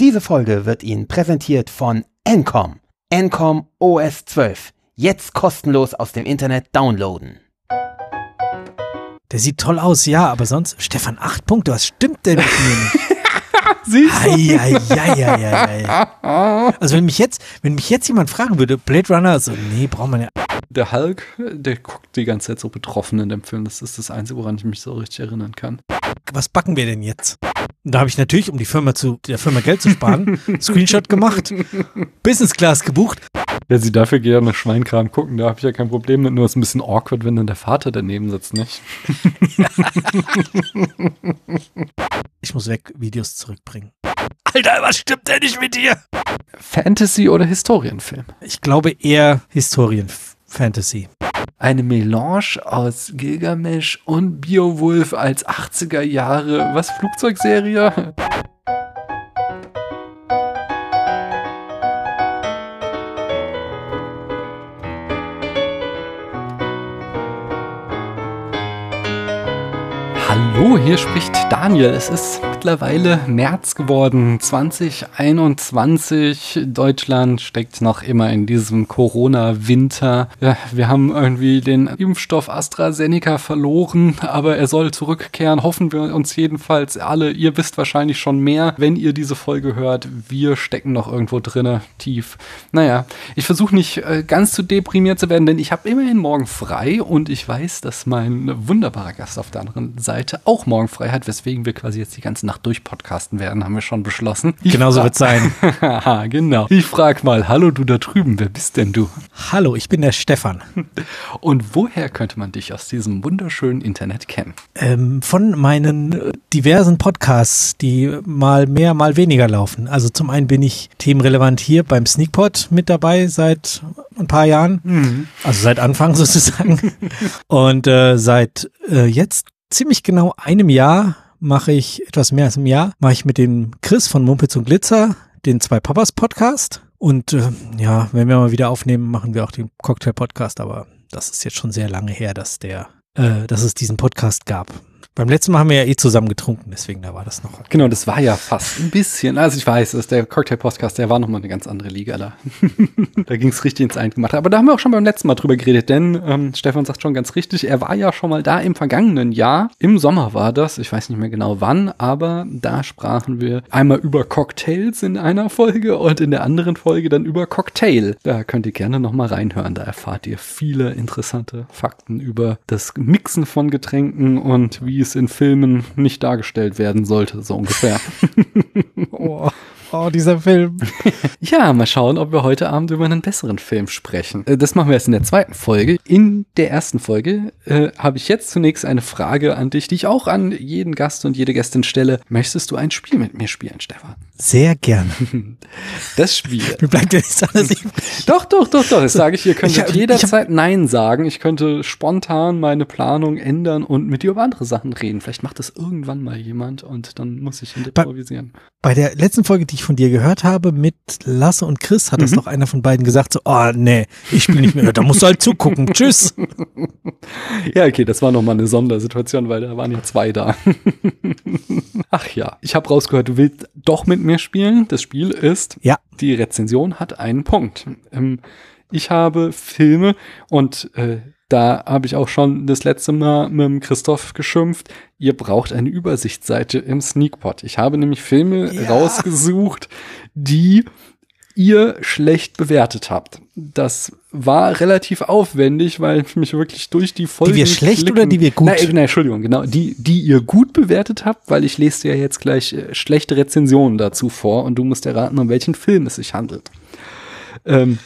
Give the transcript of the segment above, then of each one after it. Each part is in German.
Diese Folge wird Ihnen präsentiert von Encom. Encom OS 12. Jetzt kostenlos aus dem Internet downloaden. Der sieht toll aus, ja, aber sonst, Stefan, acht Punkte, was stimmt denn mit mir nicht? Siehst du? Ei, ei, ei, ei, ei. Also wenn mich jetzt, wenn mich jetzt jemand fragen würde, Blade Runner, so, nee, braucht man ja. Der Hulk, der guckt die ganze Zeit so betroffen in dem Film. Das ist das Einzige, woran ich mich so richtig erinnern kann. Was backen wir denn jetzt? Da habe ich natürlich, um die Firma zu, der Firma Geld zu sparen, Screenshot gemacht, Business Class gebucht. Wenn sie dafür gerne Schweinkram gucken, da habe ich ja kein Problem mit. Nur ist ein bisschen awkward, wenn dann der Vater daneben sitzt, nicht? Ich muss weg, Videos zurückbringen. Alter, was stimmt denn nicht mit dir? Fantasy oder Historienfilm? Ich glaube eher Historien-Fantasy. Eine Melange aus Gilgamesh und Beowulf als 80er Jahre, was, Flugzeugserie? Hallo, hier spricht Daniel. Es ist mittlerweile März geworden, 2021. Deutschland steckt noch immer in diesem Corona-Winter. Ja, wir haben irgendwie den Impfstoff AstraZeneca verloren, aber er soll zurückkehren. Hoffen wir uns jedenfalls alle. Ihr wisst wahrscheinlich schon mehr, wenn ihr diese Folge hört. Wir stecken noch irgendwo drinne, tief. Naja, ich versuche nicht äh, ganz zu deprimiert zu werden, denn ich habe immerhin morgen frei und ich weiß, dass mein wunderbarer Gast auf der anderen Seite auch morgen frei hat, weswegen wir quasi jetzt die ganze Nacht durch podcasten werden, haben wir schon beschlossen. Ich Genau so wird's sein. Genau. Ich frag mal, hallo du da drüben, wer bist denn du? Hallo, ich bin der Stefan. Und woher könnte man dich aus diesem wunderschönen Internet kennen? Ähm, von meinen äh, diversen Podcasts, die mal mehr, mal weniger laufen. Also zum einen bin ich themenrelevant hier beim Sneakpot mit dabei seit ein paar Jahren. Also seit Anfang sozusagen. Und äh, seit äh, jetzt ziemlich genau einem Jahr mache ich, etwas mehr als einem Jahr, mache ich mit dem Chris von Mumpitz und Glitzer den Zwei Papas Podcast. Und äh, ja, wenn wir mal wieder aufnehmen, machen wir auch den Cocktail Podcast. Aber das ist jetzt schon sehr lange her, dass der, äh, dass es diesen Podcast gab. Beim letzten Mal haben wir ja eh zusammen getrunken, deswegen da war das noch. Genau, das war ja fast ein bisschen. Also ich weiß, dass der Cocktail-Podcast, der war nochmal eine ganz andere Liga da. da ging es richtig ins Eingemachte. Aber da haben wir auch schon beim letzten Mal drüber geredet, denn ähm, Stefan sagt schon ganz richtig, er war ja schon mal da im vergangenen Jahr. Im Sommer war das, ich weiß nicht mehr genau wann, aber da sprachen wir einmal über Cocktails in einer Folge und in der anderen Folge dann über Cocktail. Da könnt ihr gerne nochmal reinhören. Da erfahrt ihr viele interessante Fakten über das Mixen von Getränken und wie es in Filmen nicht dargestellt werden sollte, so ungefähr. Oh, oh dieser Film. Ja, mal schauen, ob wir heute Abend über einen besseren Film sprechen. Äh, Das machen wir erst in der zweiten Folge. In der ersten Folge äh, habe ich jetzt zunächst eine Frage an dich, die ich auch an jeden Gast und jede Gästin stelle. Möchtest du ein Spiel mit mir spielen, Stefan? Sehr gerne. Das Spiel. Mir bleibt ja nichts anderes übrig. doch, doch, doch, doch. Das sage ich, ihr Ich könntet jederzeit Nein sagen. Ich könnte spontan meine Planung ändern und mit dir über andere Sachen reden. Vielleicht macht das irgendwann mal jemand und dann muss ich improvisieren. Bei der letzten Folge, die ich von dir gehört habe, mit Lasse und Chris, hat das doch einer von beiden gesagt, so, oh nee, ich spiele nicht mehr. Da musst du halt zugucken. Tschüss. Ja, okay, das war nochmal eine Sondersituation, weil da waren ja zwei da. Ach ja, ich habe rausgehört, du willst doch mit mir spielen. Das Spiel ist, Ja. die Rezension hat einen Punkt. Ähm, ich habe Filme und äh, da habe ich auch schon das letzte Mal mit dem Christoph geschimpft. Ihr braucht eine Übersichtsseite im Sneakpot. Ich habe nämlich Filme Ja. rausgesucht, die ihr schlecht bewertet habt. Das war relativ aufwendig, weil ich mich wirklich durch die Folgen wir schlecht klicken- oder die wir gut? Nein, nein, Entschuldigung, genau. Die, die ihr gut bewertet habt, weil ich lese dir ja jetzt gleich äh, schlechte Rezensionen dazu vor und du musst erraten, um welchen Film es sich handelt. Ähm,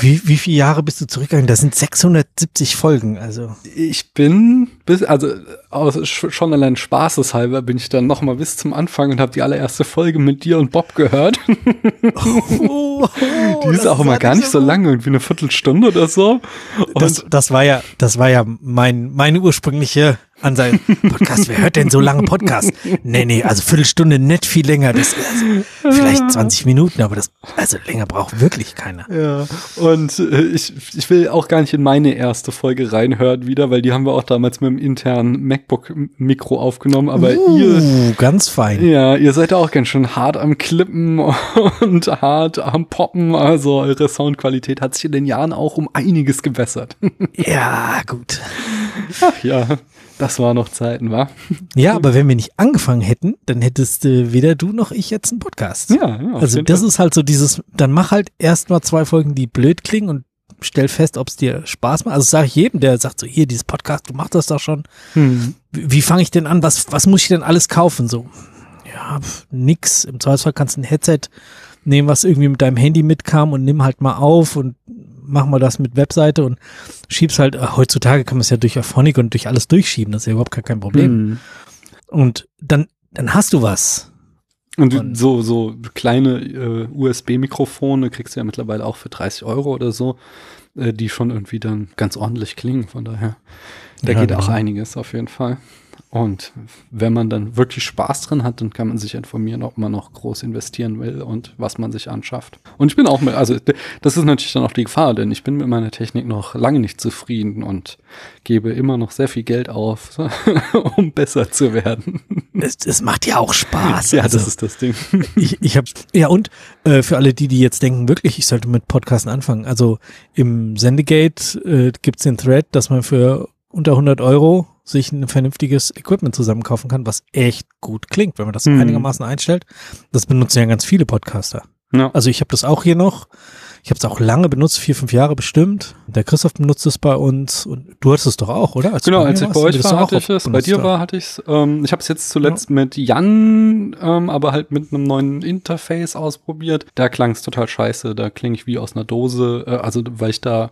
Wie, wie viele Jahre bist du zurückgegangen? Das sind 670 Folgen, also. ich bin bis, also aus, sch- schon allein spaßeshalber bin ich dann noch mal bis zum Anfang und habe die allererste Folge mit dir und Bob gehört. Oh, die ist auch immer gar nicht so lang, irgendwie eine Viertelstunde oder so. Und Das, das war ja, das war ja mein, meine ursprüngliche Ansage. Podcast, wer hört denn so lange Podcast? Nee, nee, also Viertelstunde nicht viel länger. Das, also, vielleicht 20 Minuten, aber das, also länger braucht wirklich keiner. Ja, und äh, ich, ich will auch gar nicht in meine erste Folge reinhören wieder, weil die haben wir auch damals mit meinem internen MacBook-Mikro aufgenommen, aber uh, ihr, ganz fein. ja, ihr seid auch ganz schön hart am Klippen und hart am Poppen. Also eure Soundqualität hat sich in den Jahren auch um einiges gebessert. Ja, gut. Ach ja, das war noch Zeiten, wa? Ja, aber wenn wir nicht angefangen hätten, dann hättest äh, weder du noch ich jetzt einen Podcast. Ja, ja. Also das Fall. ist halt so dieses, dann mach halt erst mal zwei Folgen, die blöd klingen und stell fest, ob es dir Spaß macht. Also sage ich jedem, der sagt so, hier, dieses Podcast, du machst das doch schon. Hm. Wie, wie fange ich denn an? Was, was muss ich denn alles kaufen? So, ja, pf, nix. Im Zweifelsfall kannst du ein Headset nehmen, was irgendwie mit deinem Handy mitkam und nimm halt mal auf und mach mal das mit Webseite und schieb's halt, äh, heutzutage kann man es ja durch Auphonic und durch alles durchschieben, das ist ja überhaupt gar kein Problem. Hm. Und dann, dann hast du was. Und, Und- so, so kleine äh, USB-Mikrofone kriegst du ja mittlerweile auch für 30 Euro oder so, äh, die schon irgendwie dann ganz ordentlich klingen. Von daher, da Ja, geht genau. auch einiges auf jeden Fall. Und wenn man dann wirklich Spaß drin hat, dann kann man sich informieren, ob man noch groß investieren will und was man sich anschafft. Und ich bin auch mit, also das ist natürlich dann auch die Gefahr, denn ich bin mit meiner Technik noch lange nicht zufrieden und gebe immer noch sehr viel Geld auf, um besser zu werden. Es, es macht ja auch Spaß. ja, also. das ist das Ding. Ich, ich habe ja und äh, für alle die, die jetzt denken, wirklich, ich sollte mit Podcasten anfangen. Also im Sendegate äh, gibt's den Thread, dass man für unter 100 Euro sich ein vernünftiges Equipment zusammenkaufen kann, was echt gut klingt, wenn man das Mhm. einigermaßen einstellt. Das benutzen ja ganz viele Podcaster. Ja. Also ich habe das auch hier noch. Ich habe es auch lange benutzt, vier, fünf Jahre bestimmt. Der Christoph benutzt es bei uns und du hattest es doch auch, oder? Als Genau, als ich bei euch war, auch hatte ich es. Bei dir ja. war, hatte ich es. Ähm, ich habe es jetzt zuletzt mit Jan, ähm, aber halt mit einem neuen Interface ausprobiert. Da klang es total scheiße. Da klinge ich wie aus einer Dose. Äh, also, weil ich da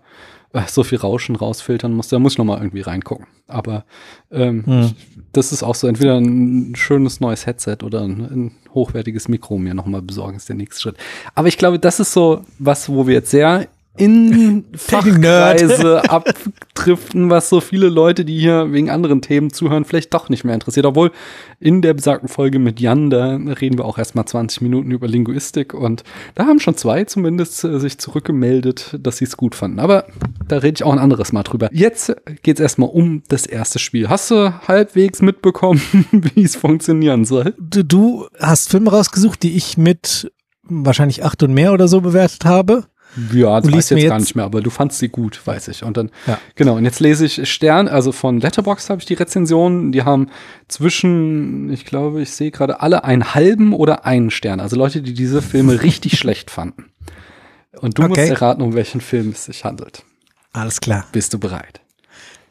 so viel Rauschen rausfiltern musste. Da muss ich noch mal irgendwie reingucken. Aber ähm, Hm. das ist auch so entweder ein schönes neues Headset oder ein, ein hochwertiges Mikro mir noch mal besorgen, ist der nächste Schritt. Aber ich glaube, das ist so was, wo wir jetzt sehr in. Fachkreise abdriften, was so viele Leute, die hier wegen anderen Themen zuhören, vielleicht doch nicht mehr interessiert. Obwohl in der besagten Folge mit Jan, da reden wir auch erstmal 20 Minuten über Linguistik und da haben schon zwei zumindest äh, sich zurückgemeldet, dass sie es gut fanden. Aber da rede ich auch ein anderes Mal drüber. Jetzt geht es erstmal um das erste Spiel. Hast du halbwegs mitbekommen, wie es funktionieren soll? du hast Filme rausgesucht, die ich mit wahrscheinlich acht und mehr oder so bewertet habe. Ja, Du das weiß ich jetzt gar nicht mehr, aber du fandst sie gut, weiß ich. Und dann, Ja. genau, und jetzt lese ich Stern, also von Letterboxd habe ich die Rezensionen, die haben zwischen, ich glaube, ich sehe gerade alle einen halben oder einen Stern. Also Leute, die diese Filme richtig schlecht fanden. Und du musst Okay. erraten, um welchen Film es sich handelt. Alles klar. Bist du bereit?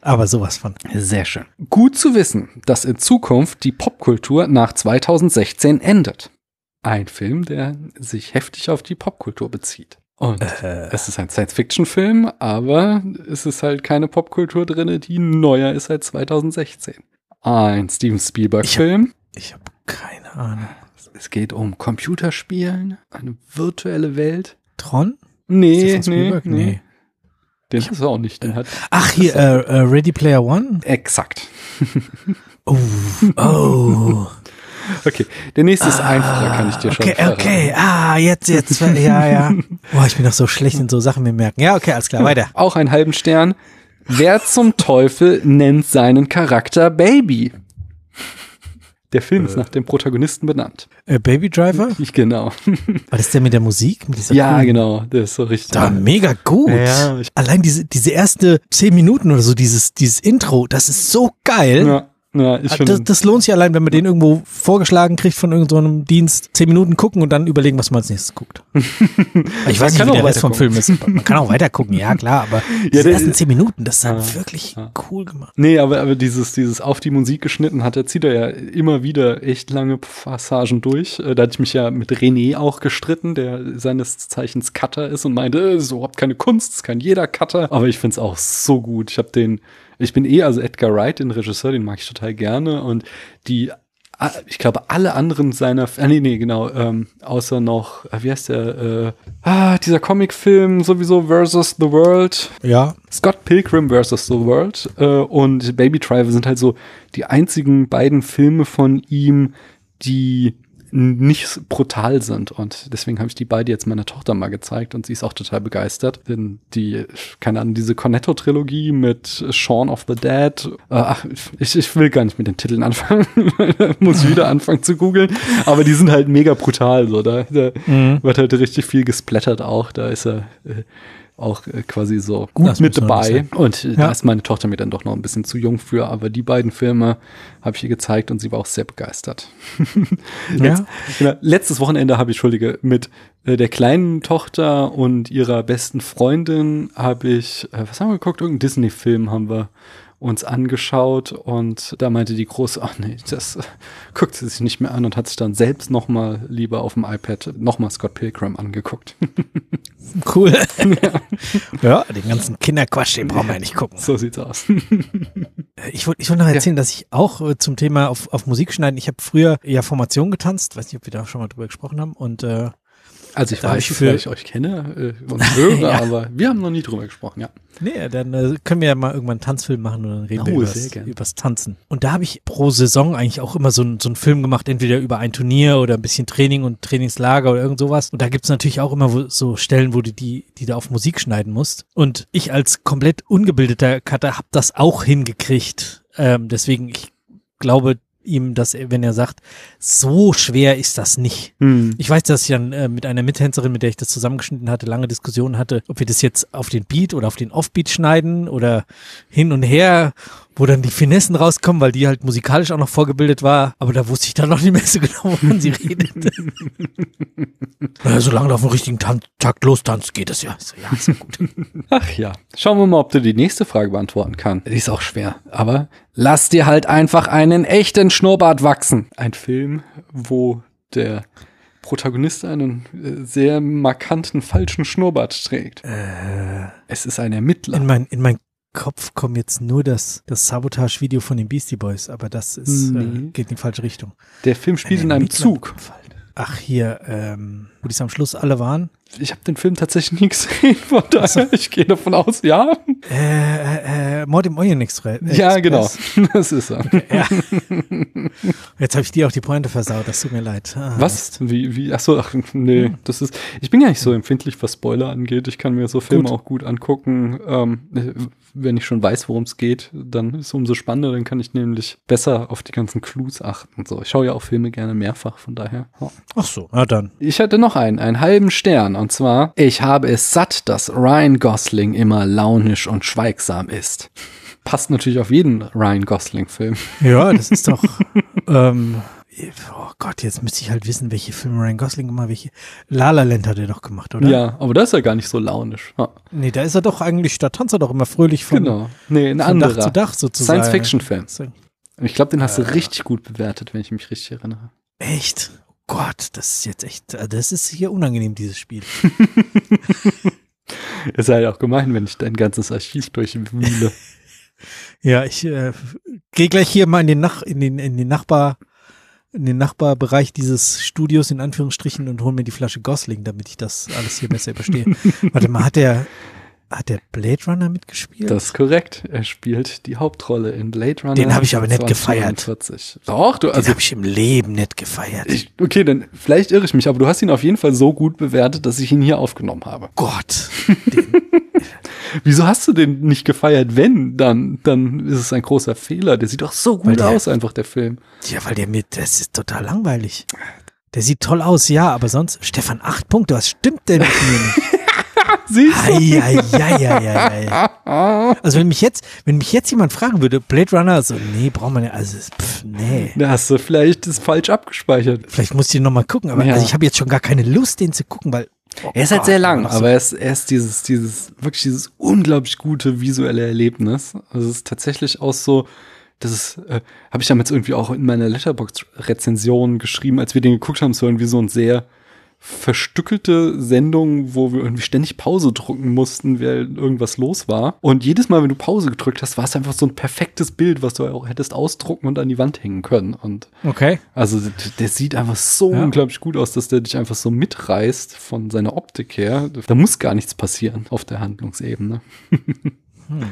Aber sowas von. Sehr schön. Gut zu wissen, dass in Zukunft die Popkultur nach 2016 endet. Ein Film, der sich heftig auf die Popkultur bezieht. Und es ist ein Science-Fiction-Film, aber es ist halt keine Popkultur drinne, die neuer ist als 2016. Ein Steven Spielberg-Film. Ich habe keine Ahnung. Es geht um Computerspielen, eine virtuelle Welt. Tron? Ist Nee, von nee, Spielberg? nee. Den ist er auch nicht. Den hat Ach, hier, äh, äh, Ready Player One? exakt. Oh, oh. Okay, der nächste ist einfacher, kann ich dir schon Okay, verraten. okay. Ah, jetzt, jetzt. Ja, ja. Boah, ich bin doch so schlecht in so Sachen mir merken. Ja, okay, alles klar, weiter. Auch einen halben Stern. Wer zum Teufel nennt seinen Charakter Baby? Der Film ist nach dem Protagonisten benannt. Äh, Baby Driver? Ich, genau. War das der mit der Musik? Mit Ja, coolen- genau. Der ist so richtig. Da, mega gut. Ja, Allein diese, diese erste zehn Minuten oder so, dieses, dieses Intro, das ist so geil. Ja, ja, ich Ah, finde. das, das lohnt sich allein, wenn man den irgendwo vorgeschlagen kriegt von irgendeinem Dienst. Zehn Minuten gucken und dann überlegen, was man als nächstes guckt. ich weiß nicht, wie der Rest vom Film ist. Man kann auch weiter gucken, ja klar, aber diese der- ersten zehn Minuten, das ist halt Ja, wirklich ja. cool gemacht. Nee, aber, aber dieses, dieses auf die Musik geschnitten hat, da zieht er ja immer wieder echt lange Passagen durch. Äh, Da hatte ich mich ja mit René auch gestritten, der seines Zeichens Cutter ist und meinte, äh, ist überhaupt keine Kunst, das kann jeder Cutter. Aber ich find's auch so gut. Ich habe den, ich bin eh, also Edgar Wright, den Regisseur, den mag ich total gerne. Und die, ich glaube, alle anderen seiner, ah, nee, nee, genau, ähm, außer noch, äh, wie heißt der, äh, ah, dieser Comicfilm sowieso versus the World. Ja, Scott Pilgrim vs. The World äh, und Baby Driver sind halt so die einzigen beiden Filme von ihm, die nicht brutal sind. Und deswegen habe ich die beide jetzt meiner Tochter mal gezeigt und sie ist auch total begeistert. Denn die, keine Ahnung, diese Cornetto-Trilogie mit Shaun of the Dead, äh, ach, ich, ich will gar nicht mit den Titeln anfangen, muss wieder anfangen zu googeln, aber die sind halt mega brutal. So. Da, da mhm. wird halt richtig viel gesplattert auch. Da ist er. Äh, auch äh, quasi so gut das mit dabei. Und äh, ja. da ist meine Tochter mir dann doch noch ein bisschen zu jung für. Aber die beiden Filme habe ich ihr gezeigt und sie war auch sehr begeistert. Letz, ja. genau, letztes Wochenende habe ich, Entschuldige, mit äh, der kleinen Tochter und ihrer besten Freundin habe ich, was haben wir geguckt? Irgendeinen Disney-Film haben wir uns angeschaut und da meinte die Große, ach nee, das äh, guckt sie sich nicht mehr an und hat sich dann selbst nochmal lieber auf dem iPad nochmal Scott Pilgrim angeguckt. Cool. ja. ja, den ganzen Kinderquatsch, den brauchen wir ja nicht gucken. So sieht's aus. ich wollte ich wollt noch erzählen, ja. dass ich auch äh, zum Thema auf, auf Musik schneiden, ich habe früher ja Formation getanzt, weiß nicht, ob wir da schon mal drüber gesprochen haben und äh, also ich da weiß, ich ich euch kenne äh, und höre, ja. aber wir haben noch nie drüber gesprochen, ja. Nee, dann äh, können wir ja mal irgendwann einen Tanzfilm machen und dann reden oh, wir übers, übers Tanzen. Und da habe ich pro Saison eigentlich auch immer so, so einen Film gemacht, entweder über ein Turnier oder ein bisschen Training und Trainingslager oder irgend sowas. Und da gibt's natürlich auch immer wo, so Stellen, wo du die, die da auf Musik schneiden musst. Und ich als komplett ungebildeter Cutter habe das auch hingekriegt. Ähm, deswegen, ich glaube, ihm das, wenn er sagt, so schwer ist das nicht. Hm. Ich weiß, dass ich dann äh, mit einer Mittänzerin, mit der ich das zusammengeschnitten hatte, lange Diskussionen hatte, ob wir das jetzt auf den Beat oder auf den Offbeat schneiden oder hin und her wo dann die Finessen rauskommen, weil die halt musikalisch auch noch vorgebildet war. Aber da wusste ich dann noch nicht mehr so genau, wovon sie redet. naja, solange du auf dem richtigen Tan Takt lostanzt, geht es ja. So, ja, ist gut. Ach ja. Schauen wir mal, ob du die nächste Frage beantworten kannst. Die ist auch schwer. Aber lass dir halt einfach einen echten Schnurrbart wachsen. Ein Film, wo der Protagonist einen äh, sehr markanten falschen Schnurrbart trägt. Äh, es ist ein Ermittler. In mein, in mein Kopf kommt jetzt nur das, das Sabotage-Video von den Beastie Boys, aber das ist, nee. äh, geht in die falsche Richtung. Der Film spielt in einem Zug. Ach, hier, ähm, wo die am Schluss alle waren. Ich habe den Film tatsächlich nie gesehen, von daher, so. ich gehe davon aus, ja. Äh, äh, äh Mord im Orient Express. Ja, genau, das ist er. Okay, ja. Jetzt habe ich dir auch die Pointe versaut, das tut mir leid. Ah, was? Wie, wie, ach so, ach, nee, hm. das ist, ich bin ja nicht so empfindlich, was Spoiler angeht. Ich kann mir so Filme gut. auch gut angucken. Ähm, wenn ich schon weiß, worum es geht, dann ist es umso spannender, dann kann ich nämlich besser auf die ganzen Clues achten. So, ich schaue ja auch Filme gerne mehrfach, von daher. Ja. Ach so, na dann. Ich hatte noch einen, einen halben Stern, und zwar, ich habe es satt, dass Ryan Gosling immer launisch und schweigsam ist. Passt natürlich auf jeden Ryan Gosling-Film. Ja, das ist doch. ähm, oh Gott, jetzt müsste ich halt wissen, welche Filme Ryan Gosling gemacht welche. La La Land hat er doch gemacht, oder? Ja, aber da ist er gar nicht so launisch. Ja. Nee, da ist er doch eigentlich, da tanzt er doch immer fröhlich von, genau. nee, ein anderer. Dach zu Dach sozusagen. Science-Fiction-Fan. Ich glaube, den hast du äh, richtig gut bewertet, wenn ich mich richtig erinnere. Echt? Oh Gott, das ist jetzt echt, äh, das ist hier unangenehm, dieses Spiel. ist halt auch gemein, wenn ich dein ganzes Archiv durchwühle. ja, ich äh, gehe gleich hier mal in den, Nach in den, in den Nachbar, in den Nachbarbereich dieses Studios in Anführungsstrichen und hol mir die Flasche Gosling, damit ich das alles hier besser überstehe. Warte mal, hat der hat der Blade Runner mitgespielt? Das ist korrekt. Er spielt die Hauptrolle in Blade Runner. Den habe ich aber nicht gefeiert. Doch, du also Den habe ich im Leben nicht gefeiert. Ich, okay, dann vielleicht irre ich mich, aber du hast ihn auf jeden Fall so gut bewertet, dass ich ihn hier aufgenommen habe. Gott. Wieso hast du den nicht gefeiert? Wenn, dann, dann ist es ein großer Fehler. Der sieht doch so gut der, aus, einfach der Film. Ja, weil der mit, das ist total langweilig. Der sieht toll aus, ja, aber sonst, Stefan, acht Punkte, was stimmt denn mit mir nicht? Siehst du? Ei, ei, ei, also wenn mich jetzt, wenn mich jetzt jemand fragen würde, Blade Runner, so, nee, braucht man ja, also, pff, nee. Da hast du vielleicht das falsch abgespeichert. Vielleicht musst du ihn nochmal gucken, aber ja. also ich habe jetzt schon gar keine Lust, den zu gucken, weil Oh er ist halt sehr lang, aber er ist, er ist dieses, dieses, wirklich dieses unglaublich gute visuelle Erlebnis. Also es ist tatsächlich auch so, das ist, äh, habe ich damals irgendwie auch in meiner Letterbox-Rezension geschrieben, als wir den geguckt haben, so irgendwie so ein sehr verstückelte Sendung, wo wir irgendwie ständig Pause drücken mussten, weil irgendwas los war. Und jedes Mal, wenn du Pause gedrückt hast, war es einfach so ein perfektes Bild, was du auch hättest ausdrucken und an die Wand hängen können. Und okay. Also der sieht einfach so ja. unglaublich gut aus, dass der dich einfach so mitreißt von seiner Optik her. Da muss gar nichts passieren auf der Handlungsebene. Hm.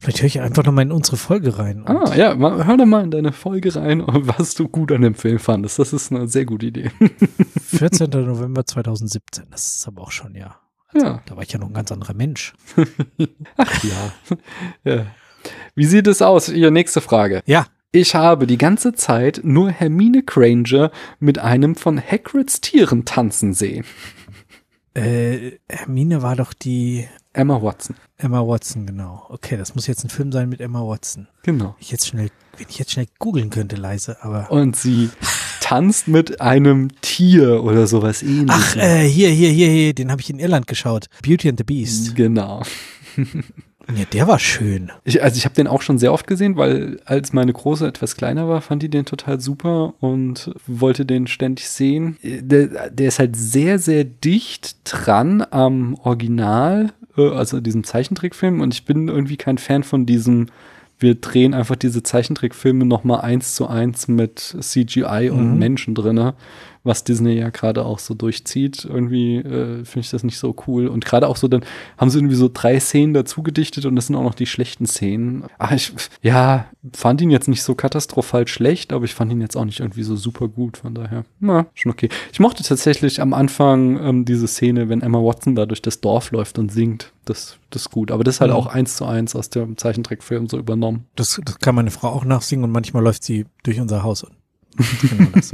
Vielleicht höre ich einfach noch mal in unsere Folge rein. Ah, ja, hör doch mal in deine Folge rein, was du gut an dem Film fandest. Das ist eine sehr gute Idee. 14. November 2017, das ist aber auch schon, ja. Also, Ja. Da war ich ja noch ein ganz anderer Mensch. Ach ja. ja. Wie sieht es aus? Ihre nächste Frage. Ja, Ich habe die ganze Zeit nur Hermine Granger mit einem von Hagrids Tieren tanzen sehen. äh, Hermine war doch die Emma Watson. Emma Watson, genau. Okay, das muss jetzt ein Film sein mit Emma Watson. Genau. Ich jetzt schnell, wenn ich jetzt schnell googeln könnte, leise, aber. Und sie tanzt mit einem Tier oder sowas ähnliches. Ach, äh, hier, hier, hier, hier, den habe ich in Irland geschaut. Beauty and the Beast. Genau. Ja, der war schön. Ich, also ich habe den auch schon sehr oft gesehen, weil als meine Große etwas kleiner war, fand die den total super und wollte den ständig sehen. Der, der ist halt sehr, sehr dicht dran am Original, also diesem Zeichentrickfilm. Und ich bin irgendwie kein Fan von diesem wir drehen einfach diese Zeichentrickfilme nochmal eins zu eins mit CGI und Mhm. Menschen drinne, was Disney ja gerade auch so durchzieht. Irgendwie äh, finde ich das nicht so cool. Und gerade auch so, dann haben sie irgendwie so drei Szenen dazu gedichtet und das sind auch noch die schlechten Szenen. Ach, ich, ja, fand ihn jetzt nicht so katastrophal schlecht, aber ich fand ihn jetzt auch nicht irgendwie so super gut. Von daher, na, schon okay. Ich mochte tatsächlich am Anfang ähm, diese Szene, wenn Emma Watson da durch das Dorf läuft und singt. Das, das ist gut. Aber das ist halt Mhm. auch eins zu eins aus dem Zeichentrickfilm so übernommen. Das, das kann meine Frau auch nachsingen und manchmal läuft sie durch unser Haus. Und genau das.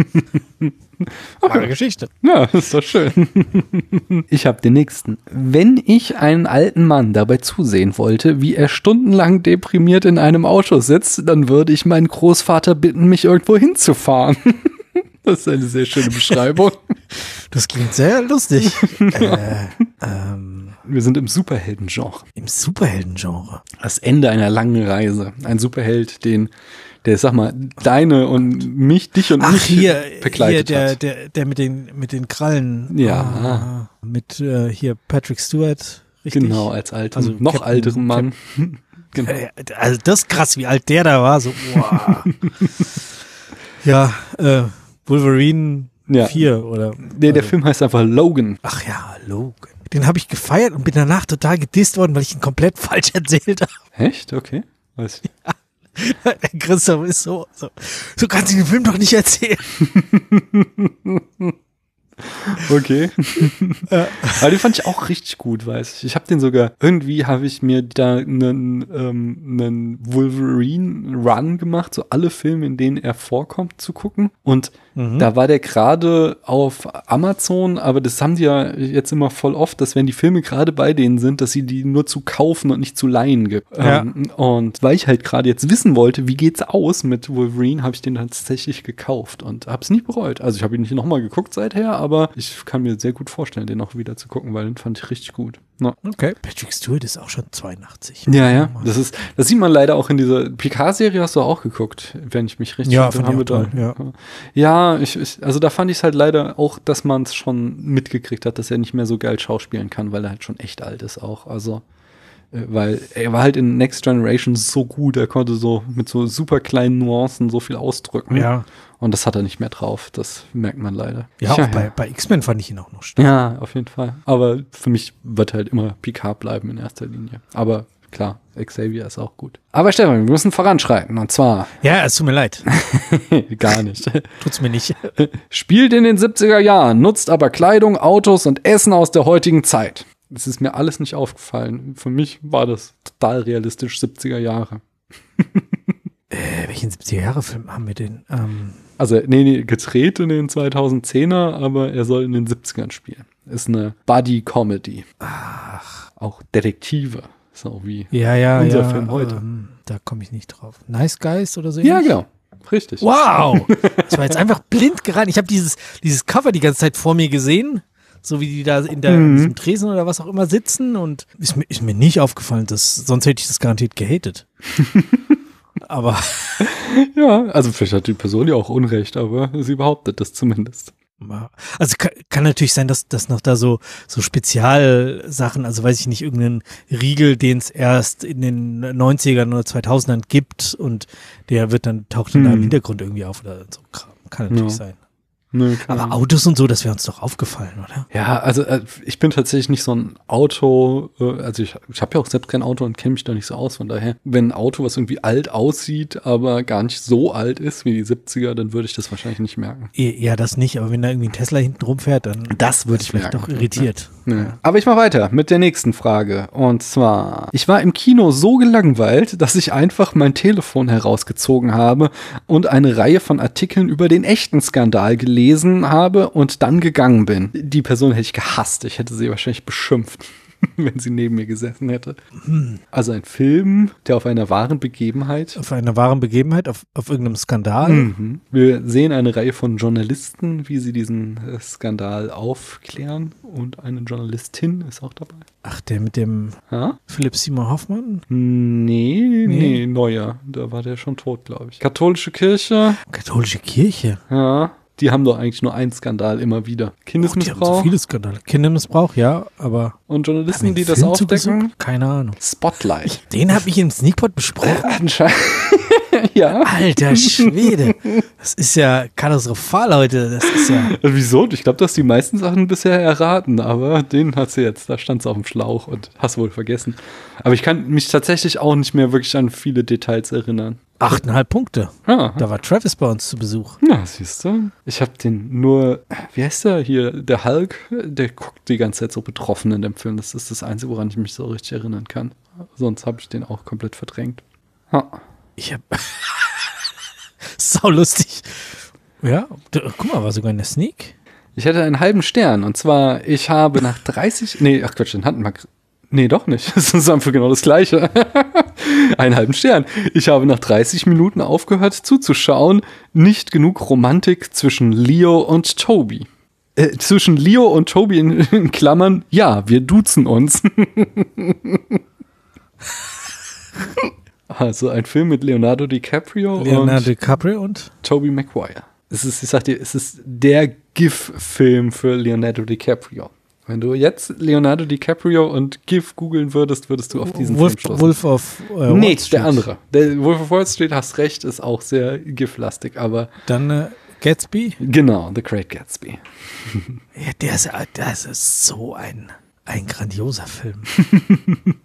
Wahre Geschichte. Ja, ist doch schön. Ich habe den nächsten. Wenn ich einen alten Mann dabei zusehen wollte, wie er stundenlang deprimiert in einem Auto sitzt, dann würde ich meinen Großvater bitten, mich irgendwo hinzufahren. Das ist eine sehr schöne Beschreibung. Das klingt sehr lustig. äh, ähm, Wir sind im Superhelden-Genre. Im Superhelden-Genre. Das Ende einer langen Reise. Ein Superheld, den, der, sag mal, deine und mich, dich und Ach, mich hier, hier begleitet der, hat. der, der mit den, mit den Krallen. Ja. Ah, mit äh, hier Patrick Stewart. Richtig? Genau, als alten, Also noch Captain- älteren Mann. genau. Äh, Also das ist krass, wie alt der da war. So, wow. ja, äh, Wolverine Ja. 4 oder. Nee, der also- Film heißt einfach Logan. Ach ja, Logan. Den habe ich gefeiert und bin danach total gedisst worden, weil ich ihn komplett falsch erzählt habe. Echt? Okay. Weiß ich. Christoph ist so, so, so kannst du den Film doch nicht erzählen. Okay. Aber den fand ich auch richtig gut, weiß ich. Ich habe den sogar, irgendwie habe ich mir da einen, ähm, einen Wolverine-Run gemacht, so alle Filme, in denen er vorkommt, zu gucken. Und Mhm. da war der gerade auf Amazon, aber das haben die ja jetzt immer voll oft, dass wenn die Filme gerade bei denen sind, dass sie die nur zu kaufen und nicht zu leihen gibt. Ja. Ähm, und weil ich halt gerade jetzt wissen wollte, wie geht's aus mit Wolverine, habe ich den dann tatsächlich gekauft und habe es nicht bereut. Also ich habe ihn nicht nochmal geguckt seither, aber ich kann mir sehr gut vorstellen, den auch wieder zu gucken, weil den fand ich richtig gut. Ja. Okay. Patrick Stewart ist auch schon 82. Ja, ja. Das ist, das sieht man leider auch in dieser Picard-Serie hast du auch geguckt, wenn ich mich richtig Ja, ich wir auch da, toll, ja. ich, ich, also da fand ich es halt leider auch, dass man es schon mitgekriegt hat, dass er nicht mehr so geil schauspielen kann, weil er halt schon echt alt ist auch. Also, äh, weil er war halt in Next Generation so gut, er konnte so mit so super kleinen Nuancen so viel ausdrücken. Ja. Und das hat er nicht mehr drauf. Das merkt man leider. Ja, auch bei, bei X-Men fand ich ihn auch noch stark. Ja, auf jeden Fall. Aber für mich wird halt immer Picard bleiben in erster Linie. Aber klar, Xavier ist auch gut. Aber Stefan, wir müssen voranschreiten. Und zwar Ja, es tut mir leid. gar nicht. Tut's mir nicht. Spielt in den 70er Jahren, nutzt aber Kleidung, Autos und Essen aus der heutigen Zeit. Das ist mir alles nicht aufgefallen. Für mich war das total realistisch 70er Jahre. Äh, welchen 70er-Jahre-Film haben wir denn? Ähm, Also, nee, nee, gedreht in den 2010er, aber er soll in den 70ern spielen. Ist eine Buddy-Comedy. Ach. Auch Detektive. So wie. ja, ja, Unser ja. Film heute. Ähm, da komme ich nicht drauf. Nice Guys oder so? Ja, ähnlich? genau. Richtig. Wow! Das war jetzt einfach blind geraten. Ich habe dieses, dieses Cover die ganze Zeit vor mir gesehen. So wie die da in, der, in diesem Tresen oder was auch immer sitzen. Und ist mir, ist mir nicht aufgefallen, dass, sonst hätte ich das garantiert gehatet. Aber Ja, also vielleicht hat die Person ja auch Unrecht, aber sie behauptet das zumindest. Also kann, kann natürlich sein, dass dass noch da so so Spezialsachen, also weiß ich nicht, irgendeinen Riegel, den es erst in den 90ern oder 2000ern gibt und der wird dann taucht dann da im Hm. Hintergrund irgendwie auf oder so Kram. Kann natürlich Ja. sein. Nö, Aber Autos und so, das wäre uns doch aufgefallen, oder? Ja, also äh, ich bin tatsächlich nicht so ein Auto, äh, also ich, ich habe ja auch selbst kein Auto und kenne mich da nicht so aus. Von daher, wenn ein Auto, was irgendwie alt aussieht, aber gar nicht so alt ist wie die 70er, dann würde ich das wahrscheinlich nicht merken. Ja, das nicht, aber wenn da irgendwie ein Tesla hinten rumfährt, dann Das würde ich merken. doch irritiert. Nö. Aber ich mache weiter mit der nächsten Frage. Und zwar, ich war im Kino so gelangweilt, dass ich einfach mein Telefon herausgezogen habe und eine Reihe von Artikeln über den echten Skandal gelesen habe und dann gegangen bin. Die Person hätte ich gehasst. Ich hätte sie wahrscheinlich beschimpft. Wenn sie neben mir gesessen hätte. Also ein Film, der auf einer wahren Begebenheit Auf einer wahren Begebenheit, auf, auf irgendeinem Skandal. Mhm. Wir sehen eine Reihe von Journalisten, wie sie diesen äh, Skandal aufklären. Und eine Journalistin ist auch dabei. Ach, der mit dem Ja? Philipp Simon Hoffmann? Nee, nee, Nee. neuer. Da war der schon tot, glaube ich. Katholische Kirche, Katholische Kirche. ja. Die haben doch eigentlich nur einen Skandal immer wieder. Oh, Kindesmissbrauch so viele Skandale. Kindermissbrauch, ja, aber und Journalisten, die das Film aufdecken. Keine Ahnung. Spotlight. Den habe ich im Sneakpot besprochen. Anscheinend. ja. Alter Schwede. Das ist ja katastrophal heute. Das ist ja. Äh, Wieso? Ich glaube, du hast die meisten Sachen bisher erraten, aber den hat sie jetzt. Da stand es auf dem Schlauch und hast wohl vergessen. Aber ich kann mich tatsächlich auch nicht mehr wirklich an viele Details erinnern. Achteinhalb Punkte. Ja, Da war Travis bei uns zu Besuch. na, siehst du. Ich habe den nur, wie heißt der hier, der Hulk, der guckt die ganze Zeit so betroffen in dem Film. Das ist das Einzige, woran ich mich so richtig erinnern kann. Sonst habe ich den auch komplett verdrängt. Ha. Ich hab. Sau lustig. Ja, guck mal, war sogar in der Sneak. Ich hätte einen halben Stern. Und zwar, ich habe nach 30, nee, ach Quatsch, den hatten wir. Nee, doch nicht. Das ist einfach genau das Gleiche. einen halben Stern. Ich habe nach 30 Minuten aufgehört zuzuschauen. Nicht genug Romantik zwischen Leo und Toby. Äh, zwischen Leo und Toby in, in Klammern, ja, wir duzen uns. Also ein Film mit Leonardo DiCaprio Leonardo und DiCaprio und Tobey Maguire. Es ist, ich sag dir, es ist der GIF-Film für Leonardo DiCaprio. Wenn du jetzt Leonardo DiCaprio und GIF googeln würdest, würdest du auf diesen Wolf, Film stoßen. Wolf of äh, Wall nee, Street. der andere. Der Wolf of Wall Street, hast recht, ist auch sehr GIF-lastig, aber Dann äh, Gatsby. genau, The Great Gatsby. Ja, der ist, das ist so ein, ein grandioser Film.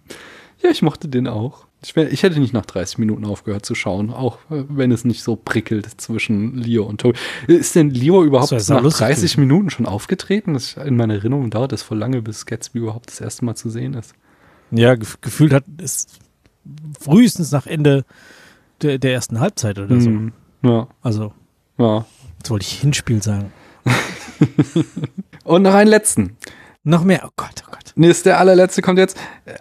Ja, ich mochte den auch. Ich, wär, ich hätte nicht nach 30 Minuten aufgehört zu schauen, auch äh, wenn es nicht so prickelt zwischen Leo und Toby. Ist denn Leo überhaupt nach saulustig 30 Minuten schon aufgetreten? Das, in meiner Erinnerung dauert es voll lange, bis Gatsby überhaupt das erste Mal zu sehen ist. Ja, gef gefühlt hat es frühestens nach Ende der, der ersten Halbzeit oder so. Mhm. Ja, Also, ja. jetzt wollte ich Hinspiel sagen. Und noch einen letzten. Noch mehr. Oh Gott, oh Gott. Nee, ist der allerletzte kommt jetzt.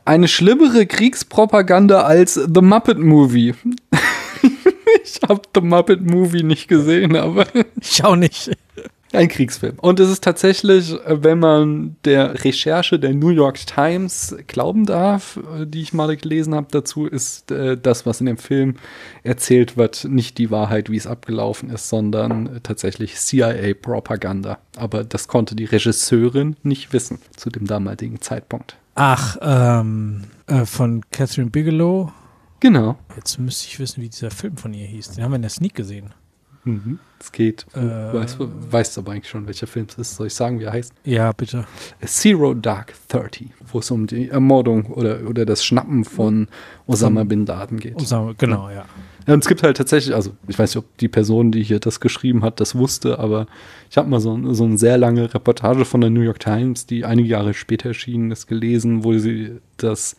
Eine schlimmere Kriegspropaganda als The Muppet Movie. ich habe The Muppet Movie nicht gesehen, aber Ich auch nicht. Ein Kriegsfilm. Und es ist tatsächlich, äh, wenn man der Recherche der New York Times glauben darf, äh, die ich mal gelesen habe dazu, ist äh, das, was in dem Film erzählt wird, nicht die Wahrheit, wie es abgelaufen ist, sondern tatsächlich CIA-Propaganda. Aber das konnte die Regisseurin nicht wissen zu dem damaligen Zeitpunkt. Ach, ähm, äh, von Catherine Bigelow. Genau. Jetzt müsste ich wissen, wie dieser Film von ihr hieß. Den haben wir in der Sneak gesehen. Mhm. Es geht. Äh, weißt, du- weißt aber eigentlich schon, welcher Film es ist. Soll ich sagen, wie er heißt? Ja, bitte. Zero Dark Thirty, wo es um die Ermordung oder, oder das Schnappen von Osama Bin Laden geht. Osama, genau, ja. Ja, und es gibt halt tatsächlich, also ich weiß nicht, ob die Person, die hier das geschrieben hat, das wusste, aber ich habe mal so, so eine sehr lange Reportage von der New York Times, die einige Jahre später erschienen ist, gelesen, wo sie das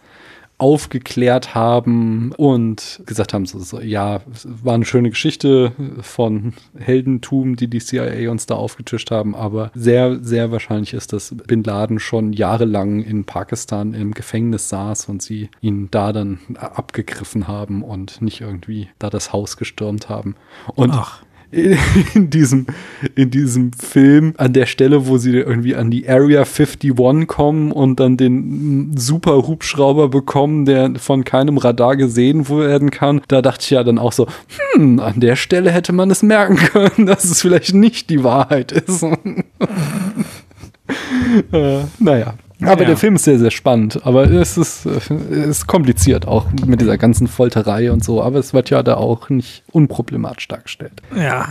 aufgeklärt haben und gesagt haben, so, so, ja, war eine schöne Geschichte von Heldentum, die die CIA uns da aufgetischt haben, aber sehr, sehr wahrscheinlich ist, dass Bin Laden schon jahrelang in Pakistan im Gefängnis saß und sie ihn da dann abgegriffen haben und nicht irgendwie da das Haus gestürmt haben. Und Ach. in diesem, in diesem Film, an der Stelle, wo sie irgendwie an die Area 51 kommen und dann den super Hubschrauber bekommen, der von keinem Radar gesehen werden kann, da dachte ich ja dann auch so, hm, an der Stelle hätte man es merken können, dass es vielleicht nicht die Wahrheit ist. äh, naja. Aber Ja. der Film ist sehr, sehr spannend. Aber es ist, äh, ist kompliziert auch mit dieser ganzen Folterei und so. Aber es wird ja da auch nicht unproblematisch dargestellt. Ja.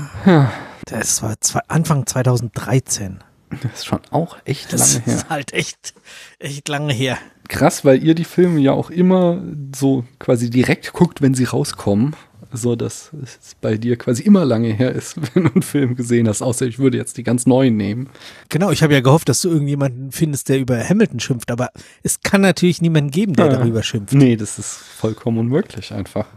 Das war zwei, Anfang 2013. Das ist schon auch echt Das lange her. ist halt echt, echt lange her. Krass, weil ihr die Filme ja auch immer so quasi direkt guckt, wenn sie rauskommen. So dass es bei dir quasi immer lange her ist, wenn du einen Film gesehen hast, außer ich würde jetzt die ganz neuen nehmen. Genau, ich habe ja gehofft, dass du irgendjemanden findest, der über Hamilton schimpft, aber es kann natürlich niemanden geben, der Ja. darüber schimpft. Nee, das ist vollkommen unmöglich einfach.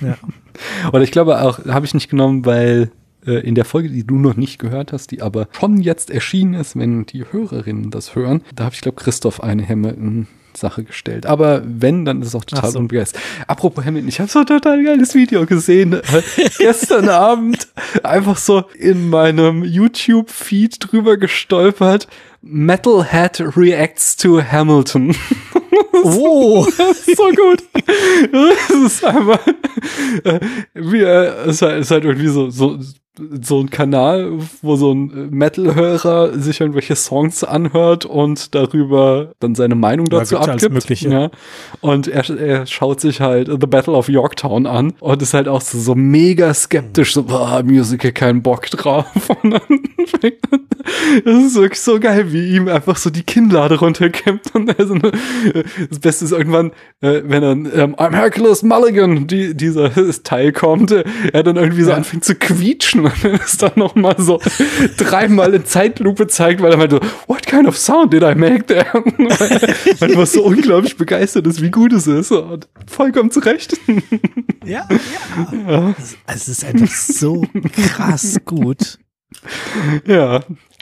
Ja. Oder ich glaube auch, habe ich nicht genommen, weil äh, in der Folge, die du noch nicht gehört hast, die aber schon jetzt erschienen ist, wenn die Hörerinnen das hören, da habe ich glaube Christoph eine Hamilton Sache gestellt. Aber wenn, dann ist es auch total so. unbegeistert. Apropos Hamilton, ich habe so ein total geiles Video gesehen. Äh, gestern Abend einfach so in meinem YouTube-Feed drüber gestolpert. Metalhead reacts to Hamilton. Oh, so gut. Das ist einfach, äh, wie, äh, es ist halt, ist halt irgendwie so, so, so ein Kanal, wo so ein Metal-Hörer sich irgendwelche Songs anhört und darüber dann seine Meinung Ja, dazu alles abgibt. Ja. Und er, er schaut sich halt The Battle of Yorktown an und ist halt auch so, so mega skeptisch, so, boah, Musical, kein Bock drauf. Und dann das ist wirklich so geil, wie ihm einfach so die Kinnlade runterkämmt und so eine, das Beste ist irgendwann, äh, wenn dann ähm, I'm Hercules Mulligan, die, dieser Teil kommt, äh, er dann irgendwie so Ja. anfängt zu quietschen und dann ist dann noch mal so dreimal in Zeitlupe zeigt, weil er meinte, what kind of sound did I make there? Weil er so unglaublich begeistert ist, wie gut es ist und vollkommen zurecht. ja, ja. Also, es ist einfach so krass gut. Ja,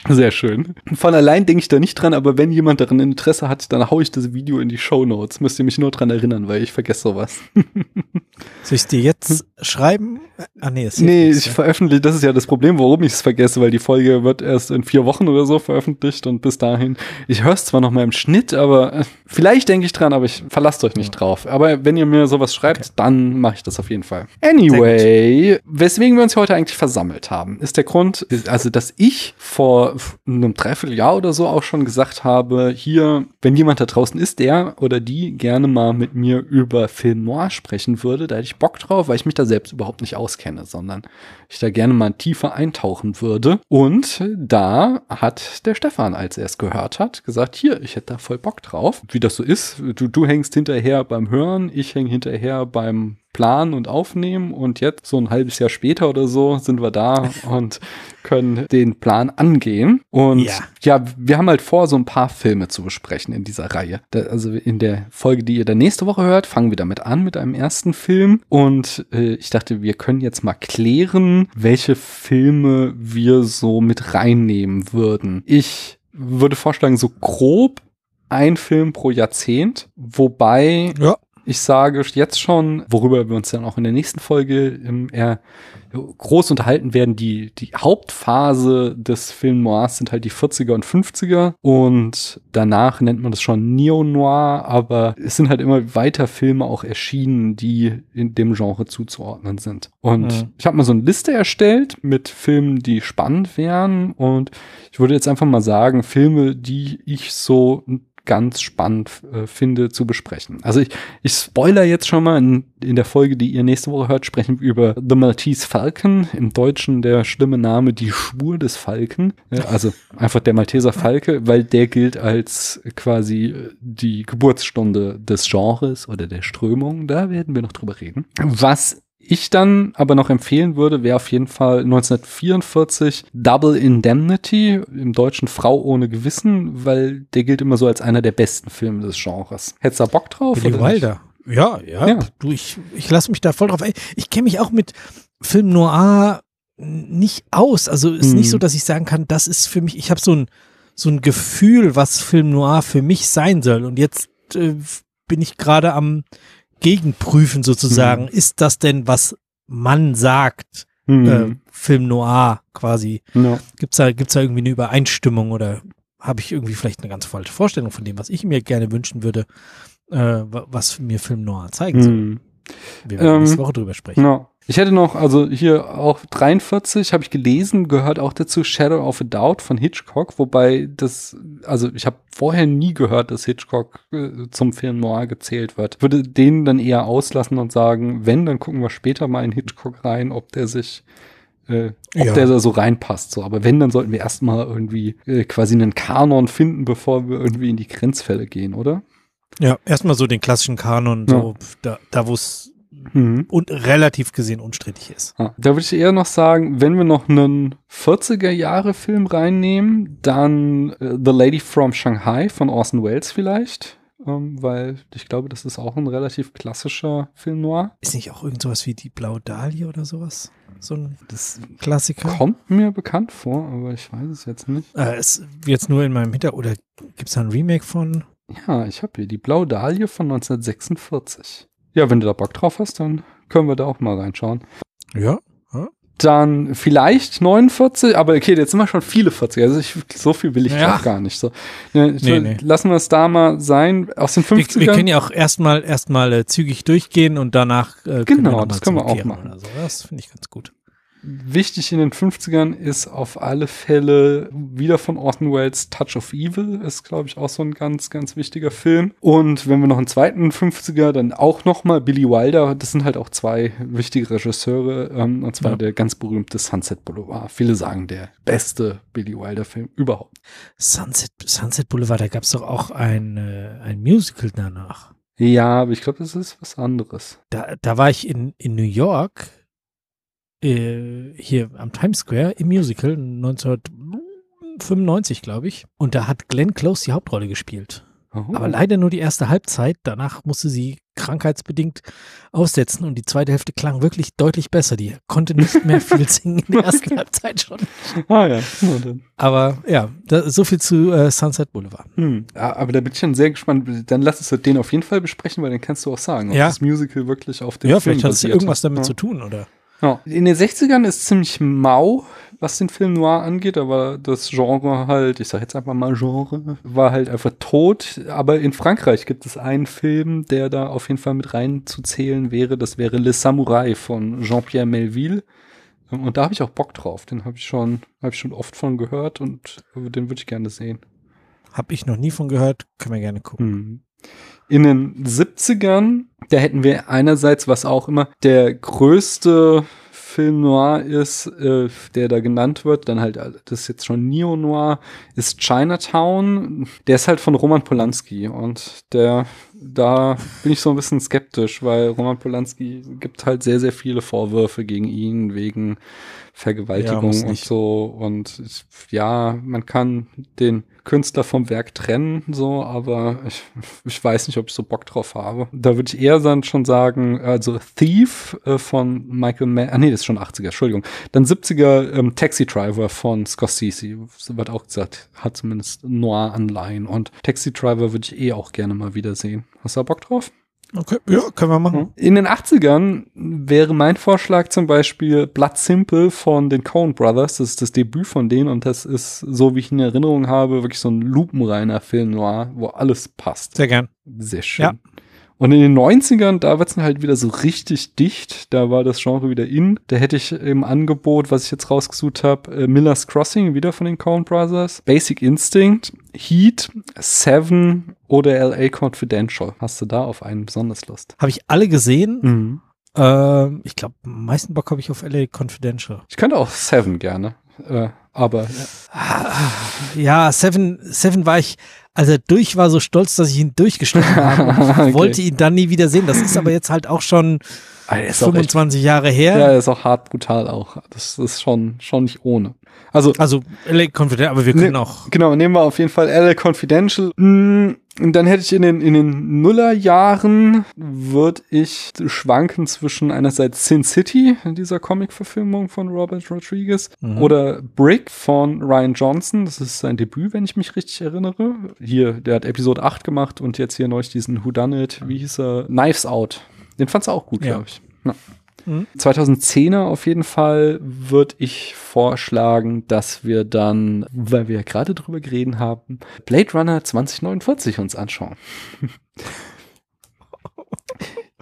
sehr schön. Von allein denke ich da nicht dran, aber wenn jemand daran Interesse hat, dann hau ich das Video in die Show Notes. Müsst ihr mich nur dran erinnern, weil ich vergesse sowas. Soll ich dir jetzt schreiben? Ah, nee, hilft Nee, nichts, ich ne? veröffentliche, das ist ja das Problem, warum ich es vergesse, weil die Folge wird erst in vier Wochen oder so veröffentlicht und bis dahin, ich höre es zwar noch mal im Schnitt, aber äh, vielleicht denke ich dran, aber ich verlasst euch nicht drauf. Aber wenn ihr mir sowas schreibt, dann mache ich das auf jeden Fall. Anyway, weswegen wir uns heute eigentlich versammelt haben, ist der Grund, also dass ich vor einem Dreivierteljahr oder so auch schon gesagt habe, hier, wenn jemand da draußen ist, der oder die gerne mal mit mir über Film Noir sprechen würde, da hätte ich Bock drauf, weil ich mich da selbst überhaupt nicht auskenne, sondern ich da gerne mal tiefer eintauchen würde. Und da hat der Stefan, als er es gehört hat, gesagt, hier, ich hätte da voll Bock drauf. Wie das so ist, du, du hängst hinterher beim Hören, ich hänge hinterher beim Planen und Aufnehmen und jetzt, so ein halbes Jahr später oder so, sind wir da und können den Plan angehen. Und Ja. ja, wir haben halt vor, so ein paar Filme zu besprechen in dieser Reihe. Da, also in der Folge, die ihr dann nächste Woche hört, fangen wir damit an mit einem ersten Film. Und äh, ich dachte, wir können jetzt mal klären, welche Filme wir so mit reinnehmen würden. Ich würde vorschlagen, so grob ein Film pro Jahrzehnt, wobei Ja. Ich sage jetzt schon, worüber wir uns dann auch in der nächsten Folge ähm, eher groß unterhalten werden, die, die Hauptphase des Film Noirs sind halt die 40er und 50er und danach nennt man das schon Neo-Noir, aber es sind halt immer weiter Filme auch erschienen, die in dem Genre zuzuordnen sind. Und Mhm. ich habe mal so eine Liste erstellt mit Filmen, die spannend wären und ich würde jetzt einfach mal sagen, Filme, die ich so ganz spannend äh, finde zu besprechen. Also ich, ich spoiler jetzt schon mal in, in der Folge, die ihr nächste Woche hört, sprechen wir über The Maltese Falcon, im Deutschen der schlimme Name Die Spur des Falken, also einfach der Malteser Falke, weil der gilt als quasi äh, die Geburtsstunde des Genres oder der Strömung, da werden wir noch drüber reden. Was ich dann aber noch empfehlen würde, wäre auf jeden Fall 1944 Double Indemnity, im Deutschen Frau ohne Gewissen, weil der gilt immer so als einer der besten Filme des Genres. Hättest du da Bock drauf? Billy nicht? Wilder. Ja, ja, Ja. Du, ich, ich lasse mich da voll drauf ein. Ich kenne mich auch mit Film Noir nicht aus. Also ist Mhm. nicht so, dass ich sagen kann, das ist für mich, ich habe so ein, so ein Gefühl, was Film Noir für mich sein soll. Und jetzt äh, bin ich gerade am Gegenprüfen sozusagen. Ist das denn, was man sagt, Mhm. äh, Film Noir quasi? Ja. Gibt's da, gibt's da irgendwie eine Übereinstimmung oder habe ich irgendwie vielleicht eine ganz falsche Vorstellung von dem, was ich mir gerne wünschen würde, äh, wa- was mir Film Noir zeigen soll? Mhm. Wir werden Ähm, nächste Woche drüber sprechen. Ja. Ich hätte noch, also hier auch 43, habe ich gelesen, gehört auch dazu Shadow of a Doubt von Hitchcock, wobei das, also ich habe vorher nie gehört, dass Hitchcock äh, zum Film Noir gezählt wird. Würde den dann eher auslassen und sagen, wenn, dann gucken wir später mal in Hitchcock rein, ob der sich äh, ob Ja. der da so reinpasst. So. Aber wenn, dann sollten wir erstmal irgendwie äh, quasi einen Kanon finden, bevor wir irgendwie in die Grenzfälle gehen, oder? Ja, erstmal so den klassischen Kanon, so da, da wo es Mhm. und relativ gesehen unstrittig ist. Da würde ich eher noch sagen, wenn wir noch einen 40er-Jahre-Film reinnehmen, dann äh, The Lady from Shanghai von Orson Welles vielleicht. Ähm, weil ich glaube, das ist auch ein relativ klassischer Film noir. Ist nicht auch irgend sowas wie die Blaue Dahlia oder sowas? So ein Das Klassiker? kommt mir bekannt vor, aber ich weiß es jetzt nicht. Äh, ist jetzt nur in meinem Hinter oder gibt's da ein Remake von? Ja, ich habe hier die Blaue Dahlie von 1946. Ja, wenn du da Bock drauf hast, dann können wir da auch mal reinschauen. Ja. Dann vielleicht 49, aber okay, jetzt sind wir schon viele 40. Also ich, so viel will ich Ja. auch gar nicht. So, ne, Nee, nee. Lassen wir es da mal sein. Aus den Wir, 50ern. wir können ja auch erstmal erstmal äh, zügig durchgehen und danach äh, Genau, mal das können wir auch zurückkehren machen. So. Das finde ich ganz gut. Wichtig in den 50ern ist auf alle Fälle wieder von Orson Welles Touch of Evil, ist glaube ich auch so ein ganz, ganz wichtiger Film. Und wenn wir noch einen zweiten 50er, dann auch nochmal Billy Wilder. Das sind halt auch zwei wichtige Regisseure, ähm, und zwar Ja. der ganz berühmte Sunset Boulevard. Viele sagen der beste Billy Wilder Film überhaupt. Sunset, Sunset Boulevard, da gab's doch auch ein, äh, ein Musical danach. Ja, aber ich glaube, das ist was anderes. Da, da war ich in, in New York, äh, hier am Times Square im Musical 1995, glaube ich. Und da hat Glenn Close die Hauptrolle gespielt. Oh. Aber leider nur die erste Halbzeit. Danach musste sie krankheitsbedingt aussetzen und die zweite Hälfte klang wirklich deutlich besser. Die konnte nicht mehr viel singen in der ersten Halbzeit schon. Ah ja. Aber ja, da, so viel zu äh, Sunset Boulevard. Hm. Ja, aber da bin ich schon sehr gespannt. Dann lass uns den auf jeden Fall besprechen, weil dann kannst du auch sagen, ob Ja. das Musical wirklich auf dem Ja, Film vielleicht hat es irgendwas damit ja. zu tun, oder? Ja. In den 60ern ist ziemlich mau, was den Film Noir angeht, aber das Genre halt, ich sag jetzt einfach mal Genre, war halt einfach tot. Aber in Frankreich gibt es einen Film, der da auf jeden Fall mit reinzuzählen wäre. Das wäre Le Samouraï von Jean-Pierre Melville. Und da habe ich auch Bock drauf. Den habe ich schon, habe ich schon oft von gehört und den würde ich gerne sehen. Hab ich noch nie von gehört, können wir gerne gucken. Hm. In den 70ern, da hätten wir einerseits, was auch immer der größte Film noir ist, äh, der da genannt wird, dann halt, äh, das ist jetzt schon Neo-Noir, ist Chinatown. Der ist halt von Roman Polanski und der, da bin ich so ein bisschen skeptisch, weil Roman Polanski gibt halt sehr, sehr viele Vorwürfe gegen ihn wegen Ja, Vergewaltigung muss und so. Und ja, man kann den Künstler vom Werk trennen, so, aber ich, ich weiß nicht, ob ich so Bock drauf habe. Da würde ich eher dann schon sagen, also Thief äh, von Michael Mann, ah nee, das ist schon 80er, Entschuldigung. Dann 70er ähm, Taxi Driver von Scorsese, wird auch gesagt, hat zumindest Noir-Anleihen und Taxi Driver würde ich eh auch gerne mal wiedersehen. Hast du da Bock drauf? Okay, ja, können wir machen. In den 80ern wäre mein Vorschlag zum Beispiel Blood Simple von den Coen Brothers. Das ist das Debüt von denen und das ist, so wie ich ihn in Erinnerung habe, wirklich so ein lupenreiner Film noir, wo alles passt. Sehr gern. Sehr schön. Ja. Und in den 90ern, da wird's dann halt wieder so richtig dicht. Da war das Genre wieder in. Da hätte ich im Angebot, was ich jetzt rausgesucht habe, äh, Miller's Crossing, wieder von den Coen Brothers, Basic Instinct, Heat, Seven oder LA Confidential. Hast du da auf einen besonders Lust? Habe ich alle gesehen. Mhm. Ähm, ich glaube, meisten Bock habe ich auf LA Confidential. Ich könnte auch Seven gerne. Äh, aber Ja, Seven, Seven war ich, als er durch war, so stolz, dass ich ihn durchgeschnitten habe. Ich Okay. wollte ihn dann nie wieder sehen. Das ist aber jetzt halt auch schon ist auch echt, 25 Jahre her. ja, ist auch hart brutal auch. Das ist schon, schon nicht ohne. Also, Also LA Confidential, aber wir können Ne- auch. Genau, nehmen wir auf jeden Fall LA Confidential. Mm, Und dann hätte ich in den, in den Nullerjahren, würde ich schwanken zwischen einerseits Sin City, dieser Comic-Verfilmung von Robert Rodriguez, Mhm. oder Brick von Ryan Johnson. Das ist sein Debüt, wenn ich mich richtig erinnere. Hier, der hat Episode 8 gemacht und jetzt hier neulich diesen Whodunit, wie hieß er? Knives Out. Den fandst du auch gut, Ja. glaube ich. Ja. Mhm. 2010er auf jeden Fall würde ich vorschlagen, dass wir dann, weil wir ja gerade drüber geredet haben, Blade Runner 2049 uns anschauen.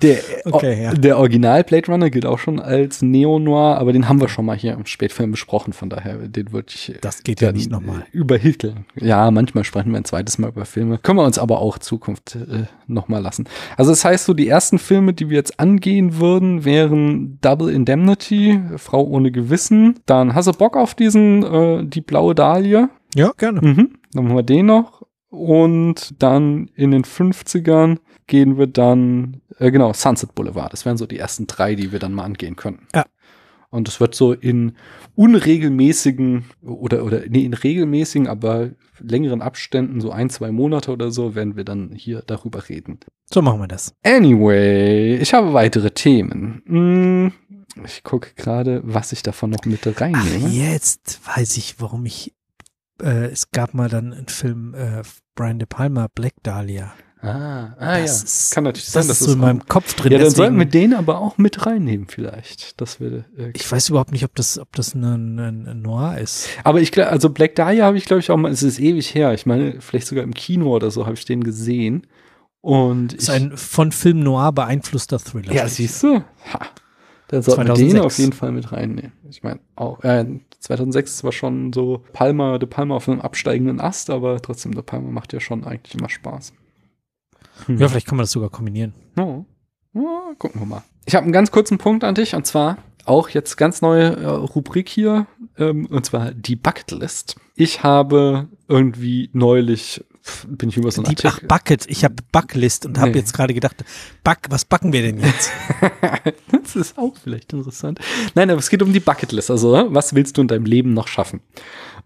Der, Okay, ja. der Original Blade Runner gilt auch schon als Neo-Noir, aber den haben wir schon mal hier im Spätfilm besprochen, von daher, den würde ich Das geht ja dann, nicht nochmal. Überhitteln. Ja, manchmal sprechen wir ein zweites Mal über Filme. Können wir uns aber auch Zukunft äh, nochmal lassen. Also das heißt so, die ersten Filme, die wir jetzt angehen würden, wären Double Indemnity, Frau ohne Gewissen. Dann hast du Bock auf diesen, äh, die blaue Dahlie? Ja, gerne. Mhm. Dann machen wir den noch. Und dann in den 50ern gehen wir dann, äh, genau, Sunset Boulevard. Das wären so die ersten drei, die wir dann mal angehen könnten. Ja. Und es wird so in unregelmäßigen oder, oder, nee, in regelmäßigen, aber längeren Abständen, so ein, zwei Monate oder so, werden wir dann hier darüber reden. So machen wir das. Anyway, ich habe weitere Themen. Hm, ich gucke gerade, was ich davon noch mit Ach, reinnehme. jetzt weiß ich, warum ich. Äh, es gab mal dann einen Film äh, Brian De Palma, Black Dahlia. Ah, ah ja. Das ist- Kann natürlich Das sein, ist dass so es in meinem Kopf drin. Ja, dann deswegen- sollten wir den aber auch mit reinnehmen vielleicht. Das will, äh, ich weiß überhaupt nicht, ob das, ob das ein, ein, ein Noir ist. aber ich glaube, also Black Dahlia habe ich glaube ich auch mal, es ist ewig her. Ich meine, vielleicht sogar im Kino oder so habe ich den gesehen. Und Das ist ich, ein von Film Noir beeinflusster Thriller. ja, siehst du? Ha. Dann sollten wir den 2006. auf jeden Fall mit reinnehmen. Ich meine, auch, äh, 2006 ist zwar schon so Palmer, De Palma auf einem absteigenden Ast, aber trotzdem, De Palma macht ja schon eigentlich immer Spaß. Ja, vielleicht kann man das sogar kombinieren. Ja. Ja, gucken wir mal. Ich habe einen ganz kurzen Punkt an dich und zwar auch jetzt ganz neue äh, Rubrik hier ähm, und zwar die Bucketlist. Ich habe irgendwie neulich pf, bin ich über so einen Die, ach. Bucket. Ich habe Backlist und habe Nee. jetzt gerade gedacht, Back, was backen wir denn jetzt? das ist auch vielleicht interessant. Nein, aber es geht um die Bucketlist. Also, äh, was willst du in deinem Leben noch schaffen?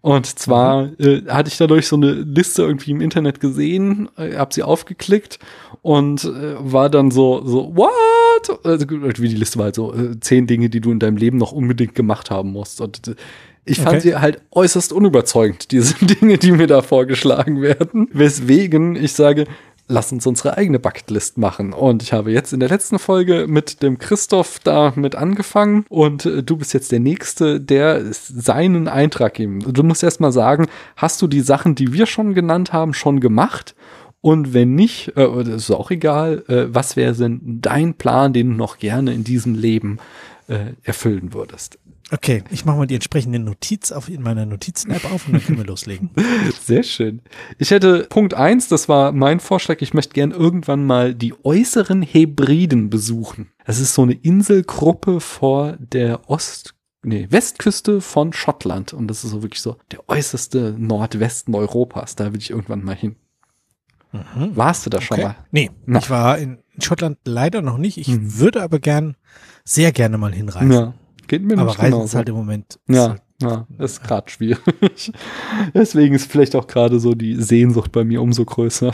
Und zwar äh, hatte ich dadurch so eine Liste irgendwie im Internet gesehen, äh, habe sie aufgeklickt und äh, war dann so, so, what? Also, wie die Liste war halt so, äh, zehn Dinge, die du in deinem Leben noch unbedingt gemacht haben musst. Und äh, ich fand Okay. sie halt äußerst unüberzeugend, diese Dinge, die mir da vorgeschlagen werden. Weswegen ich sage, lass uns unsere eigene Bucketlist machen. Und ich habe jetzt in der letzten Folge mit dem Christoph da mit angefangen und äh, du bist jetzt der Nächste, der seinen Eintrag geben. Du musst erst mal sagen, hast du die Sachen, die wir schon genannt haben, schon gemacht? Und wenn nicht, äh, ist auch egal, äh, was wäre denn dein Plan, den du noch gerne in diesem Leben äh, erfüllen würdest? Okay, ich mache mal die entsprechende Notiz auf, in meiner Notizen-App auf und dann können wir loslegen. Sehr schön. Ich hätte Punkt eins, das war mein Vorschlag, ich möchte gern irgendwann mal die äußeren Hebriden besuchen. Das ist so eine Inselgruppe vor der Ost, nee, Westküste von Schottland. Und das ist so wirklich so der äußerste Nordwesten Europas. Da will ich irgendwann mal hin. Mhm. Warst du da schon Okay. mal? Nee, Na. ich war in Schottland leider noch nicht. Ich Mhm. würde aber gern, sehr gerne mal hinreisen. Ja. Geht mir aber nicht Reisen genauso. ist halt im Moment. Ja, halt- ja, ist gerade schwierig. Deswegen ist vielleicht auch gerade so die Sehnsucht bei mir umso größer.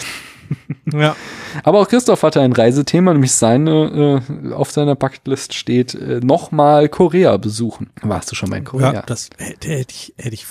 ja. Aber auch Christoph hatte ein Reisethema, nämlich seine, äh, auf seiner Bucketlist steht, äh, nochmal Korea besuchen. Warst du schon mal in Korea? Ja, das hätte, hätte ich, hätte ich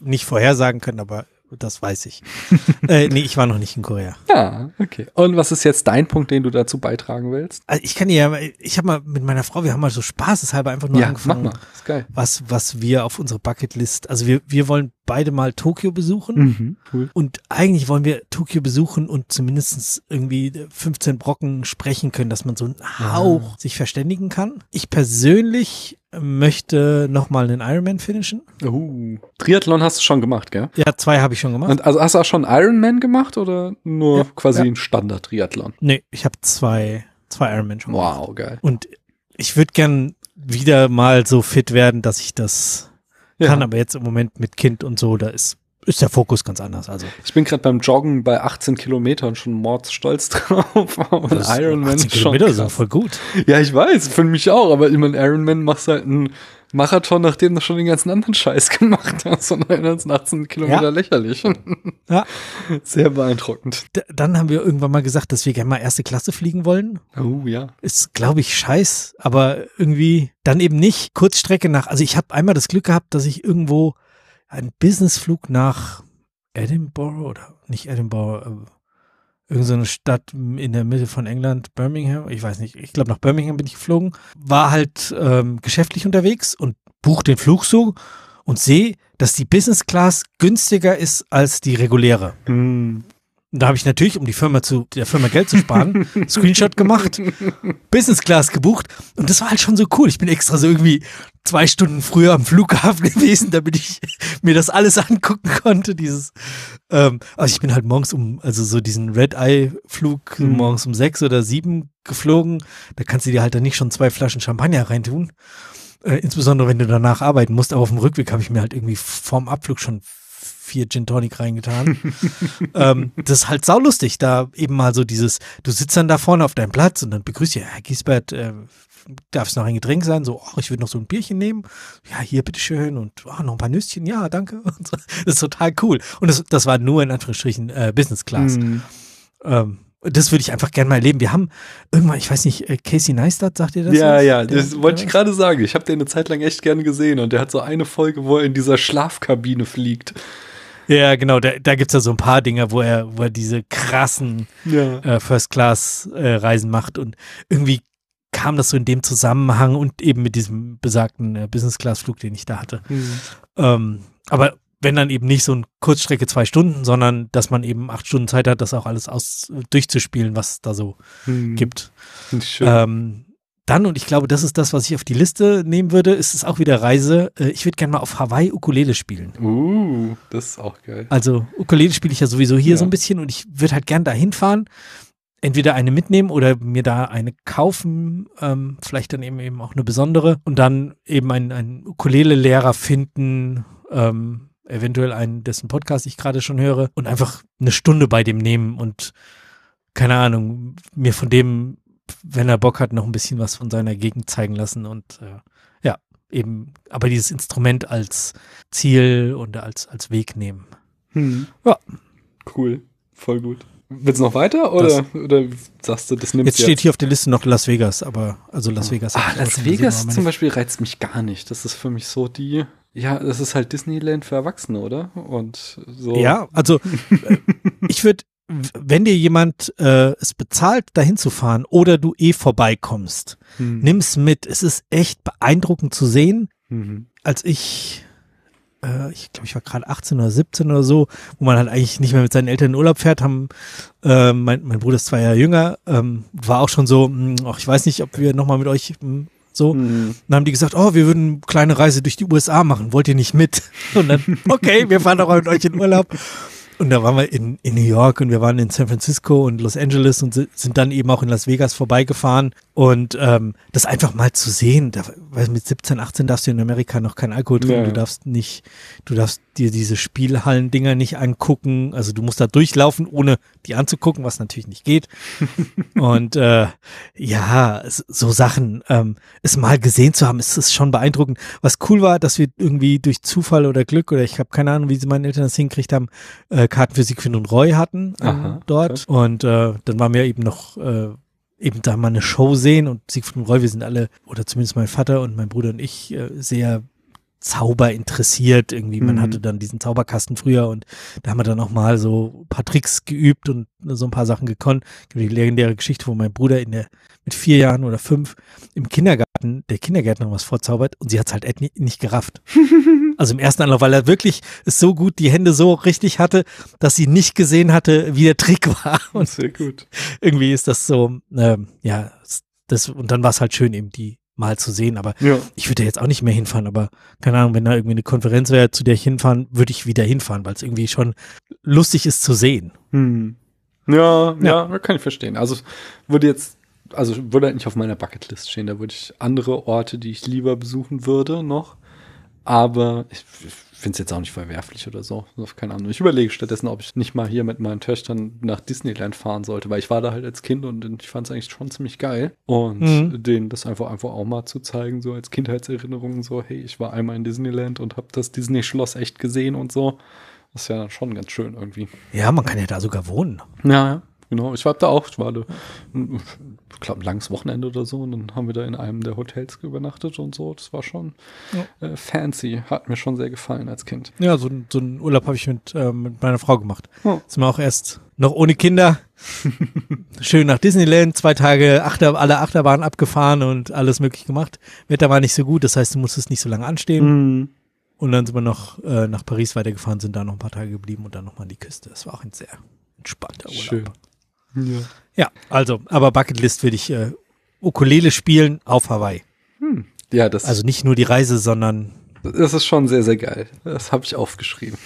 nicht vorhersagen können, aber das weiß ich. äh, nee, ich war noch nicht in Korea. Ja, okay. Und was ist jetzt dein Punkt, den du dazu beitragen willst? Also ich kann dir ja, ich habe mal mit meiner Frau, wir haben mal so spaßeshalber einfach nur ja, mach angefangen, mal. Ist geil. was, was wir auf unsere Bucketlist, also wir, wir wollen beide mal Tokio besuchen. Mhm, cool. Und eigentlich wollen wir Tokio besuchen und zumindestens irgendwie 15 Brocken sprechen können, dass man so einen Hauch sich verständigen kann. Ich persönlich möchte nochmal einen Ironman finishen. Uh. Triathlon hast du schon gemacht, gell? Ja, zwei habe ich schon gemacht. Und also hast du auch schon Ironman gemacht oder nur Ja, quasi ja. ein Standard-Triathlon? nee, ich habe zwei, zwei Ironman schon gemacht. Wow, geil. Und ich würde gern wieder mal so fit werden, dass ich das Ja. kann, aber jetzt im Moment mit Kind und so, da ist, ist der Fokus ganz anders. Also Ich bin gerade beim Joggen bei 18 Kilometern schon mordsstolz drauf. Ein das ist- Ironman 18 ist schon Kilometer sind krass. voll gut. Ja, ich weiß, für mich auch, aber ich meine, Ironman machst halt einen Marathon, nachdem du schon den ganzen anderen Scheiß gemacht hast. Und dann sind 18 Kilometer Ja. lächerlich. Ja. Sehr beeindruckend. D dann haben wir irgendwann mal gesagt, dass wir gerne mal erste Klasse fliegen wollen. Oh ja. ist, glaube ich, scheiß, aber irgendwie dann eben nicht. Kurzstrecke nach, also ich habe einmal das Glück gehabt, dass ich irgendwo einen Businessflug nach Edinburgh oder nicht Edinburgh, äh, irgendeine Stadt in der Mitte von England, Birmingham, ich weiß nicht, ich glaube nach Birmingham bin ich geflogen, war halt ähm, geschäftlich unterwegs und buch den Flug so und sehe, dass die Business Class günstiger ist als die reguläre. Hm. Und da habe ich natürlich, um die Firma zu, der Firma Geld zu sparen, Screenshot gemacht, Business Class gebucht und das war halt schon so cool. Ich bin extra so irgendwie zwei Stunden früher am Flughafen gewesen, damit ich mir das alles angucken konnte. Dieses, ähm, also ich bin halt morgens um, also so diesen Red Eye Flug Mhm. morgens um sechs oder sieben geflogen. Da kannst du dir halt dann nicht schon zwei Flaschen Champagner reintun. Äh, insbesondere wenn du danach arbeiten musst. Aber auf dem Rückweg habe ich mir halt irgendwie vorm Abflug schon vier Gin Tonic reingetan. ähm, das ist halt saulustig, da eben mal so dieses, du sitzt dann da vorne auf deinem Platz und dann begrüßt ihr, Herr Giesbert, äh, darf es noch ein Getränk sein? So, oh, ich würde noch so ein Bierchen nehmen. Ja, hier, bitteschön. Und oh, noch ein paar Nüsschen. Ja, danke. So. Das ist total cool. Und das, das war nur in Anführungsstrichen äh, Business Class. Mhm. Ähm, das würde ich einfach gerne mal erleben. Wir haben irgendwann, ich weiß nicht, äh, Casey Neistat, sagt ihr das? Ja, was? ja, Der- das wollte ich gerade sagen. Ich habe den eine Zeit lang echt gerne gesehen und der hat so eine Folge, wo er in dieser Schlafkabine fliegt. Ja, genau. Da, da gibt es ja so ein paar Dinge, wo er, wo er diese krassen Ja. äh, First-Class-Reisen macht und irgendwie kam das so in dem Zusammenhang und eben mit diesem besagten äh, Business-Class-Flug, den ich da hatte. Ähm, aber wenn dann eben nicht so ein Kurzstrecke zwei Stunden, sondern dass man eben acht Stunden Zeit hat, das auch alles aus durchzuspielen, was da so Hm. gibt. Schön. Ähm, dann, und ich glaube, das ist das, was ich auf die Liste nehmen würde, ist es auch wieder Reise. Äh, ich würde gerne mal auf Hawaii Ukulele spielen. uh, das ist auch geil. Also Ukulele spiele ich ja sowieso hier Ja. so ein bisschen und ich würde halt gern da hinfahren. Entweder eine mitnehmen oder mir da eine kaufen, ähm, vielleicht dann eben eben auch eine besondere und dann eben einen, einen Ukulele-Lehrer finden, ähm, eventuell einen, dessen Podcast ich gerade schon höre und einfach eine Stunde bei dem nehmen und keine Ahnung, mir von dem, wenn er Bock hat, noch ein bisschen was von seiner Gegend zeigen lassen und äh, ja, eben, aber dieses Instrument als Ziel und als, als Weg nehmen. Hm. Ja. Cool. Voll gut. Willst du noch weiter oder, oder sagst du, das nimmst Jetzt steht hier auf der Liste noch Las Vegas, aber also Las Vegas. Ah, ich auch Las gesehen, Vegas aber zum Beispiel reizt mich gar nicht. Das ist für mich so die. Ja, das ist halt Disneyland für Erwachsene, oder? Und so. Ja, also äh, ich würde, wenn dir jemand äh, es bezahlt, dahin zu fahren oder du eh vorbeikommst, Hm. nimm's mit. Es ist echt beeindruckend zu sehen. Mhm. Als ich, äh, ich glaube, ich war gerade 18 oder 17 oder so, wo man halt eigentlich nicht mehr mit seinen Eltern in Urlaub fährt, haben äh, mein, mein Bruder ist zwei Jahre jünger, ähm, war auch schon so, mh, ach, ich weiß nicht, ob wir nochmal mit euch mh, so. Mhm. Dann haben die gesagt, oh, wir würden eine kleine Reise durch die USA machen, wollt ihr nicht mit? Und dann, okay, wir fahren doch mal mit euch in Urlaub. Und da waren wir in, in New York und wir waren in San Francisco und Los Angeles und si- sind dann eben auch in Las Vegas vorbeigefahren. Und ähm, das einfach mal zu sehen, da, weil mit 17, 18 darfst du in Amerika noch kein Alkohol trinken, Ja, du darfst nicht, du darfst dir diese Spielhallen-Dinger nicht angucken. Also du musst da durchlaufen, ohne die anzugucken, was natürlich nicht geht. und äh, ja, so Sachen, ähm, es mal gesehen zu haben, ist es schon beeindruckend. Was cool war, dass wir irgendwie durch Zufall oder Glück oder ich habe keine Ahnung, wie sie meine Eltern das hingekriegt haben, äh, Karten für Siegfried und Roy hatten ähm, Aha, dort. krass. Und äh, dann waren wir eben noch äh, eben da mal eine Show sehen und Siegfried und Roy, wir sind alle, oder zumindest mein Vater und mein Bruder und ich, äh, sehr Zauber interessiert. Irgendwie, man Mhm. hatte dann diesen Zauberkasten früher und da haben wir dann auch mal so ein paar Tricks geübt und so ein paar Sachen gekonnt. Die legendäre Geschichte, wo mein Bruder in der, mit vier Jahren oder fünf im Kindergarten, der Kindergärtner was vorzaubert und sie hat es halt nicht gerafft. Also im ersten Anlauf, weil er wirklich es so gut die Hände so richtig hatte, dass sie nicht gesehen hatte, wie der Trick war. Und Sehr gut. irgendwie ist das so, ähm, ja, das, und dann war es halt schön, eben die mal zu sehen. Aber Ja. ich würde jetzt auch nicht mehr hinfahren, aber keine Ahnung, wenn da irgendwie eine Konferenz wäre, zu der ich hinfahren, würde ich wieder hinfahren, weil es irgendwie schon lustig ist zu sehen. Hm. Ja, ja, kann ich verstehen. Also würde jetzt, also würde halt nicht auf meiner Bucketlist stehen. Da würde ich andere Orte, die ich lieber besuchen würde, noch. Aber ich, finde es jetzt auch nicht verwerflich oder so. Keine Ahnung. Ich überlege stattdessen, ob ich nicht mal hier mit meinen Töchtern nach Disneyland fahren sollte, weil ich war da halt als Kind und ich fand es eigentlich schon ziemlich geil. Und Mhm. denen das einfach, einfach auch mal zu zeigen, so als Kindheitserinnerung, so, hey, ich war einmal in Disneyland und habe das Disney-Schloss echt gesehen und so. Das ist ja dann schon ganz schön irgendwie. Ja, man kann ja da sogar wohnen. Ja, ja, genau. Ich war da auch, ich war da, ich glaube, ein langes Wochenende oder so und dann haben wir da in einem der Hotels übernachtet und so. Das war schon äh, fancy. Hat mir schon sehr gefallen als Kind. Ja, so, ein- so einen Urlaub habe ich mit, ähm, mit meiner Frau gemacht. Oh. Sind wir auch erst noch ohne Kinder. Schön nach Disneyland, zwei Tage Achter, alle Achterbahnen abgefahren und alles möglich gemacht. Wetter war nicht so gut, das heißt, du musstest nicht so lange anstehen. Mhm. Und dann sind wir noch äh, nach Paris weitergefahren, sind da noch ein paar Tage geblieben und dann nochmal an die Küste. Das war auch ein sehr entspannter Urlaub. Schön. Ja. ja, also, aber Bucketlist würde ich äh, Ukulele spielen auf Hawaii. Hm. Ja, das. Also nicht nur die Reise, sondern das ist schon sehr, sehr geil. Das habe ich aufgeschrieben.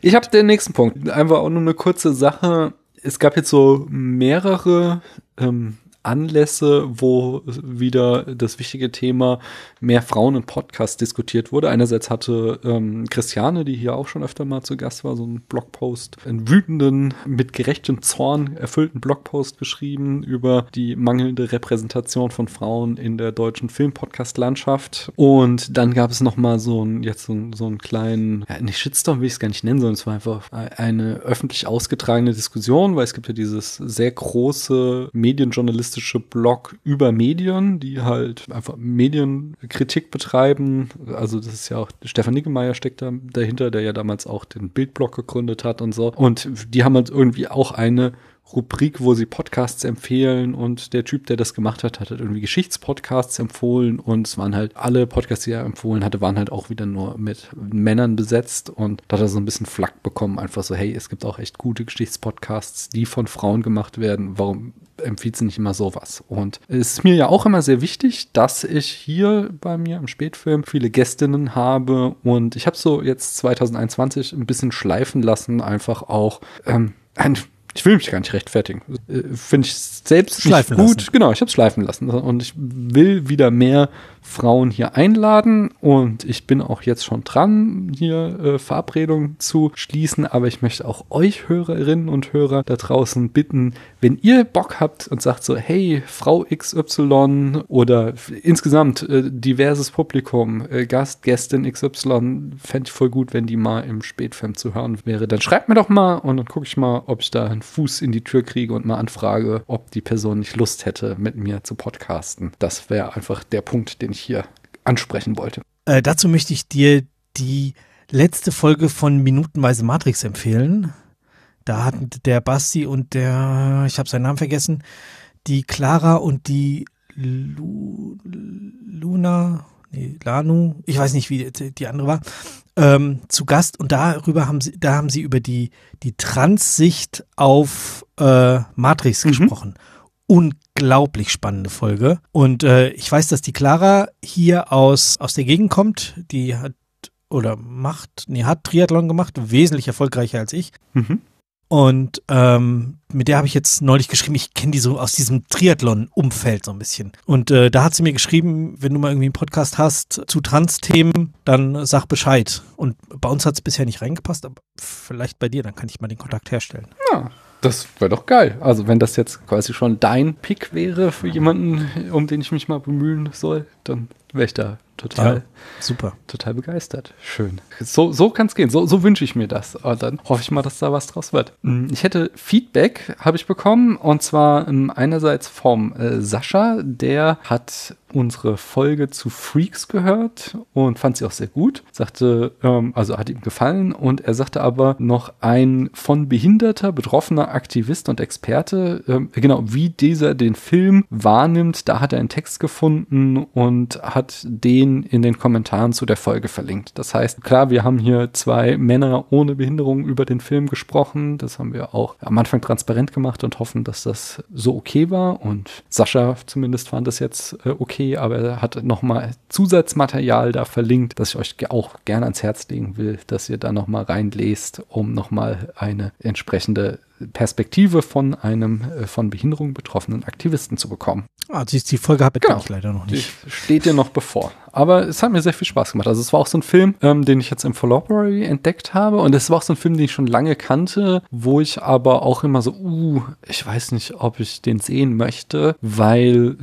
ich habe den nächsten Punkt. Einfach auch nur eine kurze Sache. Es gab jetzt so mehrere ähm, Anlässe, wo wieder das wichtige Thema mehr Frauen in Podcasts diskutiert wurde. Einerseits hatte ähm, Christiane, die hier auch schon öfter mal zu Gast war, so einen Blogpost, einen wütenden, mit gerechtem Zorn erfüllten Blogpost geschrieben über die mangelnde Repräsentation von Frauen in der deutschen Filmpodcast-Landschaft. Und dann gab es noch mal so ein, jetzt so, so einen kleinen, ja, nicht Shitstorm will ich es gar nicht nennen, sondern es war einfach eine öffentlich ausgetragene Diskussion, weil es gibt ja dieses sehr große medienjournalistische journalistische Blog über Medien, die halt einfach Medienkritik betreiben. Also das ist ja auch, Stefan Niggemeier steckt da dahinter, der ja damals auch den Bildblog gegründet hat und so. Und die haben halt irgendwie auch eine Rubrik, wo sie Podcasts empfehlen und der Typ, der das gemacht hat, hat halt irgendwie Geschichtspodcasts empfohlen und es waren halt alle Podcasts, die er empfohlen hatte, waren halt auch wieder nur mit Männern besetzt und da hat er so ein bisschen Flack bekommen, einfach so, hey, es gibt auch echt gute Geschichtspodcasts, die von Frauen gemacht werden, warum empfiehlt sie nicht immer sowas? Und es ist mir ja auch immer sehr wichtig, dass ich hier bei mir im Spätfilm viele Gästinnen habe und ich habe so jetzt 2021 ein bisschen schleifen lassen, einfach auch ähm, ein ich will mich gar nicht rechtfertigen. Äh, finde ich selbst schleifen nicht gut. Lassen. Genau, ich habe es schleifen lassen. Und ich will wieder mehr Frauen hier einladen und ich bin auch jetzt schon dran, hier äh, Verabredungen zu schließen, aber ich möchte auch euch Hörerinnen und Hörer da draußen bitten, wenn ihr Bock habt und sagt so, hey, Frau XY oder insgesamt äh, diverses Publikum, äh, Gast, Gästin XY, fände ich voll gut, wenn die mal im Spätfilm zu hören wäre, dann schreibt mir doch mal und dann gucke ich mal, ob ich da einen Fuß in die Tür kriege und mal anfrage, ob die Person nicht Lust hätte, mit mir zu podcasten. Das wäre einfach der Punkt, den ich hier ansprechen wollte. Äh, dazu möchte ich dir die letzte Folge von Minutenweise Matrix empfehlen. Da hatten der Basti und der, ich habe seinen Namen vergessen, die Clara und die Lu, Luna, nee, Lanu, ich weiß nicht, wie die, die andere war, ähm, zu Gast und darüber haben sie, da haben sie über die, die Transsicht auf äh, Matrix mhm. gesprochen unglaublich spannende Folge. Und äh, ich weiß, dass die Clara hier aus, aus der Gegend kommt. Die hat oder macht, nee, hat Triathlon gemacht, wesentlich erfolgreicher als ich. Mhm. Und ähm, mit der habe ich jetzt neulich geschrieben, ich kenne die so aus diesem Triathlon-Umfeld so ein bisschen. Und äh, da hat sie mir geschrieben, wenn du mal irgendwie einen Podcast hast zu Trans-Themen, dann sag Bescheid. Und bei uns hat es bisher nicht reingepasst, aber vielleicht bei dir, dann kann ich mal den Kontakt herstellen. Ja, das wäre doch geil. Also wenn das jetzt quasi schon dein Pick wäre für jemanden, um den ich mich mal bemühen soll, dann wäre ich da total ja, super. Total begeistert. Schön. So, so kann es gehen. So, so wünsche ich mir das. Und dann hoffe ich mal, dass da was draus wird. Mm, ich hätte Feedback, habe ich bekommen. Und zwar ähm, einerseits vom äh, Sascha, der hat unsere Folge zu Freaks gehört und fand sie auch sehr gut. Sagte, ähm, also hat ihm gefallen und er sagte aber noch ein von behinderter, betroffener Aktivist und Experte, ähm, genau, wie dieser den Film wahrnimmt. Da hat er einen Text gefunden und hat den in den Kommentaren zu der Folge verlinkt. Das heißt, klar, wir haben hier zwei Männer ohne Behinderung über den Film gesprochen. Das haben wir auch am Anfang transparent gemacht und hoffen, dass das so okay war. Und Sascha zumindest fand das jetzt äh, okay, aber er hat nochmal Zusatzmaterial da verlinkt, das ich euch auch gerne ans Herz legen will, dass ihr da nochmal reinlest, um nochmal eine entsprechende Perspektive von einem äh, von Behinderung betroffenen Aktivisten zu bekommen. Ah, die, die Folge habe genau. ich leider noch nicht. Die steht dir noch bevor. Aber es hat mir sehr viel Spaß gemacht. Also es war auch so ein Film, ähm, den ich jetzt im Library entdeckt habe. Und es war auch so ein Film, den ich schon lange kannte, wo ich aber auch immer so, uh, ich weiß nicht, ob ich den sehen möchte, weil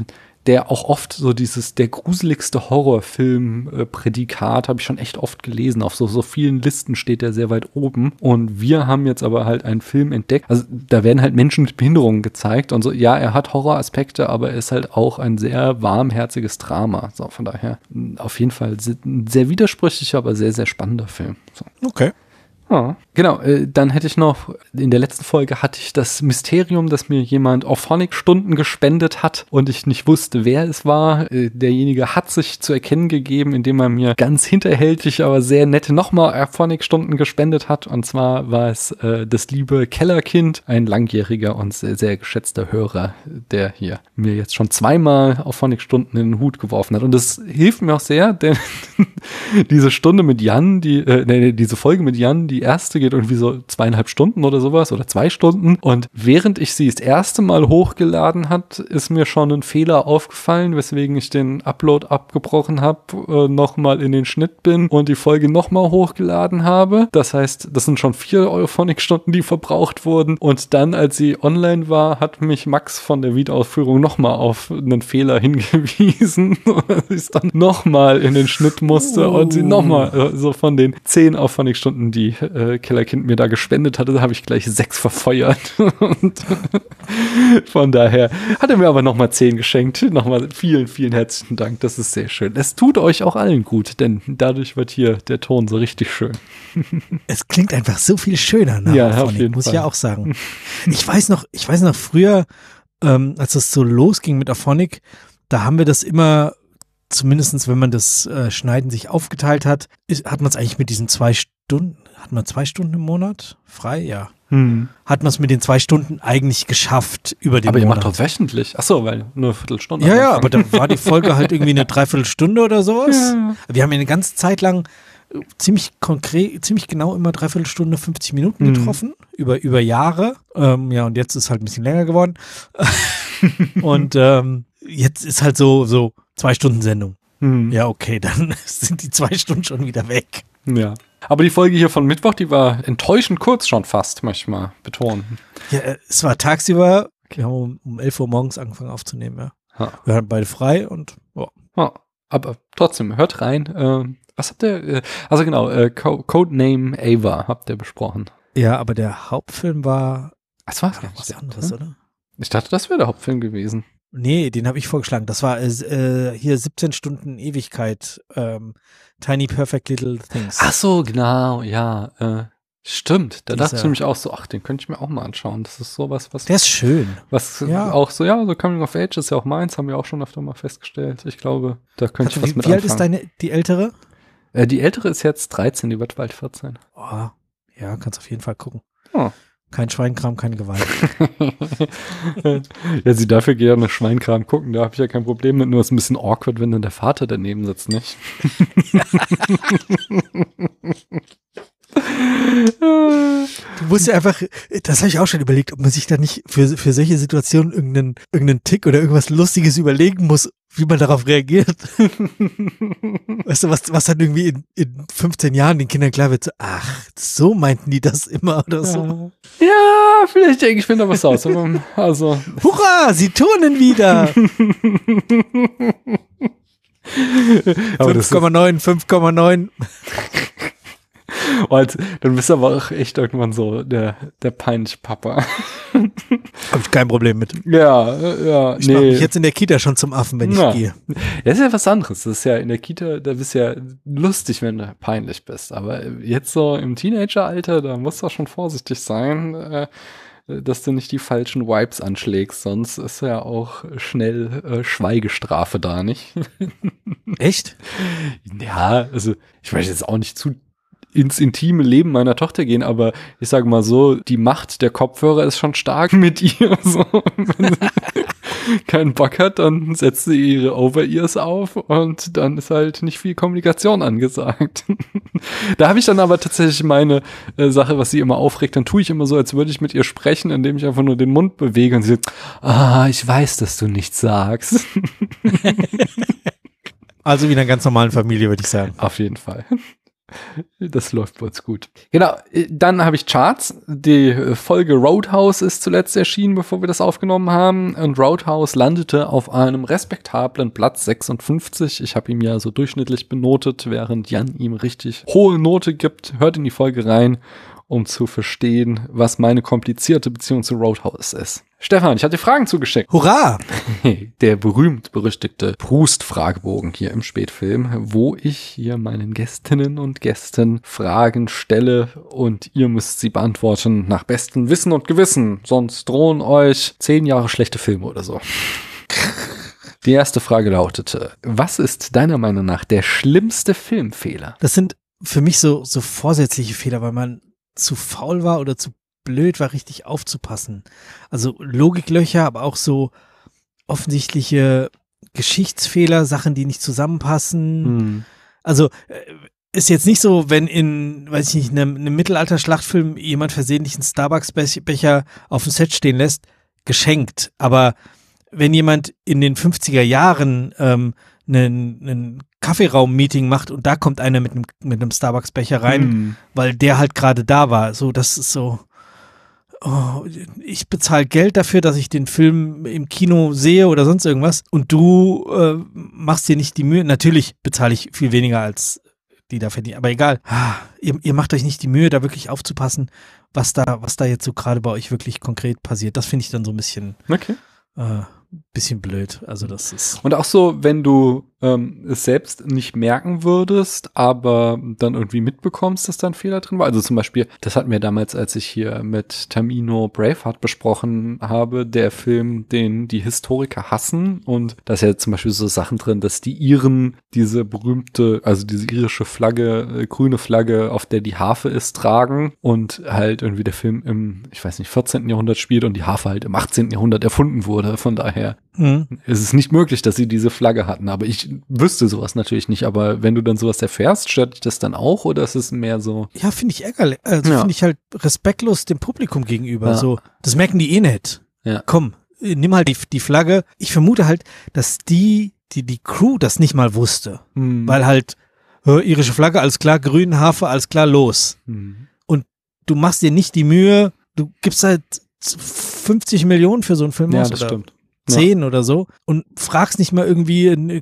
der auch oft so dieses der gruseligste Horrorfilm-Prädikat habe ich schon echt oft gelesen. Auf so, so vielen Listen steht der sehr weit oben. Und wir haben jetzt aber halt einen Film entdeckt. Also da werden halt Menschen mit Behinderungen gezeigt und so. Ja, er hat Horroraspekte, aber er ist halt auch ein sehr warmherziges Drama. So, von daher auf jeden Fall ein sehr widersprüchlicher, aber sehr, sehr spannender Film. So. Okay. Genau. Äh, dann hätte ich noch, in der letzten Folge hatte ich das Mysterium, dass mir jemand Orphonic-Stunden gespendet hat und ich nicht wusste, wer es war. Äh, derjenige hat sich zu erkennen gegeben, indem er mir ganz hinterhältig, aber sehr nette nochmal Orphonic-Stunden gespendet hat. Und zwar war es äh, das liebe Kellerkind, ein langjähriger und sehr, sehr geschätzter Hörer, der hier mir jetzt schon zweimal Orphonic-Stunden in den Hut geworfen hat. Und das hilft mir auch sehr, denn diese Stunde mit Jan, die, äh, nee, diese Folge mit Jan, die erste geht irgendwie so zweieinhalb Stunden oder sowas oder zwei Stunden. Und während ich sie das erste Mal hochgeladen hat, ist mir schon ein Fehler aufgefallen, weswegen ich den Upload abgebrochen habe, äh, nochmal in den Schnitt bin und die Folge nochmal hochgeladen habe. Das heißt, das sind schon vier Euphonic-Stunden, die verbraucht wurden. Und dann, als sie online war, hat mich Max von der Wiederausführung nochmal auf einen Fehler hingewiesen, dass ich dann nochmal in den Schnitt musste oh. und sie nochmal äh, so von den zehn Euphonic-Stunden die Kellerkind mir da gespendet hatte, habe ich gleich sechs verfeuert. Und von daher hat er mir aber nochmal zehn geschenkt. Nochmal vielen, vielen herzlichen Dank. Das ist sehr schön. Es tut euch auch allen gut, denn dadurch wird hier der Ton so richtig schön. Es klingt einfach so viel schöner. Nach ja, auf jeden muss Fall. ich ja auch sagen. Ich weiß noch, ich weiß noch früher, ähm, als es so losging mit Aphonic, da haben wir das immer zumindestens wenn man das äh, Schneiden sich aufgeteilt hat, ist, hat man es eigentlich mit diesen zwei Stunden, hat man zwei Stunden im Monat frei? Ja. Hm. Hat man es mit den zwei Stunden eigentlich geschafft über den Aber Monat. ihr macht doch wöchentlich. Ach so, weil nur eine Viertelstunde. Ja, ja, aber da war die Folge halt irgendwie eine Dreiviertelstunde oder sowas. Ja. Wir haben ja eine ganze Zeit lang äh, ziemlich konkret, ziemlich genau immer Dreiviertelstunde, 50 Minuten hm. getroffen, über, über Jahre. Ähm, ja, und jetzt ist halt ein bisschen länger geworden. und ähm, jetzt ist halt so, so zwei Stunden Sendung. Hm. Ja, okay, dann sind die zwei Stunden schon wieder weg. Ja. Aber die Folge hier von Mittwoch, die war enttäuschend kurz schon fast, manchmal betonen. Ja, äh, es war tagsüber, wir haben um, um 11 Uhr morgens angefangen aufzunehmen, ja. Ha. Wir hatten beide frei und ja. Ha. Aber trotzdem, hört rein. Äh, was habt ihr, äh, also genau, äh, Co Codename Ava habt ihr besprochen. Ja, aber der Hauptfilm war, das war was anderes, ne? oder? Ich dachte, das wäre der Hauptfilm gewesen. Nee, den habe ich vorgeschlagen. Das war äh, hier 17 Stunden Ewigkeit. Ähm, Tiny Perfect Little Things. Ach so, genau, ja. Äh, stimmt. Da Dieser, dachte ich nämlich auch so, ach, den könnte ich mir auch mal anschauen. Das ist sowas, was. Der ist schön. Was ja. auch so, ja, so Coming of Age ist ja auch meins, haben wir auch schon öfter mal festgestellt. Ich glaube, da könnte ich was wie, mit Wie alt ist deine, die ältere? Äh, die ältere ist jetzt 13, die wird bald 14. Oh, ja, kannst auf jeden Fall gucken. Oh. Kein Schweinkram, keine Gewalt. ja, sie dafür gerne Schweinkram gucken, da habe ich ja kein Problem mit, nur ist ein bisschen awkward, wenn dann der Vater daneben sitzt, nicht? Du musst ja einfach, das habe ich auch schon überlegt, ob man sich da nicht für, für solche Situationen irgendeinen, irgendeinen Tick oder irgendwas Lustiges überlegen muss, wie man darauf reagiert. weißt du, was, was dann irgendwie in, in 15 Jahren den Kindern klar wird, so, ach, so meinten die das immer oder so. Ja, vielleicht denke ich mir da was aus. Also. Hurra, sie turnen wieder! 5,9, 5,9. Und dann bist du aber auch echt irgendwann so der, der peinliche Papa. Hab ich kein Problem mit. Ja, ja. Ich nee. mache mich jetzt in der Kita schon zum Affen, wenn ja. ich gehe. Das ist ja was anderes. Das ist ja in der Kita, da bist du ja lustig, wenn du peinlich bist. Aber jetzt so im Teenageralter, da musst du auch schon vorsichtig sein, äh, dass du nicht die falschen Vibes anschlägst. Sonst ist ja auch schnell äh, Schweigestrafe da, nicht? Echt? Ja, also ich möchte jetzt auch nicht zu ins intime Leben meiner Tochter gehen, aber ich sage mal so, die Macht der Kopfhörer ist schon stark mit ihr. So. Wenn sie keinen Bock hat, dann setzt sie ihre Over-Ears auf und dann ist halt nicht viel Kommunikation angesagt. da habe ich dann aber tatsächlich meine äh, Sache, was sie immer aufregt, dann tue ich immer so, als würde ich mit ihr sprechen, indem ich einfach nur den Mund bewege und sie sagt, ah, ich weiß, dass du nichts sagst. Also wie in einer ganz normalen Familie, würde ich sagen. Auf jeden Fall. Das läuft bei uns gut. Genau, dann habe ich Charts. Die Folge Roadhouse ist zuletzt erschienen, bevor wir das aufgenommen haben. Und Roadhouse landete auf einem respektablen Platz 56. Ich habe ihm ja so durchschnittlich benotet, während Jan ihm richtig hohe Note gibt. Hört in die Folge rein um zu verstehen, was meine komplizierte Beziehung zu Roadhouse ist. Stefan, ich hatte Fragen zugeschickt. Hurra! Der berühmt-berüchtigte Proust-Fragebogen hier im Spätfilm, wo ich hier meinen Gästinnen und Gästen Fragen stelle und ihr müsst sie beantworten nach bestem Wissen und Gewissen. Sonst drohen euch zehn Jahre schlechte Filme oder so. Die erste Frage lautete, was ist deiner Meinung nach der schlimmste Filmfehler? Das sind für mich so, so vorsätzliche Fehler, weil man zu faul war oder zu blöd war, richtig aufzupassen. Also Logiklöcher, aber auch so offensichtliche Geschichtsfehler, Sachen, die nicht zusammenpassen. Hm. Also äh, ist jetzt nicht so, wenn in, weiß ich nicht, einem, einem Mittelalter-Schlachtfilm jemand versehentlich einen Starbucks-Becher auf dem Set stehen lässt, geschenkt. Aber wenn jemand in den 50er Jahren ähm, einen, einen Kaffeeraum-Meeting macht und da kommt einer mit einem, mit einem Starbucks-Becher rein, Hm. weil der halt gerade da war. So, das ist so. Oh, ich bezahle Geld dafür, dass ich den Film im Kino sehe oder sonst irgendwas und du äh, machst dir nicht die Mühe. Natürlich bezahle ich viel weniger als die da verdienen, aber egal. Ah, Ihr, ihr macht euch nicht die Mühe, da wirklich aufzupassen, was da, was da jetzt so gerade bei euch wirklich konkret passiert. Das finde ich dann so ein bisschen, Okay. äh, bisschen blöd. Also das ist. Und auch so, wenn du ähm, es selbst nicht merken würdest, aber dann irgendwie mitbekommst, dass da ein Fehler drin war. Also zum Beispiel, das hatten wir damals, als ich hier mit Tamino Braveheart besprochen habe, der Film, den die Historiker hassen. Und da ist ja zum Beispiel so Sachen drin, dass die Iren diese berühmte, also diese irische Flagge, äh, grüne Flagge, auf der die Harfe ist, tragen und halt irgendwie der Film im, ich weiß nicht, 14. Jahrhundert spielt und die Harfe halt im 18. Jahrhundert erfunden wurde. Von daher Hm. es ist nicht möglich, dass sie diese Flagge hatten, aber ich wüsste sowas natürlich nicht. Aber wenn du dann sowas erfährst, stört dich das dann auch oder ist es mehr so? Ja, finde ich ärgerlich. Also Ja. finde ich halt respektlos dem Publikum gegenüber. Ja. So, das merken die eh nicht. Ja. Komm, nimm halt die, die Flagge. Ich vermute halt, dass die, die, die Crew das nicht mal wusste. Hm. Weil halt, äh, irische Flagge, alles klar, grün, Hafe, alles klar, los. Hm. Du machst dir nicht die Mühe, du gibst halt 50 Millionen für so einen Film Ja, aus das oder stimmt. 10 oder so und fragst nicht mal irgendwie eine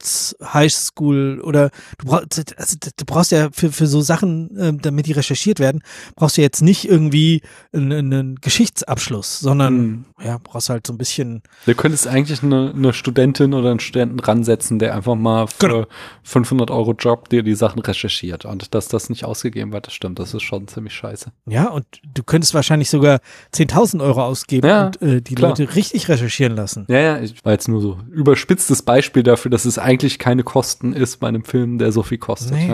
Geschichts-Highschool oder du brauchst, also du brauchst ja für, für so Sachen, ähm, damit die recherchiert werden, brauchst du jetzt nicht irgendwie einen, einen Geschichtsabschluss, sondern Hm. ja, brauchst halt so ein bisschen, Du könntest eigentlich eine, eine Studentin oder einen Studenten ransetzen, der einfach mal für Genau. 500 Euro Job dir die Sachen recherchiert. Und dass das nicht ausgegeben wird, das stimmt. Das ist schon ziemlich scheiße. ja, und du könntest wahrscheinlich sogar 10.000 Euro ausgeben Ja, und äh, die klar. Leute richtig recherchieren lassen. Ja, ja, ich war jetzt nur so überspitztes Beispiel dafür, dass es eigentlich keine Kosten ist bei einem Film, der so viel kostet. Nee.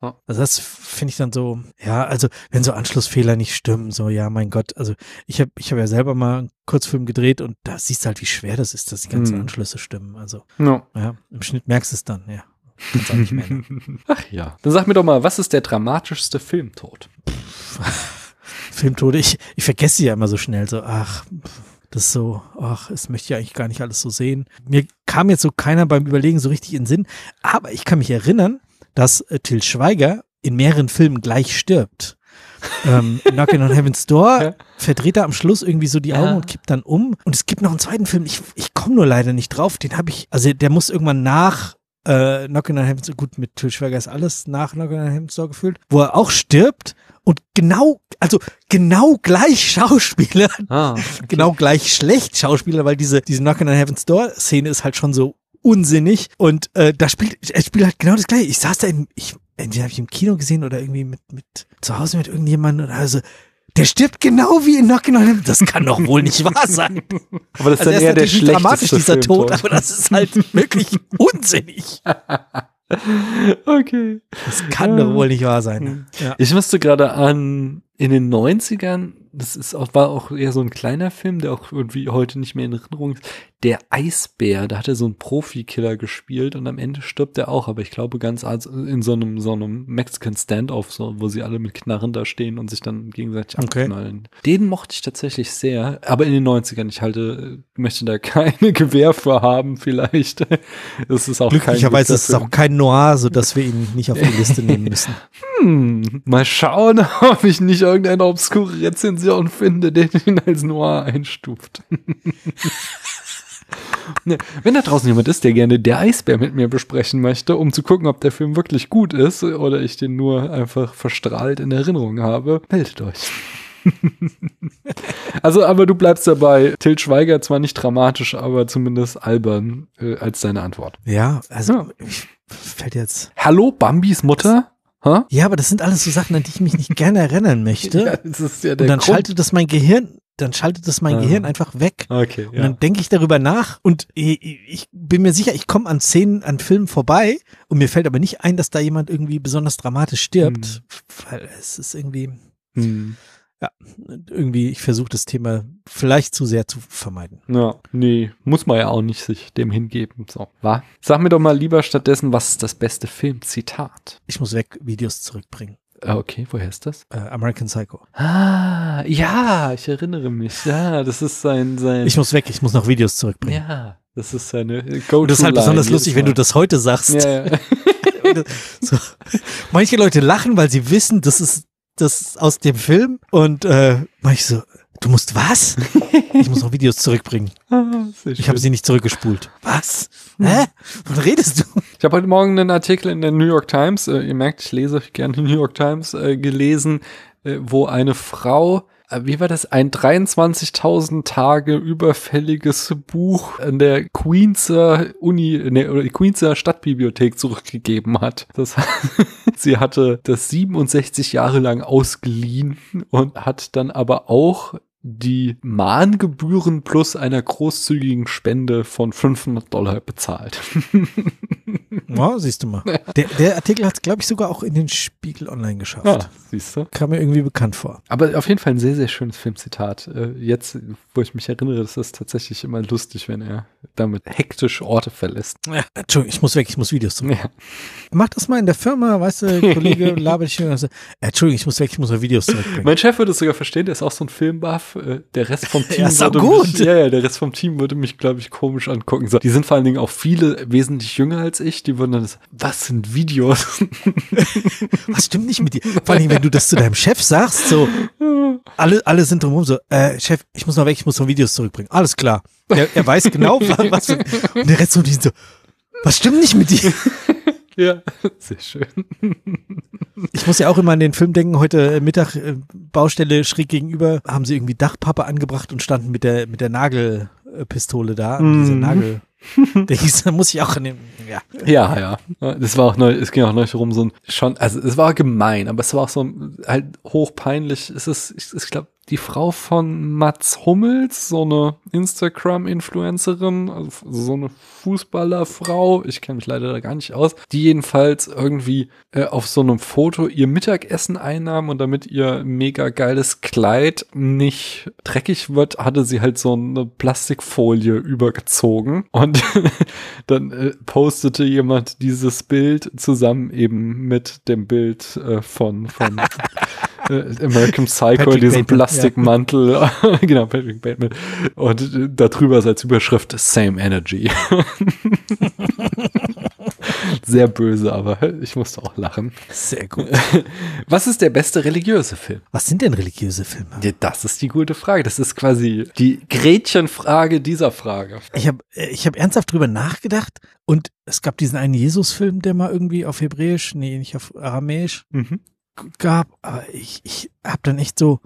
Ja. Also das finde ich dann so, ja, also wenn so Anschlussfehler nicht stimmen, so ja, mein Gott, also ich habe ich hab ja selber mal einen Kurzfilm gedreht und da siehst du halt, wie schwer das ist, dass die ganzen Hm. Anschlüsse stimmen. Also Ja. ja, im Schnitt merkst du es dann, ja. Ach ja. Dann sag mir doch mal, was ist der dramatischste Filmtod? Filmtode, ich, ich vergesse sie ja immer so schnell, so, ach, pff, das ist so, ach, das möchte ich eigentlich gar nicht alles so sehen. Mir kam jetzt so keiner beim Überlegen so richtig in den Sinn, aber ich kann mich erinnern, dass äh, Till Schweiger in mehreren Filmen gleich stirbt. ähm, Knocking on Heaven's Door Ja. verdreht er am Schluss irgendwie so die Ja. Augen und kippt dann um. Und es gibt noch einen zweiten Film, ich, ich komme nur leider nicht drauf, den habe ich, also der muss irgendwann nach äh, Knocking on Heaven's Door, gut, mit Till Schweiger ist alles nach Knocking on Heaven's Door gefühlt, wo er auch stirbt und genau, also genau gleich Schauspieler, Ah, genau gleich schlecht Schauspieler, weil diese, diese Knocking on Heaven's Door Szene ist halt schon so unsinnig und äh, da spielt, er spielt halt genau das gleiche. Ich saß da in, ich, entweder habe ich im Kino gesehen oder irgendwie mit, mit zu Hause mit irgendjemandem und also der stirbt genau wie in Knocking on Heaven's Das kann doch wohl nicht wahr sein. aber das ist Also dann er eher der nicht dramatisch, schlechteste dieser Tod, Filmtod. aber das ist halt wirklich unsinnig. okay. Das kann doch wohl nicht wahr sein. Ja. Ich musste gerade an in den 90ern, das ist auch, war auch eher so ein kleiner Film, der auch irgendwie heute nicht mehr in Erinnerung ist. Der Eisbär, da hat er so einen Profikiller gespielt und am Ende stirbt er auch, aber ich glaube ganz in so einem, so einem Mexican Standoff, so, wo sie alle mit Knarren da stehen und sich dann gegenseitig Okay. abknallen. Den mochte ich tatsächlich sehr, aber in den 90ern, ich halte, möchte da keine Gewehr für haben, vielleicht. Das ist auch Glücklicherweise ist es auch kein Noir, sodass wir ihn nicht auf die Liste nehmen müssen. Hm, mal schauen, ob ich nicht irgendeine obskure Rezension finde, der ihn als Noir einstuft. Ne, Wenn da draußen jemand ist, der gerne der Eisbär mit mir besprechen möchte, um zu gucken, ob der Film wirklich gut ist oder ich den nur einfach verstrahlt in Erinnerung habe, meldet euch. also, aber du bleibst dabei. Til Schweiger zwar nicht dramatisch, aber zumindest albern äh, als deine Antwort. Ja, also Ja. ich fällt jetzt. Hallo, Bambis Mutter? Hä? Ja, aber das sind alles so Sachen, an die ich mich nicht gerne erinnern möchte. Ja, das ist ja der und dann Grund. schaltet das mein Gehirn, dann schaltet das mein Ah. Gehirn einfach weg. Okay, Und ja. dann denke ich darüber nach und ich, ich bin mir sicher, ich komme an Szenen, an Filmen vorbei und mir fällt aber nicht ein, dass da jemand irgendwie besonders dramatisch stirbt, weil es ist irgendwie, Hm. Irgendwie, ich versuche das Thema vielleicht zu sehr zu vermeiden. Ja, nee, muss man ja auch nicht sich dem hingeben. So, wa? Sag mir doch mal lieber stattdessen, was ist das beste Filmzitat? Ich muss weg Videos zurückbringen. Ah, okay, woher ist das? Äh, American Psycho. Ah, ja, ich erinnere mich. Ja, das ist sein, sein. Ich muss weg, ich muss noch Videos zurückbringen. ja, das ist seine go Und das ist halt besonders lustig, wenn du das heute sagst. Ja, ja. So. Manche Leute lachen, weil sie wissen, das ist das aus dem Film und äh, manche so, du musst was? Ich muss noch Videos zurückbringen. Ah, Ich habe sie nicht zurückgespult. Was? Hä? Was redest du? Ich habe heute Morgen einen Artikel in der New York Times, äh, ihr merkt, ich lese gerne die New York Times, äh, gelesen, äh, wo eine Frau, wie war das, ein 23.000 Tage überfälliges Buch an der Queenser Uni, ne, oder Queenser Stadtbibliothek zurückgegeben hat. Das, sie hatte das 67 Jahre lang ausgeliehen und hat dann aber auch die Mahngebühren plus einer großzügigen Spende von 500 Dollar bezahlt. Ja, siehst du mal. Der, der Artikel hat es, glaube ich, sogar auch in den Spiegel Online geschafft. Ja, siehst du. Kam mir irgendwie bekannt vor. Aber auf jeden Fall ein sehr, sehr schönes Filmzitat. Äh, Jetzt, wo ich mich erinnere, ist das tatsächlich immer lustig, wenn er damit hektisch Orte verlässt. Ja, Entschuldigung, ich muss weg, ich muss Videos zurück. Ja. Mach das mal in der Firma, weißt du, Kollege labert dich und so, Entschuldigung, ich muss weg, ich muss noch Videos zurückbringen. Mein Chef würde es sogar verstehen, der ist auch so ein Filmbuff. Äh, Der Rest vom Team Ja, ist würde gut. mich, ja, ja, der Rest vom Team würde mich, glaube ich, komisch angucken. Die sind vor allen Dingen auch viele wesentlich jünger als ich. Die würden dann, das, was sind Videos? Was stimmt nicht mit dir? Vor allem, wenn du das zu deinem Chef sagst, so, alle, alle sind drumherum so, äh, Chef, ich muss noch weg, ich muss noch Videos zurückbringen. Alles klar. Er, er weiß genau, was, was und der Rest so, die sind so, was stimmt nicht mit dir? ja, sehr schön. Ich muss ja auch immer an den Film denken, heute Mittag, äh, Baustelle schräg gegenüber, haben sie irgendwie Dachpappe angebracht und standen mit der, mit der Nagelpistole da, Mhm. diese Nagel. Der hieß, da muss ich auch an den, ja. Ja, ja. Das war auch neu, es ging auch neu rum, so ein schon, also es war gemein, aber es war auch so halt hochpeinlich. Es ist, ich, ich glaube, die Frau von Mats Hummels, so eine Instagram-Influencerin, also so eine Fußballerfrau, ich kenne mich leider da gar nicht aus, die jedenfalls irgendwie äh, auf so einem Foto ihr Mittagessen einnahm und damit ihr mega geiles Kleid nicht dreckig wird, hatte sie halt so eine Plastikfolie übergezogen und dann äh, postete jemand dieses Bild zusammen eben mit dem Bild äh, von, von American Psycho, Patrick diesem Bateman, Plastikmantel, genau, Patrick Bateman. Und äh, darüber ist als Überschrift Same Energy. Sehr böse, aber ich musste auch lachen. Sehr gut. Was ist der beste religiöse Film? Was sind denn religiöse Filme? Ja, das ist die gute Frage. Das ist quasi die Gretchenfrage dieser Frage. Ich habe ich hab ernsthaft drüber nachgedacht und es gab diesen einen Jesus-Film, der mal irgendwie auf Hebräisch, nee, nicht auf Aramäisch Mhm. Gab, aber ich, ich habe dann echt so,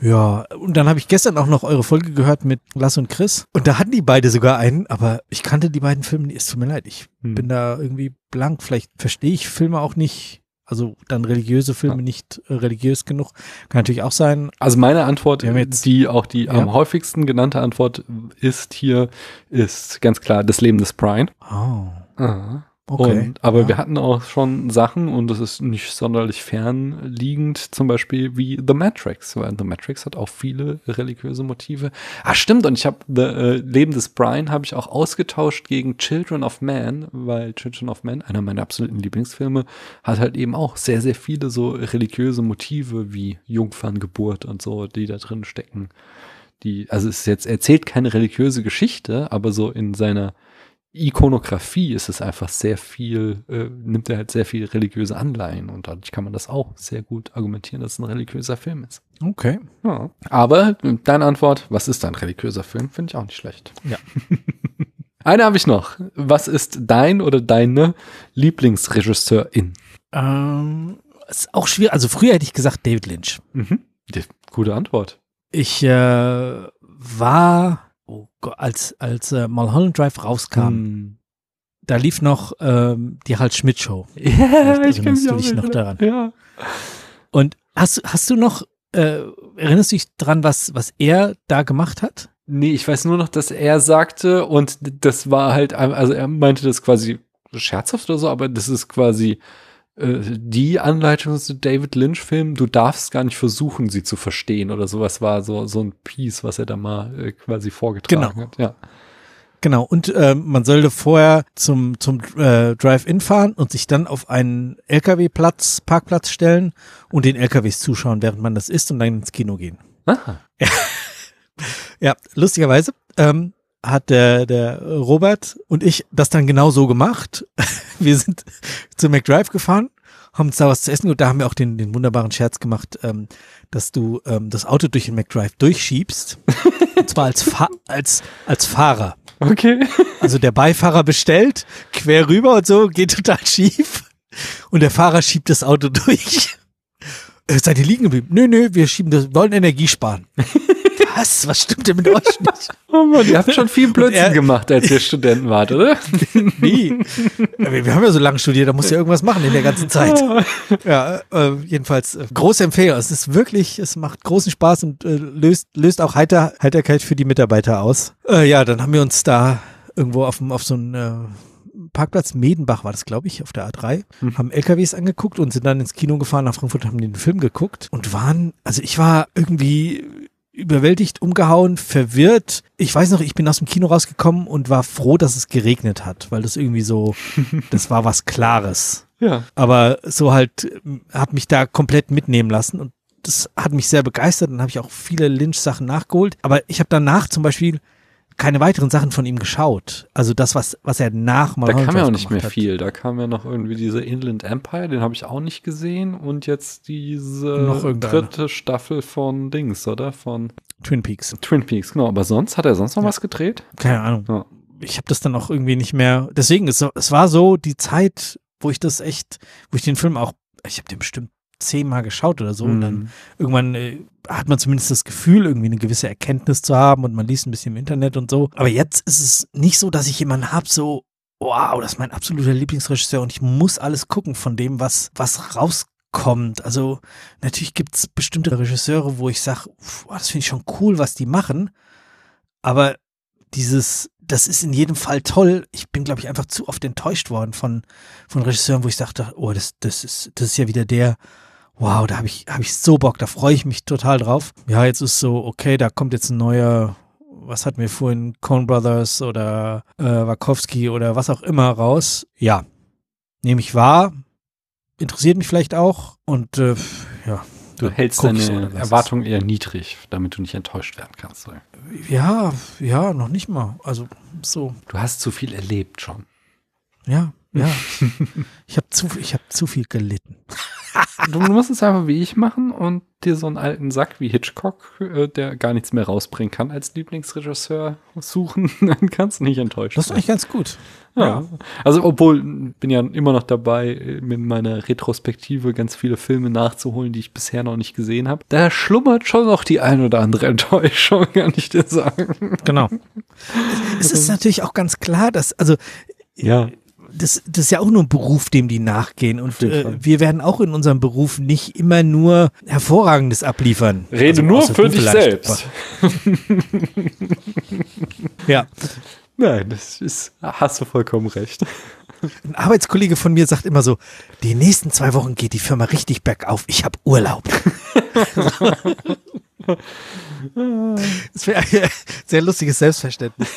ja, und dann habe ich gestern auch noch eure Folge gehört mit Lass und Chris und da hatten die beide sogar einen, aber ich kannte die beiden Filme, nicht. es tut mir leid, ich Hm. bin da irgendwie blank, vielleicht verstehe ich Filme auch nicht, also dann religiöse Filme Ja. nicht äh, religiös genug, kann natürlich auch sein. Also meine Antwort, jetzt- die auch die Ja. am häufigsten genannte Antwort ist hier, ist ganz klar das Leben des Brian. Oh, Aha. Okay. Und, aber ja. wir hatten auch schon Sachen und das ist nicht sonderlich fernliegend, zum Beispiel wie The Matrix, weil The Matrix hat auch viele religiöse Motive. Ah, stimmt, und ich habe äh, Leben des Brian habe ich auch ausgetauscht gegen Children of Man, weil Children of Man, einer meiner absoluten Lieblingsfilme, hat halt eben auch sehr, sehr viele so religiöse Motive wie Jungferngeburt und so, die da drin stecken. Die, also es ist jetzt erzählt keine religiöse Geschichte, aber so in seiner Ikonografie ist es einfach sehr viel, äh, nimmt er halt sehr viel religiöse Anleihen und dadurch kann man das auch sehr gut argumentieren, dass es ein religiöser Film ist. Okay. Ja. Aber deine Antwort, was ist ein religiöser Film, finde ich auch nicht schlecht. Ja. Eine habe ich noch. Was ist dein oder deine Lieblingsregisseurin? Ähm, ist auch schwierig. Also früher hätte ich gesagt David Lynch. Mhm. Gute Antwort. Ich äh, war, oh Gott, als, als äh, Mulholland Drive rauskam, Hm. da lief noch ähm, die Harald Schmidt Show. Ja, Vielleicht ich kann mich du dich noch daran. Ja. Und hast, hast du noch, äh, erinnerst du dich dran, was, was er da gemacht hat? Nee, ich weiß nur noch, dass er sagte und das war halt, also er meinte das quasi scherzhaft oder so, aber das ist quasi äh, die Anleitung zu David Lynch-Film. Du darfst gar nicht versuchen, sie zu verstehen oder sowas war so, so ein Piece, was er da mal äh, quasi vorgetragen Genau. hat. Ja. Genau, und ähm, man sollte vorher zum, zum äh, Drive-In fahren und sich dann auf einen LKW-Platz, Parkplatz stellen und den LKWs zuschauen, während man das isst und dann ins Kino gehen. Aha. Ja, lustigerweise ähm, hat der, der Robert und ich das dann genau so gemacht. Wir sind zu McDrive gefahren, haben uns da was zu essen und da haben wir auch den, den wunderbaren Scherz gemacht, ähm, dass du ähm, das Auto durch den McDrive durchschiebst. und zwar als, Fa als, als Fahrer. Okay. Also der Beifahrer bestellt, quer rüber und so, geht total schief. Und der Fahrer schiebt das Auto durch. Äh, Seid ihr liegen geblieben? Nö, nö, wir schieben das, wollen Energie sparen. Was? Was stimmt denn mit euch nicht? Oh Mann, ihr habt schon viel Blödsinn er- gemacht, als ihr Studenten wart, oder? Wie? Wir, wir haben ja so lange studiert, da musst du ja irgendwas machen in der ganzen Zeit. Ja, äh, jedenfalls äh, große Empfehlung. Es ist wirklich, es macht großen Spaß und äh, löst, löst auch Heiter, Heiterkeit für die Mitarbeiter aus. Äh, ja, dann haben wir uns da irgendwo auf, dem- auf so einem äh, Parkplatz, Medenbach war das, glaube ich, auf der A3, haben LKWs angeguckt und sind dann ins Kino gefahren nach Frankfurt, haben den Film geguckt und waren, also ich war irgendwie überwältigt, umgehauen, verwirrt. Ich weiß noch, ich bin aus dem Kino rausgekommen und war froh, dass es geregnet hat, weil das irgendwie so, das war was Klares. Ja. Aber so halt, ähm, hat mich da komplett mitnehmen lassen und das hat mich sehr begeistert. Dann habe ich auch viele Lynch-Sachen nachgeholt. Aber ich habe danach zum Beispiel keine weiteren Sachen von ihm geschaut. Also das, was, was er nach Da Mulholland kam ja auch nicht mehr hat. viel. Da kam ja noch irgendwie diese Inland Empire, den habe ich auch nicht gesehen. Und jetzt diese dritte Staffel von Dings, oder? Von Twin Peaks. Twin Peaks, genau. Aber sonst hat er sonst noch Ja. was gedreht? Keine Ahnung. Ja. Ich habe das dann auch irgendwie nicht mehr. Deswegen, es, es war so die Zeit, wo ich das echt, wo ich den Film auch, ich habe den bestimmt zehnmal geschaut oder so. Und dann Mhm. irgendwann äh, hat man zumindest das Gefühl, irgendwie eine gewisse Erkenntnis zu haben und man liest ein bisschen im Internet und so. Aber jetzt ist es nicht so, dass ich jemanden habe, so, wow, das ist mein absoluter Lieblingsregisseur und ich muss alles gucken von dem, was, was rauskommt. Also natürlich gibt es bestimmte Regisseure, wo ich sage, das finde ich schon cool, was die machen. Aber dieses, das ist in jedem Fall toll. Ich bin, glaube ich, einfach zu oft enttäuscht worden von, von Regisseuren, wo ich dachte, oh, das, das ist, das ist ja wieder der, wow, da habe ich, hab ich so Bock, da freue ich mich total drauf. Ja, jetzt ist so, okay, da kommt jetzt ein neuer, was hatten wir vorhin, Coen Brothers oder äh, Wachowski oder was auch immer raus. Ja, nehme ich wahr, interessiert mich vielleicht auch und äh, ja. Du hältst deine Erwartungen eher niedrig, damit du nicht enttäuscht werden kannst. ist. Ja, ja, noch nicht mal. Also so, Du hast zu viel erlebt schon. ja, ja. ich habe zu, ich habe zu viel gelitten. Du musst es einfach wie ich machen und dir so einen alten Sack wie Hitchcock, äh, der gar nichts mehr rausbringen kann, als Lieblingsregisseur suchen. Dann kannst du nicht enttäuscht Das ist eigentlich ganz gut. Ja. Also, obwohl, bin ja immer noch dabei, mit meiner Retrospektive ganz viele Filme nachzuholen, die ich bisher noch nicht gesehen habe. Da schlummert schon noch die ein oder andere Enttäuschung, kann ich dir sagen. Genau. Es ist natürlich auch ganz klar, dass, also, Ja. Das, das ist ja auch nur ein Beruf, dem die nachgehen. Und äh, wir werden auch in unserem Beruf nicht immer nur Hervorragendes abliefern. Rede Also, nur für dich selbst. Ja. Nein, das ist, hast du vollkommen recht. Ein Arbeitskollege von mir sagt immer so, die nächsten zwei Wochen geht die Firma richtig bergauf. Ich habe Urlaub. das wäre ein sehr lustiges Selbstverständnis.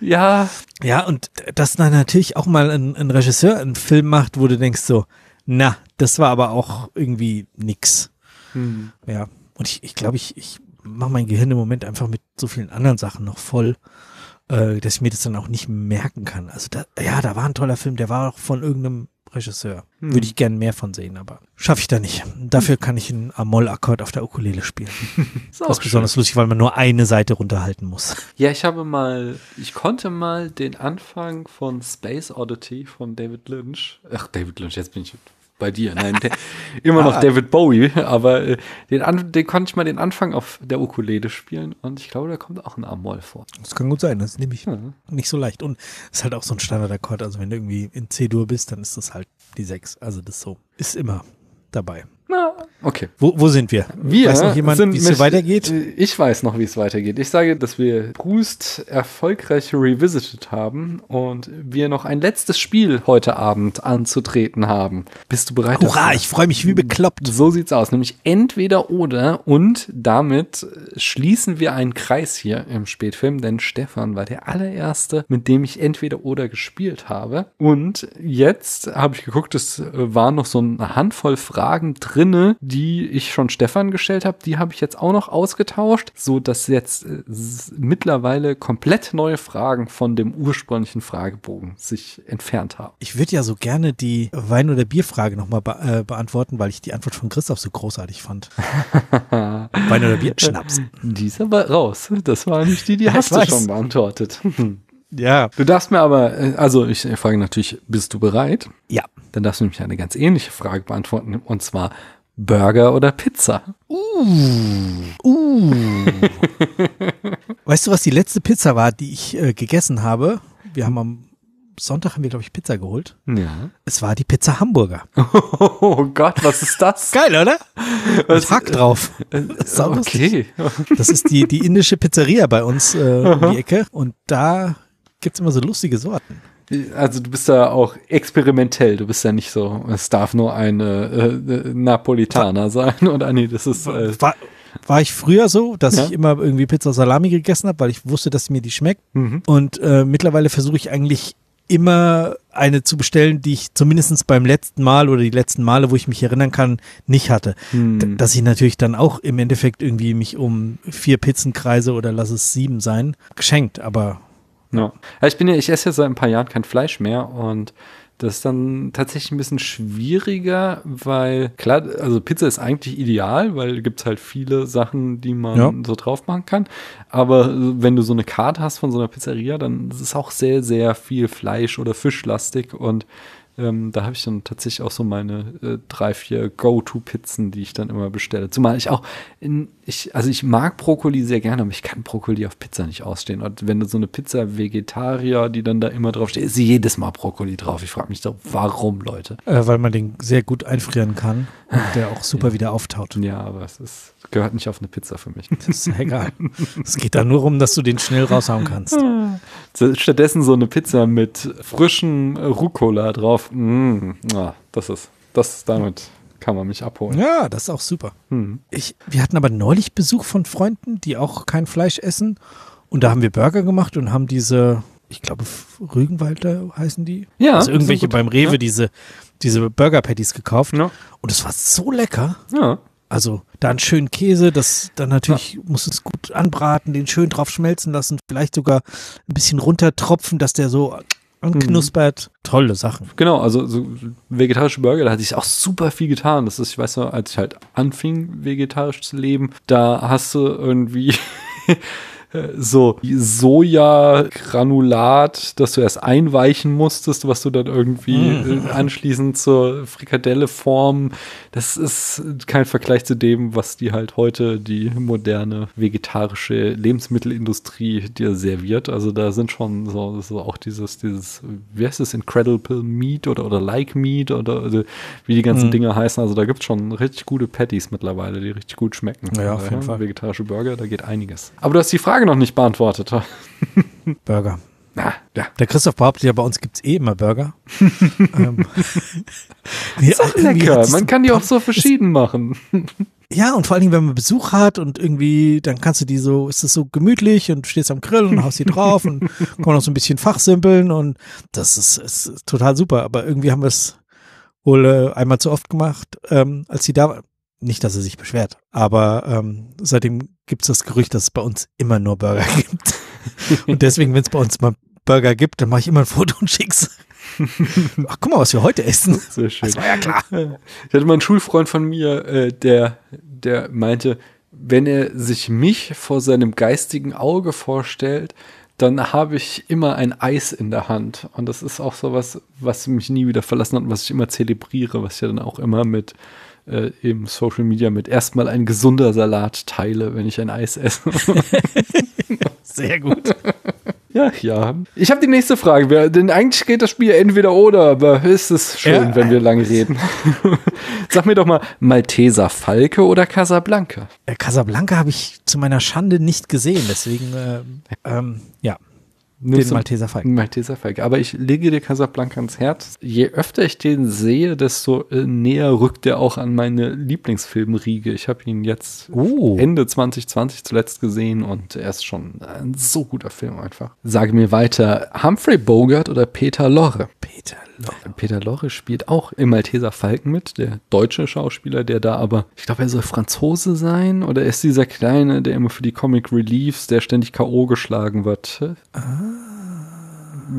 Ja, Ja, und dass dann natürlich auch mal ein, ein Regisseur einen Film macht, wo du denkst so, na, das war aber auch irgendwie nix. Hm. Ja, und ich, ich glaube, ich, ich mache mein Gehirn im Moment einfach mit so vielen anderen Sachen noch voll, äh, dass ich mir das dann auch nicht merken kann. Also da, ja, da war ein toller Film, der war auch von irgendeinem Regisseur. Hm. Würde ich gern mehr von sehen, aber schaffe ich da nicht. Dafür kann ich einen Amol-Akkord auf der Ukulele spielen. das ist besonders schön. lustig, weil man nur eine Seite runterhalten muss. Ja, ich habe mal, ich konnte mal den Anfang von Space Oddity von David Lynch, ach David Lynch, jetzt bin ich bei dir. Nein, der, immer noch ah. David Bowie, aber äh, den, den konnte ich mal den Anfang auf der Ukulele spielen und ich glaube, da kommt auch ein A-Moll vor. Das kann gut sein, das ist nämlich ja. nicht so leicht. Und ist halt auch so ein Standardakkord, also wenn du irgendwie in C-Dur bist, dann ist das halt die 6. Also das so, ist immer dabei. Na, okay. Wo, wo sind wir? Wir weiß noch jemand, wie es weitergeht? Äh, ich weiß noch, wie es weitergeht. Ich sage, dass wir Proust erfolgreich revisited haben und wir noch ein letztes Spiel heute Abend anzutreten haben. Bist du bereit? Hurra, dafür? ich freue mich wie bekloppt. So sieht's aus, nämlich entweder oder und damit schließen wir einen Kreis hier im Spätfilm, denn Stefan war der allererste, mit dem ich entweder oder gespielt habe und jetzt habe ich geguckt, es war noch so eine Handvoll Fragen drin drinne, die ich schon Stefan gestellt habe, die habe ich jetzt auch noch ausgetauscht, so dass jetzt äh, mittlerweile komplett neue Fragen von dem ursprünglichen Fragebogen sich entfernt haben. Ich würde ja so gerne die Wein- oder Bierfrage nochmal be äh, beantworten, weil ich die Antwort von Christoph so großartig fand. Wein oder Bier? Schnaps. Die ist aber raus. Das war nicht die, die hast du schon beantwortet. Ja. Du darfst mir aber, äh, also ich frage natürlich, bist du bereit? Ja. Dann darfst du nämlich eine ganz ähnliche Frage beantworten, und zwar Burger oder Pizza? Uh. Uh. weißt du, was die letzte Pizza war, die ich äh, gegessen habe? Wir haben am Sonntag haben wir, glaube ich, Pizza geholt. Ja. Es war die Pizza Hamburger. Oh Gott, was ist das? Geil, oder? Was, Hack drauf. Äh, okay. Das ist die, die indische Pizzeria bei uns äh, um die Ecke. Und da gibt es immer so lustige Sorten. Also du bist da auch experimentell, du bist ja nicht so, es darf nur eine äh, Napolitaner sein oder nee, das ist äh, war, war ich früher so, dass ja? ich immer irgendwie Pizza Salami gegessen habe, weil ich wusste, dass mir die schmeckt. Mhm. Und äh, mittlerweile versuche ich eigentlich immer eine zu bestellen, die ich zumindest beim letzten Mal oder die letzten Male, wo ich mich erinnern kann, nicht hatte. Hm. Dass ich natürlich dann auch im Endeffekt irgendwie mich um vier Pizzen kreise oder lass es sieben sein, geschenkt, aber ja. ja. ich bin ja, ich esse ja seit ein paar Jahren kein Fleisch mehr und das ist dann tatsächlich ein bisschen schwieriger, weil klar, also Pizza ist eigentlich ideal, weil gibt es halt viele Sachen, die man ja. so drauf machen kann. Aber wenn du so eine Karte hast von so einer Pizzeria, dann ist es auch sehr, sehr viel Fleisch oder Fischlastig und ähm, da habe ich dann tatsächlich auch so meine äh, drei, vier Go-To-Pizzen, die ich dann immer bestelle. Zumal ich auch, in, ich, also ich mag Brokkoli sehr gerne, aber ich kann Brokkoli auf Pizza nicht ausstehen. Und wenn du so eine Pizza Vegetarier, die dann da immer drauf steht, ist jedes Mal Brokkoli drauf. Ich frage mich doch, warum, Leute? Äh, weil man den sehr gut einfrieren kann und der auch super ja. wieder auftaut. Ja, aber es ist, gehört nicht auf eine Pizza für mich. Das ist egal. es geht da nur um, dass du den schnell raushauen kannst. Stattdessen so eine Pizza mit frischem Rucola drauf. Mm, ah, das ist, das damit kann man mich abholen. Ja, das ist auch super. Hm. Ich, wir hatten aber neulich Besuch von Freunden, die auch kein Fleisch essen. Und da haben wir Burger gemacht und haben diese, ich glaube, Rügenwalder heißen die. Ja. Also irgendwelche beim Rewe, ja. diese, diese Burger Patties gekauft. Ja. Und es war so lecker. Ja. Also da einen schönen Käse, das dann natürlich ja. muss es gut anbraten, den schön drauf schmelzen lassen, vielleicht sogar ein bisschen runtertropfen, dass der so anknuspert. Mhm. Tolle Sachen. Genau, also so vegetarische Burger, da hat sich auch super viel getan. Das ist, ich weiß noch, als ich halt anfing, vegetarisch zu leben, da hast du irgendwie so Sojagranulat, das du erst einweichen musstest, was du dann irgendwie mm. anschließend zur Frikadelle formen. Das ist kein Vergleich zu dem, was die halt heute die moderne vegetarische Lebensmittelindustrie dir serviert. Also da sind schon so, so auch dieses, dieses, wie heißt es, Incredible Meat oder, oder Like Meat oder, oder wie die ganzen mm. Dinge heißen. Also da gibt es schon richtig gute Patties mittlerweile, die richtig gut schmecken. Ja, auf jeden ja, Fall. Vegetarische Burger, da geht einiges. Aber du hast die Frage noch nicht beantwortet. Burger. Ah, ja. Der Christoph behauptet ja, bei uns gibt es eh immer Burger. ähm, ist auch lecker. Man kann die auch so verschieden machen. Ja, und vor allen Dingen, wenn man Besuch hat und irgendwie, dann kannst du die so, ist es so gemütlich und stehst am Grill und haust die drauf und kann man noch so ein bisschen fachsimpeln und das ist, ist total super. Aber irgendwie haben wir es wohl äh, einmal zu oft gemacht, ähm, als sie da war. Nicht, dass er sich beschwert, aber ähm, seitdem gibt es das Gerücht, dass es bei uns immer nur Burger gibt. und deswegen, wenn es bei uns mal Burger gibt, dann mache ich immer ein Foto und schick's. Ach, guck mal, was wir heute essen. Sehr schön. Das war ja klar. Ich hatte mal einen Schulfreund von mir, äh, der, der meinte, wenn er sich mich vor seinem geistigen Auge vorstellt, dann habe ich immer ein Eis in der Hand. Und das ist auch so was, was mich nie wieder verlassen hat und was ich immer zelebriere, was ich ja dann auch immer mit äh, eben Social Media mit erstmal ein gesunder Salat teile, wenn ich ein Eis esse. Sehr gut. Ja, ja. Ich habe die nächste Frage. Wer- Denn eigentlich geht das Spiel entweder oder, aber ist es schön, Ja. wenn wir lange reden. Sag mir doch mal, Malteser Falke oder Casablanca? Äh, Casablanca habe ich zu meiner Schande nicht gesehen, deswegen, ähm, ähm, ja, Nimmst den Malteser Falken. Malteser Falke. Aber ich lege dir Casablanca ans Herz. Je öfter ich den sehe, desto äh, näher rückt er auch an meine Lieblingsfilmriege. Ich habe ihn jetzt Oh. Ende 2020 zuletzt gesehen und er ist schon ein so guter Film einfach. Sage mir weiter, Humphrey Bogart oder Peter Lorre? Peter Lorre. Peter Lorre spielt auch im Malteser Falken mit, der deutsche Schauspieler, der da aber, ich glaube, er soll Franzose sein oder er ist dieser Kleine, der immer für die Comic Reliefs, der ständig K.O. geschlagen wird. So,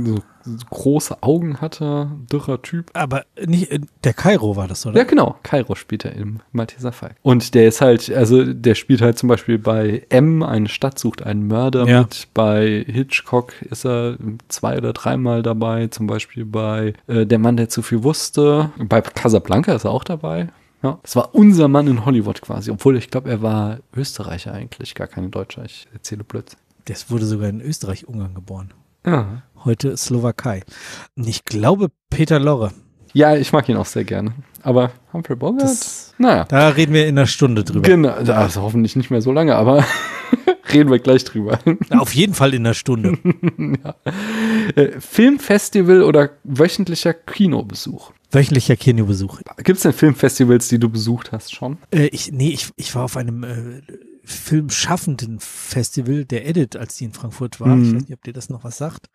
so große Augen hatte, dürrer Typ. Aber nicht, äh, der Kairo war das, oder? Ja, genau. Kairo spielt er im Malteser Falken. Und der ist halt, also der spielt halt zum Beispiel bei M, eine Stadt sucht einen Mörder Ja. mit. Bei Hitchcock ist er zwei oder dreimal dabei. Zum Beispiel bei äh, Der Mann, der zu viel wusste. Bei Casablanca ist er auch dabei. Ja, es war unser Mann in Hollywood quasi, obwohl ich glaube, er war Österreicher eigentlich, gar kein Deutscher. Ich erzähle Blödsinn. Das wurde sogar in Österreich-Ungarn geboren. Ja. Heute Slowakei. Und ich glaube Peter Lorre. ja, ich mag ihn auch sehr gerne. Aber Humphrey Bogart? Das, naja. da reden wir in einer Stunde drüber. Genau, also hoffentlich nicht mehr so lange, aber reden wir gleich drüber. Auf jeden Fall in einer Stunde. Äh, Filmfestival oder wöchentlicher Kinobesuch? Wöchentlicher Kinobesuch. Gibt es denn Filmfestivals, die du besucht hast schon? Äh, ich, nee, ich, ich war auf einem äh, filmschaffenden Festival, der Edit, als die in Frankfurt war. Ich Mhm. weiß nicht, ob dir das noch was sagt.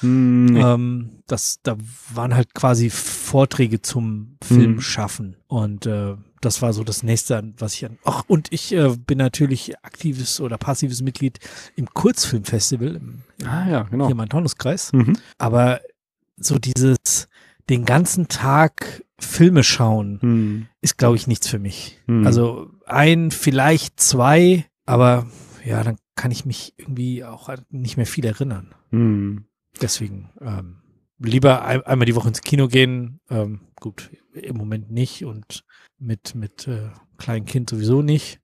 Hm, Ähm, das, da waren halt quasi Vorträge zum Filmschaffen. Und äh, das war so das nächste, was ich an. Ach, und ich äh, bin natürlich aktives oder passives Mitglied im Kurzfilmfestival im, im, ah ja, genau. hier im Antoniuskreis. Mhm. Aber so dieses den ganzen Tag Filme schauen Hm. ist, glaube ich, nichts für mich. Hm. Also ein, vielleicht zwei, aber ja, dann kann ich mich irgendwie auch nicht mehr viel erinnern. Hm. Deswegen ähm, lieber ein, einmal die Woche ins Kino gehen. Ähm, gut, im Moment nicht und mit, mit äh, kleinem Kind sowieso nicht.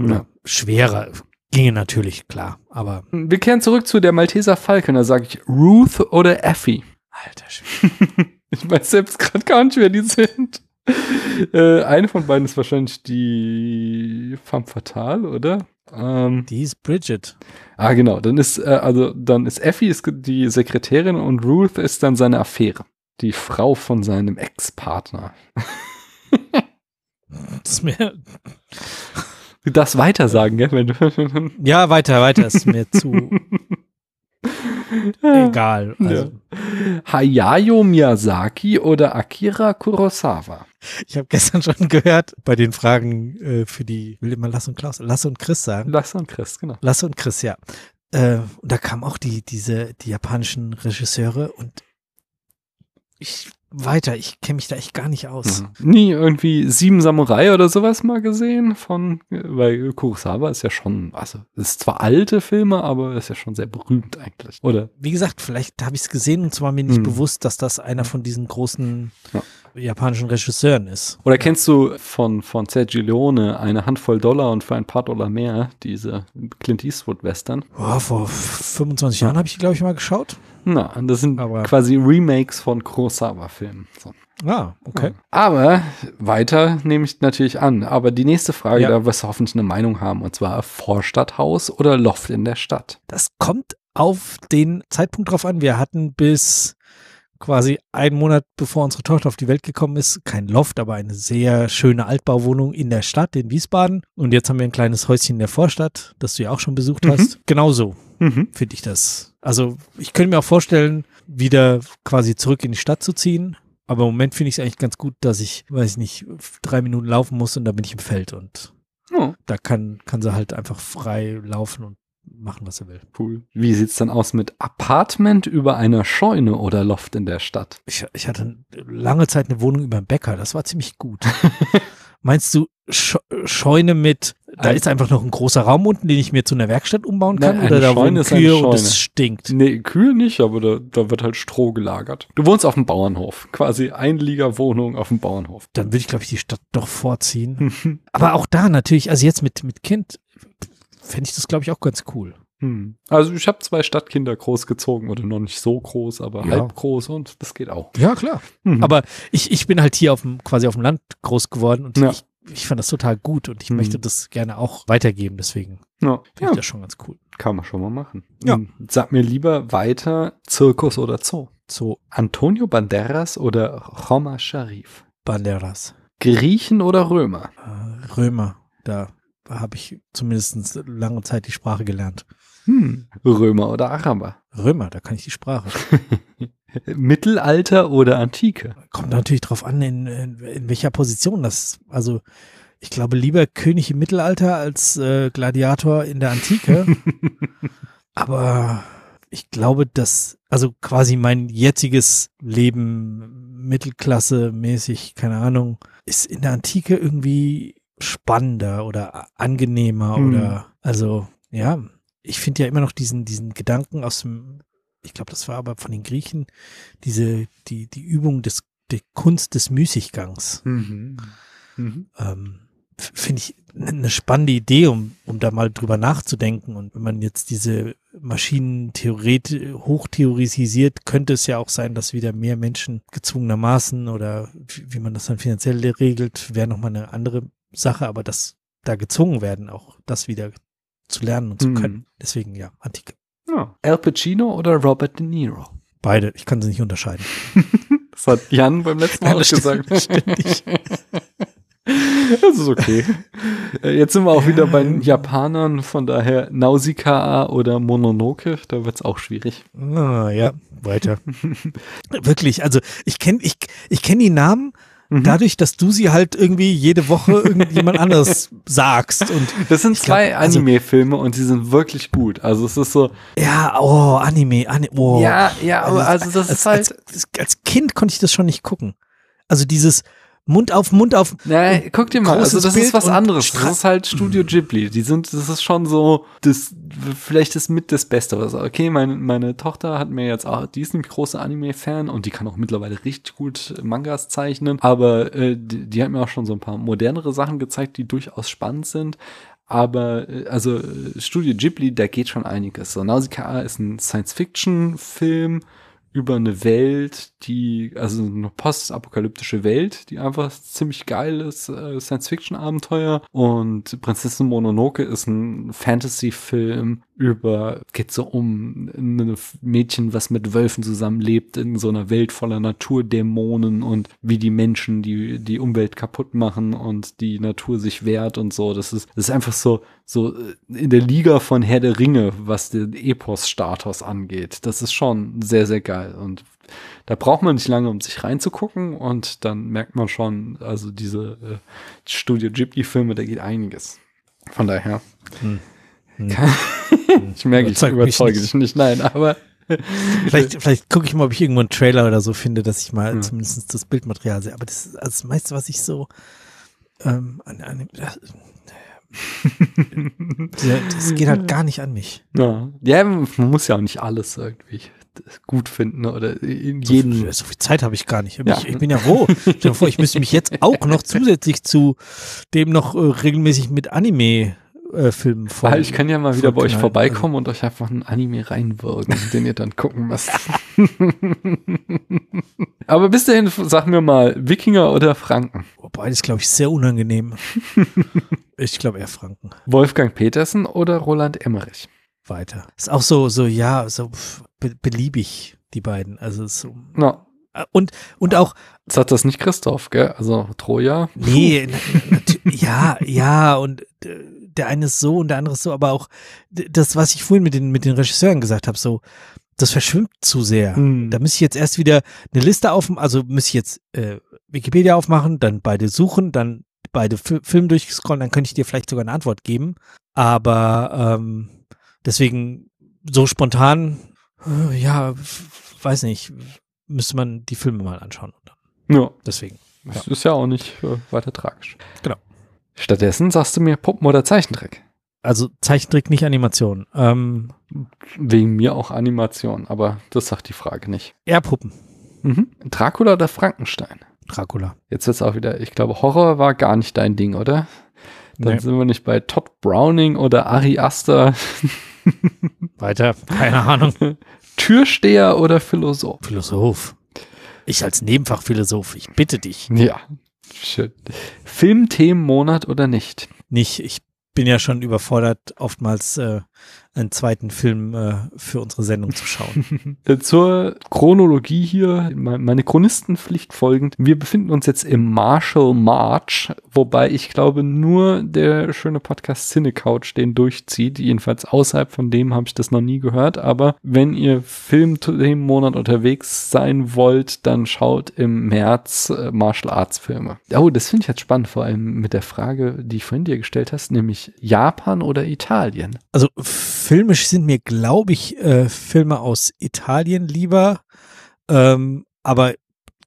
Ja. Schwerer ginge natürlich, klar. Aber Wir kehren zurück zu der Malteser Falken. Da sage ich Ruth oder Effie. Alter Schwede. Ich weiß selbst gerade gar nicht, wer die sind. Äh, eine von beiden ist wahrscheinlich die Femme Fatale, oder? Ähm, Die ist Bridget. ah, genau. Dann ist, äh, also, dann ist Effie ist die Sekretärin und Ruth ist dann seine Affäre. Die Frau von seinem Ex-Partner. Das ist mir, Du darfst weiter sagen, gell? Wenn du ja, weiter, weiter ist mir zu egal. Also, Hayao Miyazaki oder Akira Kurosawa? Ich habe gestern schon gehört bei den Fragen äh, für die, will immer Lasse und Klaus, Lasse und Chris sagen. Lasse und Chris, genau. Lasse und Chris, ja. Äh, und da kamen auch die, diese, die japanischen Regisseure und ich weiter, ich kenne mich da echt gar nicht aus. Mhm. Nie irgendwie Sieben Samurai oder sowas mal gesehen von, weil Kurosawa ist ja schon, also ist zwar alte Filme, aber ist ja schon sehr berühmt eigentlich. Oder? Wie gesagt, vielleicht habe ich es gesehen und zwar mir nicht Mhm. bewusst, dass das einer von diesen großen Ja. Japanischen Regisseuren ist. Oder kennst du von, von Sergio Leone eine Handvoll Dollar und für ein paar Dollar mehr diese Clint Eastwood Western? Boah, vor 25 Jahren habe ich, glaube ich, mal geschaut. Na, das sind Aber- quasi Remakes von Kurosawa-Filmen. So. Ah, okay. Aber weiter nehme ich natürlich an. Aber die nächste Frage, Ja. da wirst du hoffentlich eine Meinung haben, und zwar Vorstadthaus oder Loft in der Stadt. Das kommt auf den Zeitpunkt drauf an. Wir hatten bis quasi einen Monat bevor unsere Tochter auf die Welt gekommen ist, kein Loft, aber eine sehr schöne Altbauwohnung in der Stadt, in Wiesbaden. Und jetzt haben wir ein kleines Häuschen in der Vorstadt, das du ja auch schon besucht Mhm. hast. Genauso Mhm. finde ich das. Also ich könnte mir auch vorstellen, wieder quasi zurück in die Stadt zu ziehen. Aber im Moment finde ich es eigentlich ganz gut, dass ich, weiß ich nicht, drei Minuten laufen muss und dann bin ich im Feld und Oh. da kann, kann sie halt einfach frei laufen und machen, was er will. Cool. Wie sieht's dann aus mit Apartment über einer Scheune oder Loft in der Stadt? Ich, ich hatte lange Zeit eine Wohnung über dem Bäcker, das war ziemlich gut. Meinst du Sch Scheune mit, da Ein- ist einfach noch ein großer Raum unten, den ich mir zu einer Werkstatt umbauen kann? Nein, oder da Scheune wohnen ist Kühe und es stinkt? Nee, Kühe nicht, aber da, da wird halt Stroh gelagert. Du wohnst auf dem Bauernhof. Quasi Einliegerwohnung auf dem Bauernhof. Dann würde ich, glaube ich, die Stadt doch vorziehen. Aber auch da natürlich, also jetzt mit, mit Kind, fände ich das, glaube ich, auch ganz cool. Hm. Also ich habe zwei Stadtkinder großgezogen oder noch nicht so groß, aber Ja. halb groß und das geht auch. Ja, klar. Mhm. Aber ich, ich bin halt hier auf dem, quasi auf dem Land groß geworden und Ja. ich, ich fand das total gut und ich Mhm. möchte das gerne auch weitergeben, deswegen ja. finde ja, ich das schon ganz cool. kann man schon mal machen. Ja. Hm. Sag mir lieber weiter Zirkus oder Zoo. So Antonio Banderas oder Roma Sharif. Banderas. Griechen oder Römer? Äh, Römer, da habe ich zumindest lange Zeit die Sprache gelernt. Hm. Römer oder Araber? Römer, da kann ich die Sprache. Mittelalter oder Antike? Kommt natürlich drauf an, in, in, in welcher Position das, also ich glaube lieber König im Mittelalter als äh, Gladiator in der Antike. Aber ich glaube, dass, also quasi mein jetziges Leben Mittelklasse-mäßig, keine Ahnung, ist in der Antike irgendwie spannender oder angenehmer Hm. oder, also, ja, ich finde ja immer noch diesen, diesen Gedanken aus dem, ich glaube, das war aber von den Griechen, diese, die, die Übung des, der Kunst des Müßiggangs. Mhm. Mhm. Ähm, finde ich eine spannende Idee, um, um da mal drüber nachzudenken. Und wenn man jetzt diese Maschinen theoret hochtheorisiert, könnte es ja auch sein, dass wieder mehr Menschen gezwungenermaßen oder wie, wie man das dann finanziell regelt, wäre nochmal eine andere Sache, aber dass da gezwungen werden, auch das wieder zu lernen und zu Mhm. können. Deswegen ja, Antike. Ja. Al Pacino oder Robert De Niro? Beide, ich kann sie nicht unterscheiden. Das hat Jan beim letzten Mal Ja, gesagt. stimmt. Das ist okay. Äh, Jetzt sind wir auch wieder bei den Japanern, von daher Nausicaa oder Mononoke, da wird's auch schwierig. Ah, ja, weiter. Wirklich, also ich kenne ich, ich kenn die Namen Mhm. dadurch, dass du sie halt irgendwie jede Woche irgendjemand anderes sagst. Und Das sind glaub, zwei also- Anime-Filme und die sind wirklich gut. Also es ist so, ja, oh, Anime, Anime, oh. ja, ja, aber also das als, ist halt, als, als Kind konnte ich das schon nicht gucken. Also dieses Mund auf Mund auf. Na, guck dir mal, also das Bild ist was anderes. Stra- Das ist halt Studio Ghibli. Die sind, das ist schon so, das, vielleicht ist mit das Beste. Was, okay, meine, meine Tochter hat mir jetzt auch, die ist nämlich große Anime-Fan und die kann auch mittlerweile richtig gut Mangas zeichnen. Aber äh, die, die hat mir auch schon so ein paar modernere Sachen gezeigt, die durchaus spannend sind. Aber äh, also äh, Studio Ghibli, da geht schon einiges. So Nausicaa ist ein Science-Fiction-Film über eine Welt, die, also eine postapokalyptische Welt, die einfach ziemlich geil ist, äh, Science-Fiction-Abenteuer. Und Prinzessin Mononoke ist ein Fantasy-Film über, geht so um ein Mädchen, was mit Wölfen zusammenlebt in so einer Welt voller Naturdämonen und wie die Menschen die, die Umwelt kaputt machen und die Natur sich wehrt und so. Das ist, das ist einfach so, so äh, in der Liga von Herr der Ringe, was den Epos-Status angeht. Das ist schon sehr, sehr geil. Und da braucht man nicht lange, um sich reinzugucken. Und dann merkt man schon, also diese äh, Studio Ghibli-Filme, da geht einiges. Von daher. Hm. Hm. Ich merke, ich überzeuge nicht. dich nicht. Nein, aber Vielleicht, vielleicht gucke ich mal, ob ich irgendwo einen Trailer oder so finde, dass ich mal Ja. zumindest das Bildmaterial sehe. Aber das ist also das meiste, was ich so ähm, an, an, das, geht halt gar nicht an mich. ja. ja, man muss ja auch nicht alles irgendwie gut finden oder in So, jeden. viel- so viel Zeit habe ich gar nicht. Ja. Ich, ich bin ja roh. Stell dir vor, ich müsste mich jetzt auch noch zusätzlich zu dem noch äh, regelmäßig mit Anime-Filmen äh, Ah, ich kann ja mal wieder bei euch vorbeikommen und euch einfach einen Anime reinwürgen, den ihr dann gucken müsst. Aber bis dahin, sag mir mal, Wikinger oder Franken? Also, beides, glaube ich, sehr unangenehm. ich glaube eher Franken. Wolfgang Petersen oder Roland Emmerich? Weiter. Ist auch so, so, ja, so be beliebig, die beiden. Also so. Na, Äh, Und, und auch, sagt das nicht Christoph, gell? Also Troja. Nee, ja, ja, und äh, der eine ist so und der andere ist so, aber auch das, was ich vorhin mit den, mit den Regisseuren gesagt habe, so, das verschwimmt zu sehr. Mhm. Da müsste ich jetzt erst wieder eine Liste aufmachen, also müsste ich jetzt äh, Wikipedia aufmachen, dann beide suchen, dann beide Fi Filme durchscrollen, dann könnte ich dir vielleicht sogar eine Antwort geben. Aber ähm, Deswegen so spontan, äh, ja, weiß nicht, müsste man die Filme mal anschauen. Ja. Deswegen. Das ist ja auch nicht äh, weiter tragisch. Genau. Stattdessen sagst du mir Puppen oder Zeichentrick. Also Zeichentrick, nicht Animation. Ähm, Wegen mir auch Animation, aber das sagt die Frage nicht. eher Puppen. Mhm. Dracula oder Frankenstein? Dracula. Jetzt wird's auch wieder, ich glaube, Horror war gar nicht dein Ding, oder? Dann Nee. sind wir nicht bei Todd Browning oder Ari Aster, Weiter. Keine Ahnung. Türsteher oder Philosoph. Philosoph. Ich als Nebenfachphilosoph, ich bitte dich. Ja, schön. Filmthemenmonat oder nicht? Nicht, ich bin ja schon überfordert, oftmals äh, einen zweiten Film äh, für unsere Sendung zu schauen. Äh, Zur Chronologie hier, me- meine Chronistenpflicht folgend. Wir befinden uns jetzt im Marshall March, wobei ich glaube, nur der schöne Podcast Cinecouch den durchzieht. Jedenfalls außerhalb von dem habe ich das noch nie gehört. Aber wenn ihr Film zu dem Monat unterwegs sein wollt, dann schaut im März äh, Martial Arts Filme. Oh, das finde ich jetzt spannend, vor allem mit der Frage, die ich vorhin dir gestellt hast, nämlich Japan oder Italien. Also filmisch sind mir, glaube ich, äh, Filme aus Italien lieber. Ähm, aber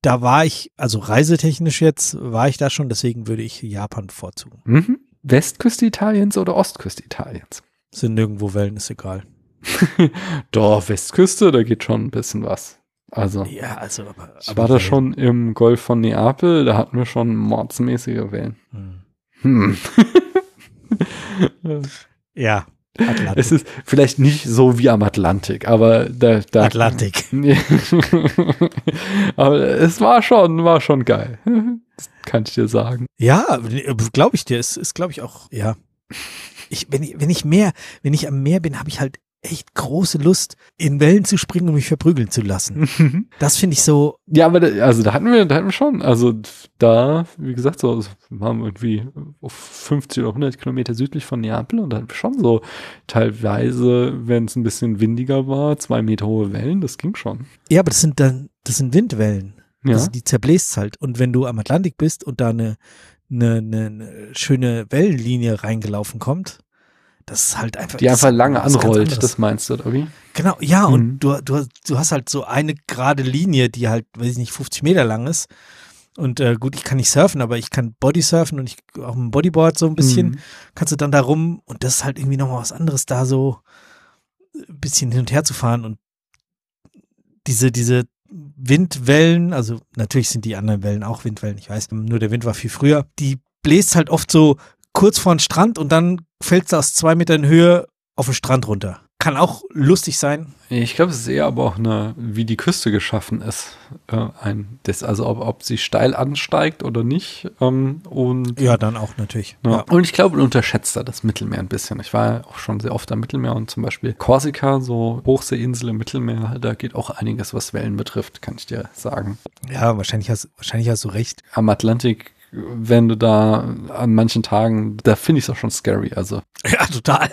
da war ich, also reisetechnisch jetzt, war ich da schon, deswegen würde ich Japan vorzugen. Mhm. Westküste Italiens oder Ostküste Italiens? Sind nirgendwo Wellen, ist egal. Doch, Westküste, da geht schon ein bisschen was. Also, Ja, also aber. ich war da schon im Golf von Neapel, da hatten wir schon mordsmäßige Wellen. Hm. Hm. Ja, Atlantik. Es ist vielleicht nicht so wie am Atlantik, aber da, da Atlantik. Aber es war schon, war schon geil. Das kann ich dir sagen. Ja, glaube ich dir. Es ist, glaube ich, auch, ja. Ich, wenn, ich, wenn ich mehr, wenn ich am Meer bin, habe ich halt echt große Lust, in Wellen zu springen und mich verprügeln zu lassen. Das finde ich so, Ja, aber da, also da hatten wir, da hatten wir schon, also da, wie gesagt, so wir waren irgendwie auf 50 oder 100 Kilometer südlich von Neapel und da hatten wir schon so teilweise, wenn es ein bisschen windiger war, zwei Meter hohe Wellen, das ging schon. ja, aber das sind dann, das sind Windwellen. Ja, Also die zerbläst halt. Und wenn du am Atlantik bist und da eine, eine, eine schöne Wellenlinie reingelaufen kommt, das ist halt einfach. die einfach ist lange anrollt, das meinst du, oder wie? Genau, ja, Mhm. und du, du, du hast halt so eine gerade Linie, die halt, weiß ich nicht, 50 Meter lang ist. Und äh, gut, ich kann nicht surfen, aber ich kann Bodysurfen und ich auch mit dem Bodyboard so ein bisschen, Mhm. kannst du dann da rum und das ist halt irgendwie nochmal was anderes, da so ein bisschen hin und her zu fahren und diese, diese Windwellen, also natürlich sind die anderen Wellen auch Windwellen, ich weiß, nur der Wind war viel früher, die bläst halt oft so kurz vor den Strand und dann fällt sie aus zwei Metern Höhe auf den Strand runter. Kann auch lustig sein. Ich glaube, es ist eher aber auch eine, wie die Küste geschaffen ist. Äh, ein, das, also ob, ob sie steil ansteigt oder nicht. Ähm, und Ja, dann auch natürlich. Ja. Ja. Und ich glaube, du unterschätzt da das Mittelmeer ein bisschen. Ich war ja auch schon sehr oft am Mittelmeer und zum Beispiel Korsika, so Hochseeinsel im Mittelmeer, da geht auch einiges, was Wellen betrifft, kann ich dir sagen. Ja, wahrscheinlich hast, wahrscheinlich hast du recht. Am Atlantik, wenn du da an manchen Tagen, da finde ich es auch schon scary. Also, Ja, total.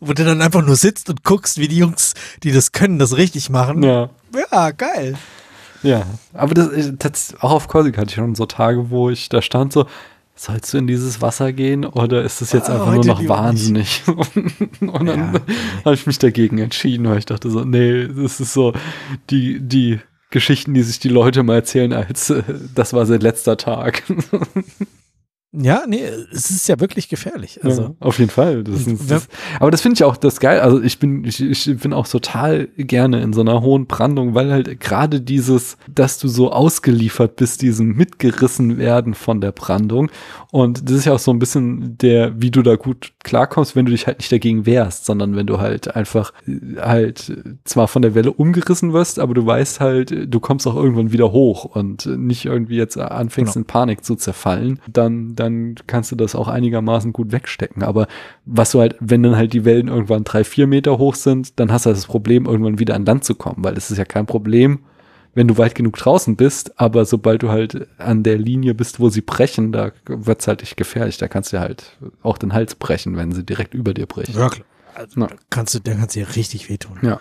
Wo du dann einfach nur sitzt und guckst, wie die Jungs, die das können, das richtig machen. ja. Ja, geil. Ja, aber das, das auch auf Korsika hatte ich schon so Tage, wo ich da stand so, sollst du in dieses Wasser gehen oder ist es jetzt Ah, einfach nur noch wahnsinnig? Und dann Ja, habe ich mich dagegen entschieden, weil ich dachte so, nee, das ist so die, die Geschichten, die sich die Leute mal erzählen, als äh, das war sein letzter Tag. Ja, nee, es ist ja wirklich gefährlich. Also, ja, auf jeden Fall. Das ist, das, aber das finde ich auch das geil. Also ich bin, ich, ich bin auch total gerne in so einer hohen Brandung, weil halt gerade dieses, dass du so ausgeliefert bist, diesem mitgerissen werden von der Brandung. Und das ist ja auch so ein bisschen der, wie du da gut klarkommst, wenn du dich halt nicht dagegen wehrst, sondern wenn du halt einfach halt zwar von der Welle umgerissen wirst, aber du weißt halt, du kommst auch irgendwann wieder hoch und nicht irgendwie jetzt anfängst Genau. in Panik zu zerfallen, dann, dann kannst du das auch einigermaßen gut wegstecken. Aber was du halt, wenn dann halt die Wellen irgendwann drei, vier Meter hoch sind, dann hast du halt das Problem, irgendwann wieder an Land zu kommen, weil es ist ja kein Problem, wenn du weit genug draußen bist, aber sobald du halt an der Linie bist, wo sie brechen, da wird's halt echt gefährlich. Da kannst du halt auch den Hals brechen, wenn sie direkt über dir brechen. ja klar. Also, da kannst du, dann kannst du dir richtig wehtun. Ja.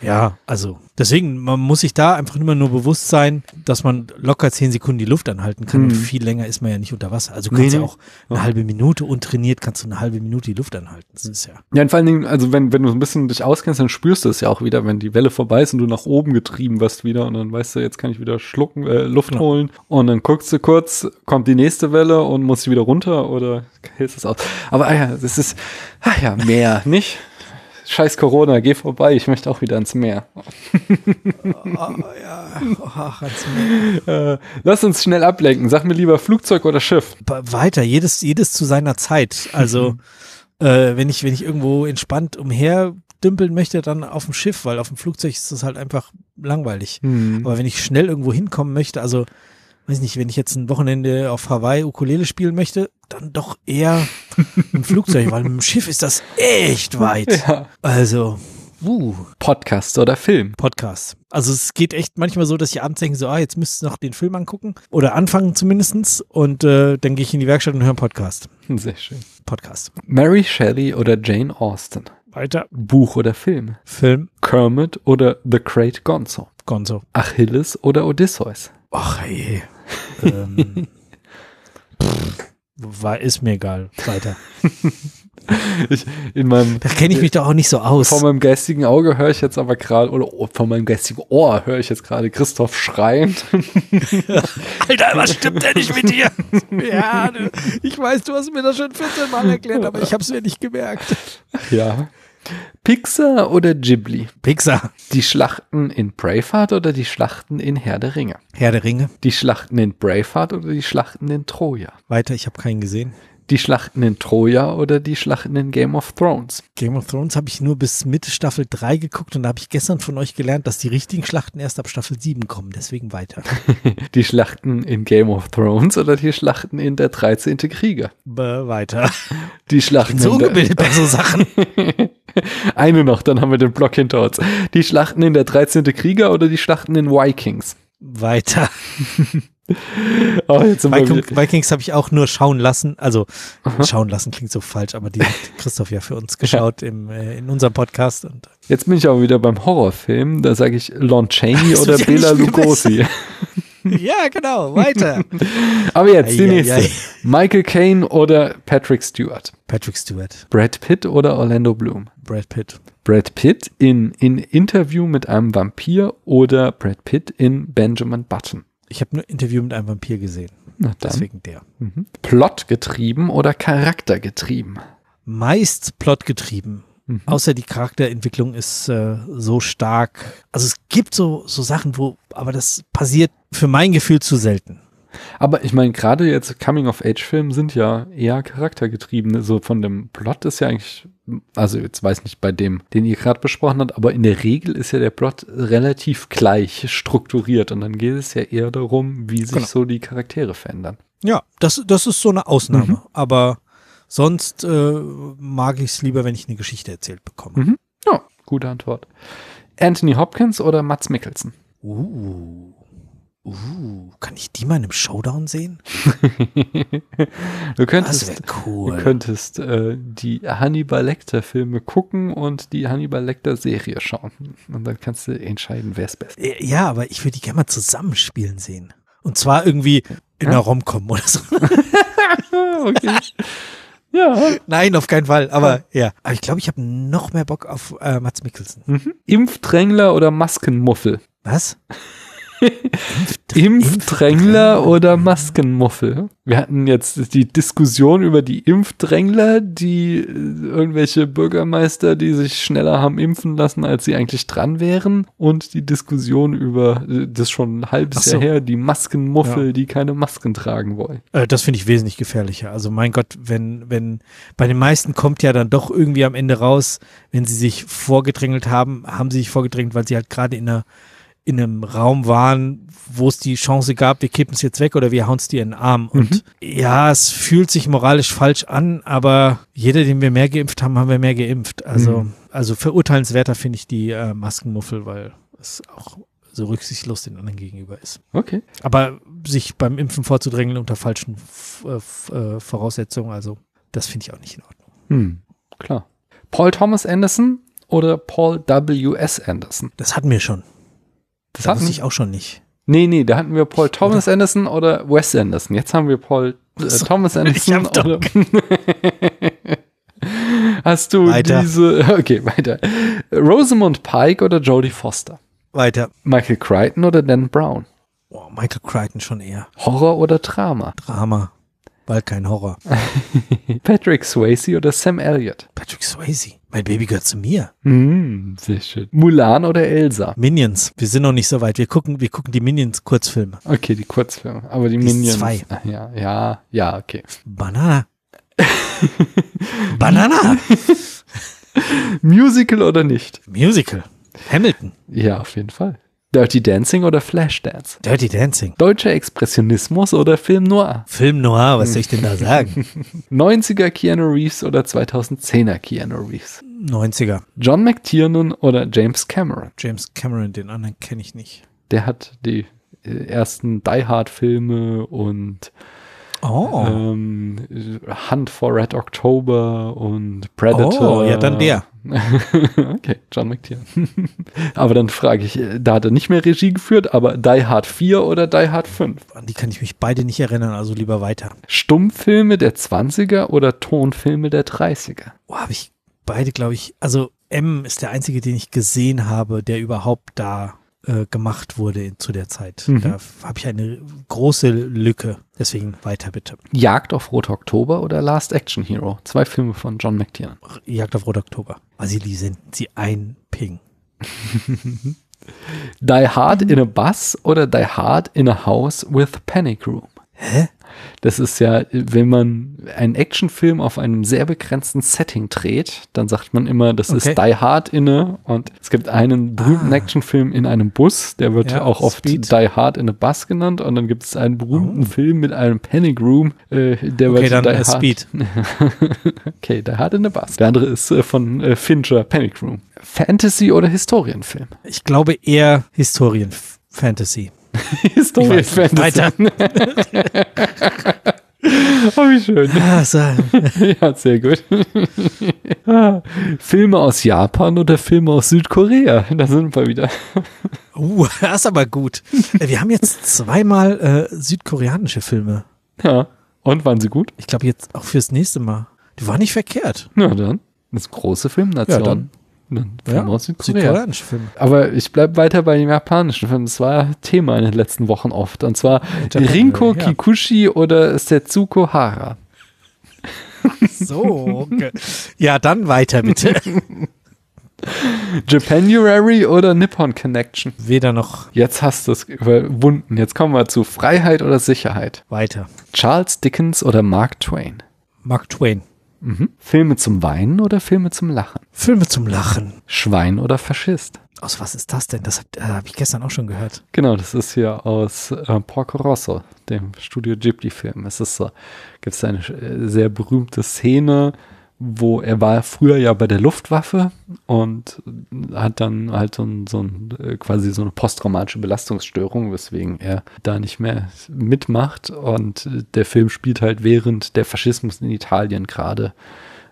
Ja, also deswegen, man muss sich da einfach immer nur bewusst sein, dass man locker zehn Sekunden die Luft anhalten kann. Und Mhm. viel länger ist man ja nicht unter Wasser. Also du Nee, kannst ja nee. auch eine halbe Minute untrainiert, kannst du eine halbe Minute die Luft anhalten. Das ist ja. Ja, und vor allen Dingen, also wenn, wenn du ein bisschen dich auskennst, dann spürst du es ja auch wieder, wenn die Welle vorbei ist und du nach oben getrieben wirst wieder und dann weißt du, jetzt kann ich wieder schlucken, äh, Luft Ja. holen und dann guckst du kurz, kommt die nächste Welle und musst du wieder runter oder hältst es aus. Aber ah ja, das ist, ach ja, Meer, nicht? Scheiß Corona, geh vorbei, ich möchte auch wieder ans Meer. ja, ach, Äh, lass uns schnell ablenken. Sag mir lieber Flugzeug oder Schiff. weiter, jedes, jedes zu seiner Zeit. Also, äh, wenn ich, wenn ich irgendwo entspannt umher dümpeln möchte, dann auf dem Schiff, weil auf dem Flugzeug ist das halt einfach langweilig. Aber wenn ich schnell irgendwo hinkommen möchte, also weiß nicht, wenn ich jetzt ein Wochenende auf Hawaii Ukulele spielen möchte, dann doch eher im Flugzeug, weil mit dem Schiff ist das echt weit. Ja. Also, uh, Podcast oder Film. Podcast. Also es geht echt manchmal so, dass ich abends denke, so, ah, jetzt müsstest du noch den Film angucken oder anfangen zumindestens und äh, dann gehe ich in die Werkstatt und höre einen Podcast. Sehr schön. Podcast. Mary Shelley oder Jane Austen. Weiter. Buch oder Film. Film. Kermit oder The Great Gonzo. Gonzo. Achilles oder Odysseus. Ach je. ähm, pff, war, ist mir egal. Weiter. Ich, in meinem, Da kenne ich mich doch auch nicht so aus. vor meinem geistigen Auge höre ich jetzt aber gerade, oder oh, vor meinem geistigen Ohr höre ich jetzt gerade Christoph schreien. Alter, was stimmt denn nicht mit dir? ja, du, ich weiß, du hast mir das schon 14 Mal erklärt, aber ich habe es mir nicht gemerkt. ja. Pixar oder Ghibli? Pixar. Die Schlachten in Braveheart oder die Schlachten in Herr der Ringe? Herr der Ringe. Die Schlachten in Braveheart oder die Schlachten in Troja? Weiter, ich habe keinen gesehen. Die Schlachten in Troja oder die Schlachten in Game of Thrones? Game of Thrones habe ich nur bis Mitte Staffel 3 geguckt und da habe ich gestern von euch gelernt, dass die richtigen Schlachten erst ab Staffel 7 kommen. Deswegen weiter. Die Schlachten in Game of Thrones oder die Schlachten in der 13. Krieger? Bäh, weiter. Die Schlachten So in der, gebildet bei so Sachen. Eine noch, dann haben wir den Block hinter uns. Die Schlachten in der 13. Krieger oder die Schlachten in Vikings? Weiter. Oh, Viking, Vikings habe ich auch nur schauen lassen. Also schauen lassen klingt so falsch, aber die hat Christoph ja für uns geschaut im, äh, in unserem Podcast. Und Jetzt bin ich aber wieder beim Horrorfilm. Da sage ich Lon Chaney Das oder ja Bela Lugosi. ja, genau, weiter. Aber jetzt die nächste. Michael Caine oder Patrick Stewart? Patrick Stewart, Brad Pitt oder Orlando Bloom? Brad Pitt. Brad Pitt in, in Interview mit einem Vampir oder Brad Pitt in Benjamin Button? Ich habe nur Interview mit einem Vampir gesehen. Deswegen der. Mhm. Plot getrieben oder Charakter getrieben? Meist plotgetrieben. Mhm. Außer die Charakterentwicklung ist äh, so stark. Also es gibt so, so Sachen, wo, aber das passiert für mein Gefühl zu selten. Aber ich meine, gerade jetzt Coming-of-Age-Filme sind ja eher charaktergetrieben. So von dem Plot ist ja eigentlich, also jetzt weiß nicht bei dem, den ihr gerade besprochen habt, aber in der Regel ist ja der Plot relativ gleich strukturiert und dann geht es ja eher darum, wie sich Genau. so die Charaktere verändern. Ja, das, das ist so eine Ausnahme. Mhm. Aber sonst äh, mag ich es lieber, wenn ich eine Geschichte erzählt bekomme. Mhm. Ja, gute Antwort. Anthony Hopkins oder Mats Mikkelsen? Uh. Uh, kann ich die mal in einem Showdown sehen? Du Das könntest, du cool. könntest äh, die Hannibal Lecter Filme gucken und die Hannibal Lecter Serie schauen. Und dann kannst du entscheiden, wer ist besser. Äh, Ja, aber ich würde die gerne mal zusammenspielen sehen. Und zwar irgendwie in einer Romcom oder so. okay. ja. Nein, auf keinen Fall. Aber ja. Aber ich glaube, ich habe noch mehr Bock auf äh, Mats Mikkelsen. Mhm. Impfdrängler oder Maskenmuffel? Was? Impfdrängler oder Maskenmuffel? Wir hatten jetzt die Diskussion über die Impfdrängler, die äh, irgendwelche Bürgermeister, die sich schneller haben impfen lassen, als sie eigentlich dran wären. Und die Diskussion über, äh, das ist schon ein halbes so. Jahr her, die Maskenmuffel, Ja. die keine Masken tragen wollen. Äh, das finde ich wesentlich gefährlicher. Also mein Gott, wenn, wenn, bei den meisten kommt ja dann doch irgendwie am Ende raus, wenn sie sich vorgedrängelt haben, haben sie sich vorgedrängt, weil sie halt gerade in einer, in einem Raum waren, wo es die Chance gab, wir kippen es jetzt weg oder wir hauen es dir in den Arm. Und ja, es fühlt sich moralisch falsch an, aber jeder, den wir mehr geimpft haben, haben wir mehr geimpft. Also, Mhm. also verurteilenswerter finde ich die äh, Maskenmuffel, weil es auch so rücksichtslos den anderen gegenüber ist. Okay. Aber sich beim Impfen vorzudrängeln unter falschen äh, äh, Voraussetzungen, also das finde ich auch nicht in Ordnung. Hm, klar. Paul Thomas Anderson oder Paul W.S. Anderson? Das hatten wir schon. Das Das hatten wusste ich auch schon nicht. Nee, nee, da hatten wir Paul Thomas Anderson oder Wes Anderson. Jetzt haben wir Paul äh, Thomas Anderson oder Hast du Weiter. diese Okay, weiter. Rosamund Pike oder Jodie Foster? Weiter. Michael Crichton oder Dan Brown? Oh, Michael Crichton schon eher. Horror oder Drama? Drama. Weil kein Horror. Patrick Swayze oder Sam Elliott? Patrick Swayze. Mein Baby gehört zu mir. Hm, sehr schön. Mulan oder Elsa? Minions. Wir sind noch nicht so weit. Wir gucken, wir gucken die Minions-Kurzfilme. Okay, die Kurzfilme, aber die Die Minions. zwei. Ja, ja, ja, okay. Banana. Banana. Musical oder nicht? Musical. Hamilton. Ja, auf jeden Fall. Dirty Dancing oder Flashdance? Dirty Dancing. Deutscher Expressionismus oder Film Noir? Film Noir, was soll ich denn da sagen? 90er Keanu Reeves oder 2010er Keanu Reeves? 90er. John McTiernan oder James Cameron? James Cameron, den anderen kenne ich nicht. Der hat die äh, ersten Die Hard Filme und Oh. ähm, Hunt for Red October und Predator. Oh, ja, dann der. okay, John McTiernan. aber dann frage ich, äh, da hat er nicht mehr Regie geführt, aber Die Hard 4 oder Die Hard 5? An die kann ich mich beide nicht erinnern, also lieber weiter. Stummfilme der 20er oder Tonfilme der 30er? Oh, habe ich beide, glaube ich. Also M ist der einzige, den ich gesehen habe, der überhaupt da äh, gemacht wurde in, zu der Zeit. Mhm. Da habe ich eine große Lücke. Deswegen weiter bitte. Jagd auf Rot Oktober oder Last Action Hero? Zwei Filme von John McTiernan. Jagd auf Rot Oktober. Vasili, sind Sie ein Ping? Die Hard in a Bus oder Die Hard in a House with Panic Room? Hä? Das ist ja, wenn man einen Actionfilm auf einem sehr begrenzten Setting dreht, dann sagt man immer, das ist Okay. Die Hard inne und es gibt einen berühmten Ah. Actionfilm in einem Bus, der wird Ja, auch oft Speed. Die Hard in a Bus genannt und dann gibt es einen berühmten Film mit einem Panic Room, äh, der Okay, wird dann Die Hard. Speed. okay, Die Hard in a Bus. Der andere ist äh, von äh, Fincher, Panic Room. Fantasy oder Historienfilm? Ich glaube eher Historien-Fantasy. Historienfantasy. Weiter. Oh, wie schön. Ah, so. Ja, sehr gut. Ah, Filme aus Japan oder Filme aus Südkorea? Da sind wir wieder. Uh, das ist aber gut. Äh, Wir haben jetzt zweimal äh, südkoreanische Filme. Ja. Und waren sie gut? Ich glaube jetzt auch fürs nächste Mal. Die waren nicht verkehrt. Na dann. Das ist große Filmnation. Ja, dann. Dann Filme aus Südkorea. Filme. Aber ich bleibe weiter bei dem japanischen Film. Das war Thema in den letzten Wochen oft. Und zwar Japan, Rinko ja. Kikuchi oder Setsuko Hara. So, okay. Ja, dann weiter bitte. Japanuary oder Nippon Connection. Weder noch Jetzt hast du es überwunden. Jetzt kommen wir zu Freiheit oder Sicherheit. weiter. Charles Dickens oder Mark Twain. Mark Twain. Mhm. Filme zum Weinen oder Filme zum Lachen? Filme zum Lachen. Schwein oder Faschist? Aus was ist das denn? Das habe äh, hab ich gestern auch schon gehört. Genau, das ist hier aus äh, Porco Rosso, dem Studio Ghibli-Film. Es ist so, gibt es eine äh, sehr berühmte Szene, wo er war früher ja bei der Luftwaffe und hat dann halt so, ein, so ein, äh, quasi so eine posttraumatische Belastungsstörung, weswegen er da nicht mehr mitmacht. Und äh, der Film spielt halt während der Faschismus in Italien gerade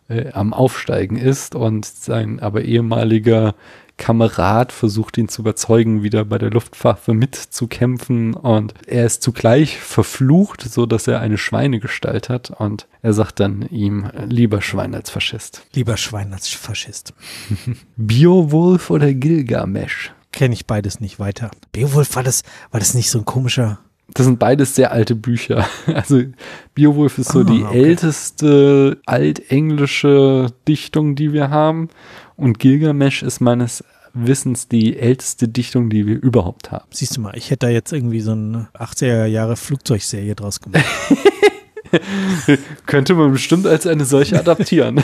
äh, am Aufsteigen ist und sein aber ehemaliger Kamerad versucht ihn zu überzeugen, wieder bei der Luftwaffe mitzukämpfen und er ist zugleich verflucht, so dass er eine Schweinegestalt hat und er sagt dann ihm lieber Schwein als Faschist. Lieber Schwein als Faschist. Beowulf oder Gilgamesh? Kenne ich beides nicht weiter. Beowulf, war das, war das nicht so ein komischer. Das sind beides sehr alte Bücher. Also Beowulf ist so Ah, die okay. älteste altenglische Dichtung, die wir haben. Und Gilgamesh ist meines Wissens die älteste Dichtung, die wir überhaupt haben. Siehst du mal, ich hätte da jetzt irgendwie so eine 80er Jahre Flugzeugserie draus gemacht. Könnte man bestimmt als eine solche adaptieren.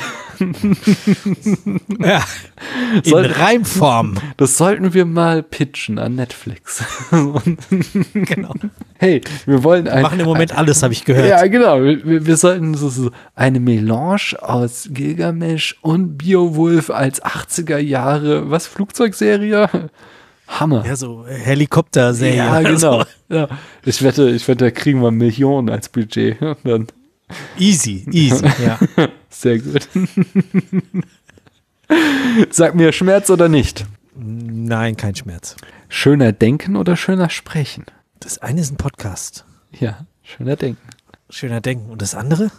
ja. In Soll- Reimform. Das sollten wir mal pitchen an Netflix. genau. hey, wir wollen ein, Machen im Moment alles, habe ich gehört. Ja, genau. Wir, wir- wir sollten so, so eine Melange aus Gilgamesh und Beowulf als 80er Jahre, was, Flugzeugserie? Hammer. Ja, so Helikopter-Serie. Ja, oder genau. Ja. Ich wette, ich wette, da kriegen wir Millionen als Budget. Dann Easy, easy, ja. sehr gut. Sag mir, Schmerz oder nicht? Nein, kein Schmerz. Schöner denken oder schöner sprechen? Das eine ist ein Podcast. Ja, schöner denken. Schöner Denken. Und das andere?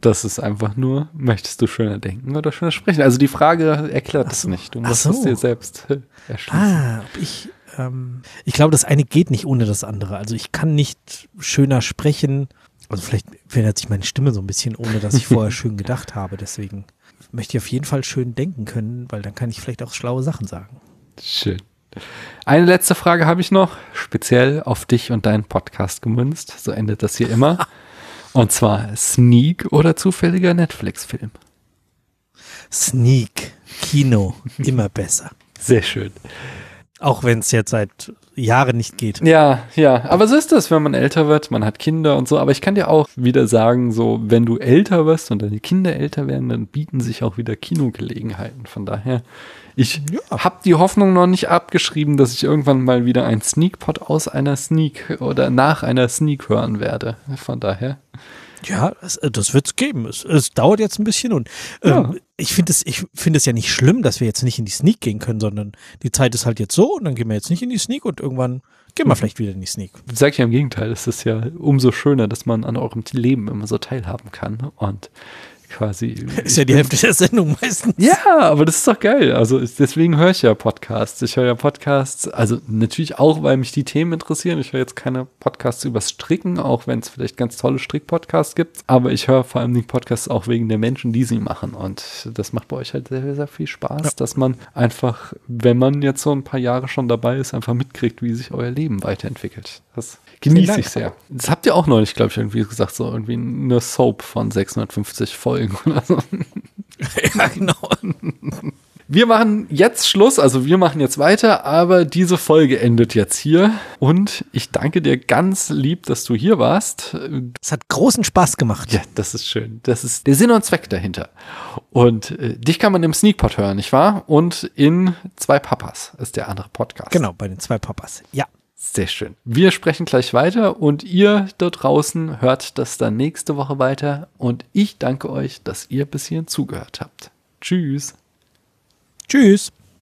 Das ist einfach nur, möchtest du schöner denken oder schöner sprechen? Also die Frage erklärt das so. nicht. Du musst so. es dir selbst äh, erschließen. Ah, ob ich. Ähm, ich glaube, das eine geht nicht ohne das andere. Also ich kann nicht schöner sprechen. Also vielleicht verändert sich meine Stimme so ein bisschen, ohne dass ich vorher schön gedacht habe. Deswegen möchte ich auf jeden Fall schön denken können, weil dann kann ich vielleicht auch schlaue Sachen sagen. Schön. Eine letzte Frage habe ich noch, speziell auf dich und deinen Podcast gemünzt. So endet das hier immer. Und zwar Sneak oder zufälliger Netflix-Film. Sneak, Kino, immer besser. Sehr schön. Auch wenn es jetzt seit Jahren nicht geht. Ja, ja, aber so ist das, wenn man älter wird, man hat Kinder und so, aber ich kann dir auch wieder sagen, so, wenn du älter wirst und deine Kinder älter werden, dann bieten sich auch wieder Kinogelegenheiten. Von daher, ich habe die Hoffnung noch nicht abgeschrieben, dass ich irgendwann mal wieder ein Sneakpot aus einer Sneak oder nach einer Sneak hören werde. Von daher. Ja, das, äh, das wird es geben. Es, dauert jetzt ein bisschen und ähm, ich finde es ich finde es ja nicht schlimm, dass wir jetzt nicht in die Sneak gehen können, sondern die Zeit ist halt jetzt so und dann gehen wir jetzt nicht in die Sneak und irgendwann gehen wir vielleicht wieder in die Sneak. Sag ich ja im Gegenteil, es ist ja umso schöner, dass man an eurem Leben immer so teilhaben kann und quasi. Ist ja die Hälfte der Sendung meistens. Ja, aber das ist doch geil. Also deswegen höre ich ja Podcasts. Ich höre ja Podcasts, also natürlich auch, weil mich die Themen interessieren. Ich höre jetzt keine Podcasts übers Stricken, auch wenn es vielleicht ganz tolle Strick-Podcasts gibt. Aber ich höre vor allem die Podcasts auch wegen der Menschen, die sie machen. Und das macht bei euch halt sehr, sehr viel Spaß, Ja. dass man einfach, wenn man jetzt so ein paar Jahre schon dabei ist, einfach mitkriegt, wie sich euer Leben weiterentwielt. Das genieße ich sehr. Das habt ihr auch neulich, glaube ich, irgendwie gesagt, so irgendwie eine Soap von 650 Folgen oder so. ja, genau. Wir machen jetzt Schluss, also wir machen jetzt weiter, aber diese Folge endet jetzt hier. Und ich danke dir ganz lieb, dass du hier warst. Es hat großen Spaß gemacht. Ja, das ist schön. Das ist der Sinn und Zweck dahinter. Und äh, dich kann man im Sneakpot hören, nicht wahr? Und in Zwei Papas ist der andere Podcast. Genau, bei den zwei Papas. Ja. Sehr schön. Wir sprechen gleich weiter und ihr da draußen hört das dann nächste Woche weiter. Und ich danke euch, dass ihr bis hierhin zugehört habt. Tschüss. Tschüss.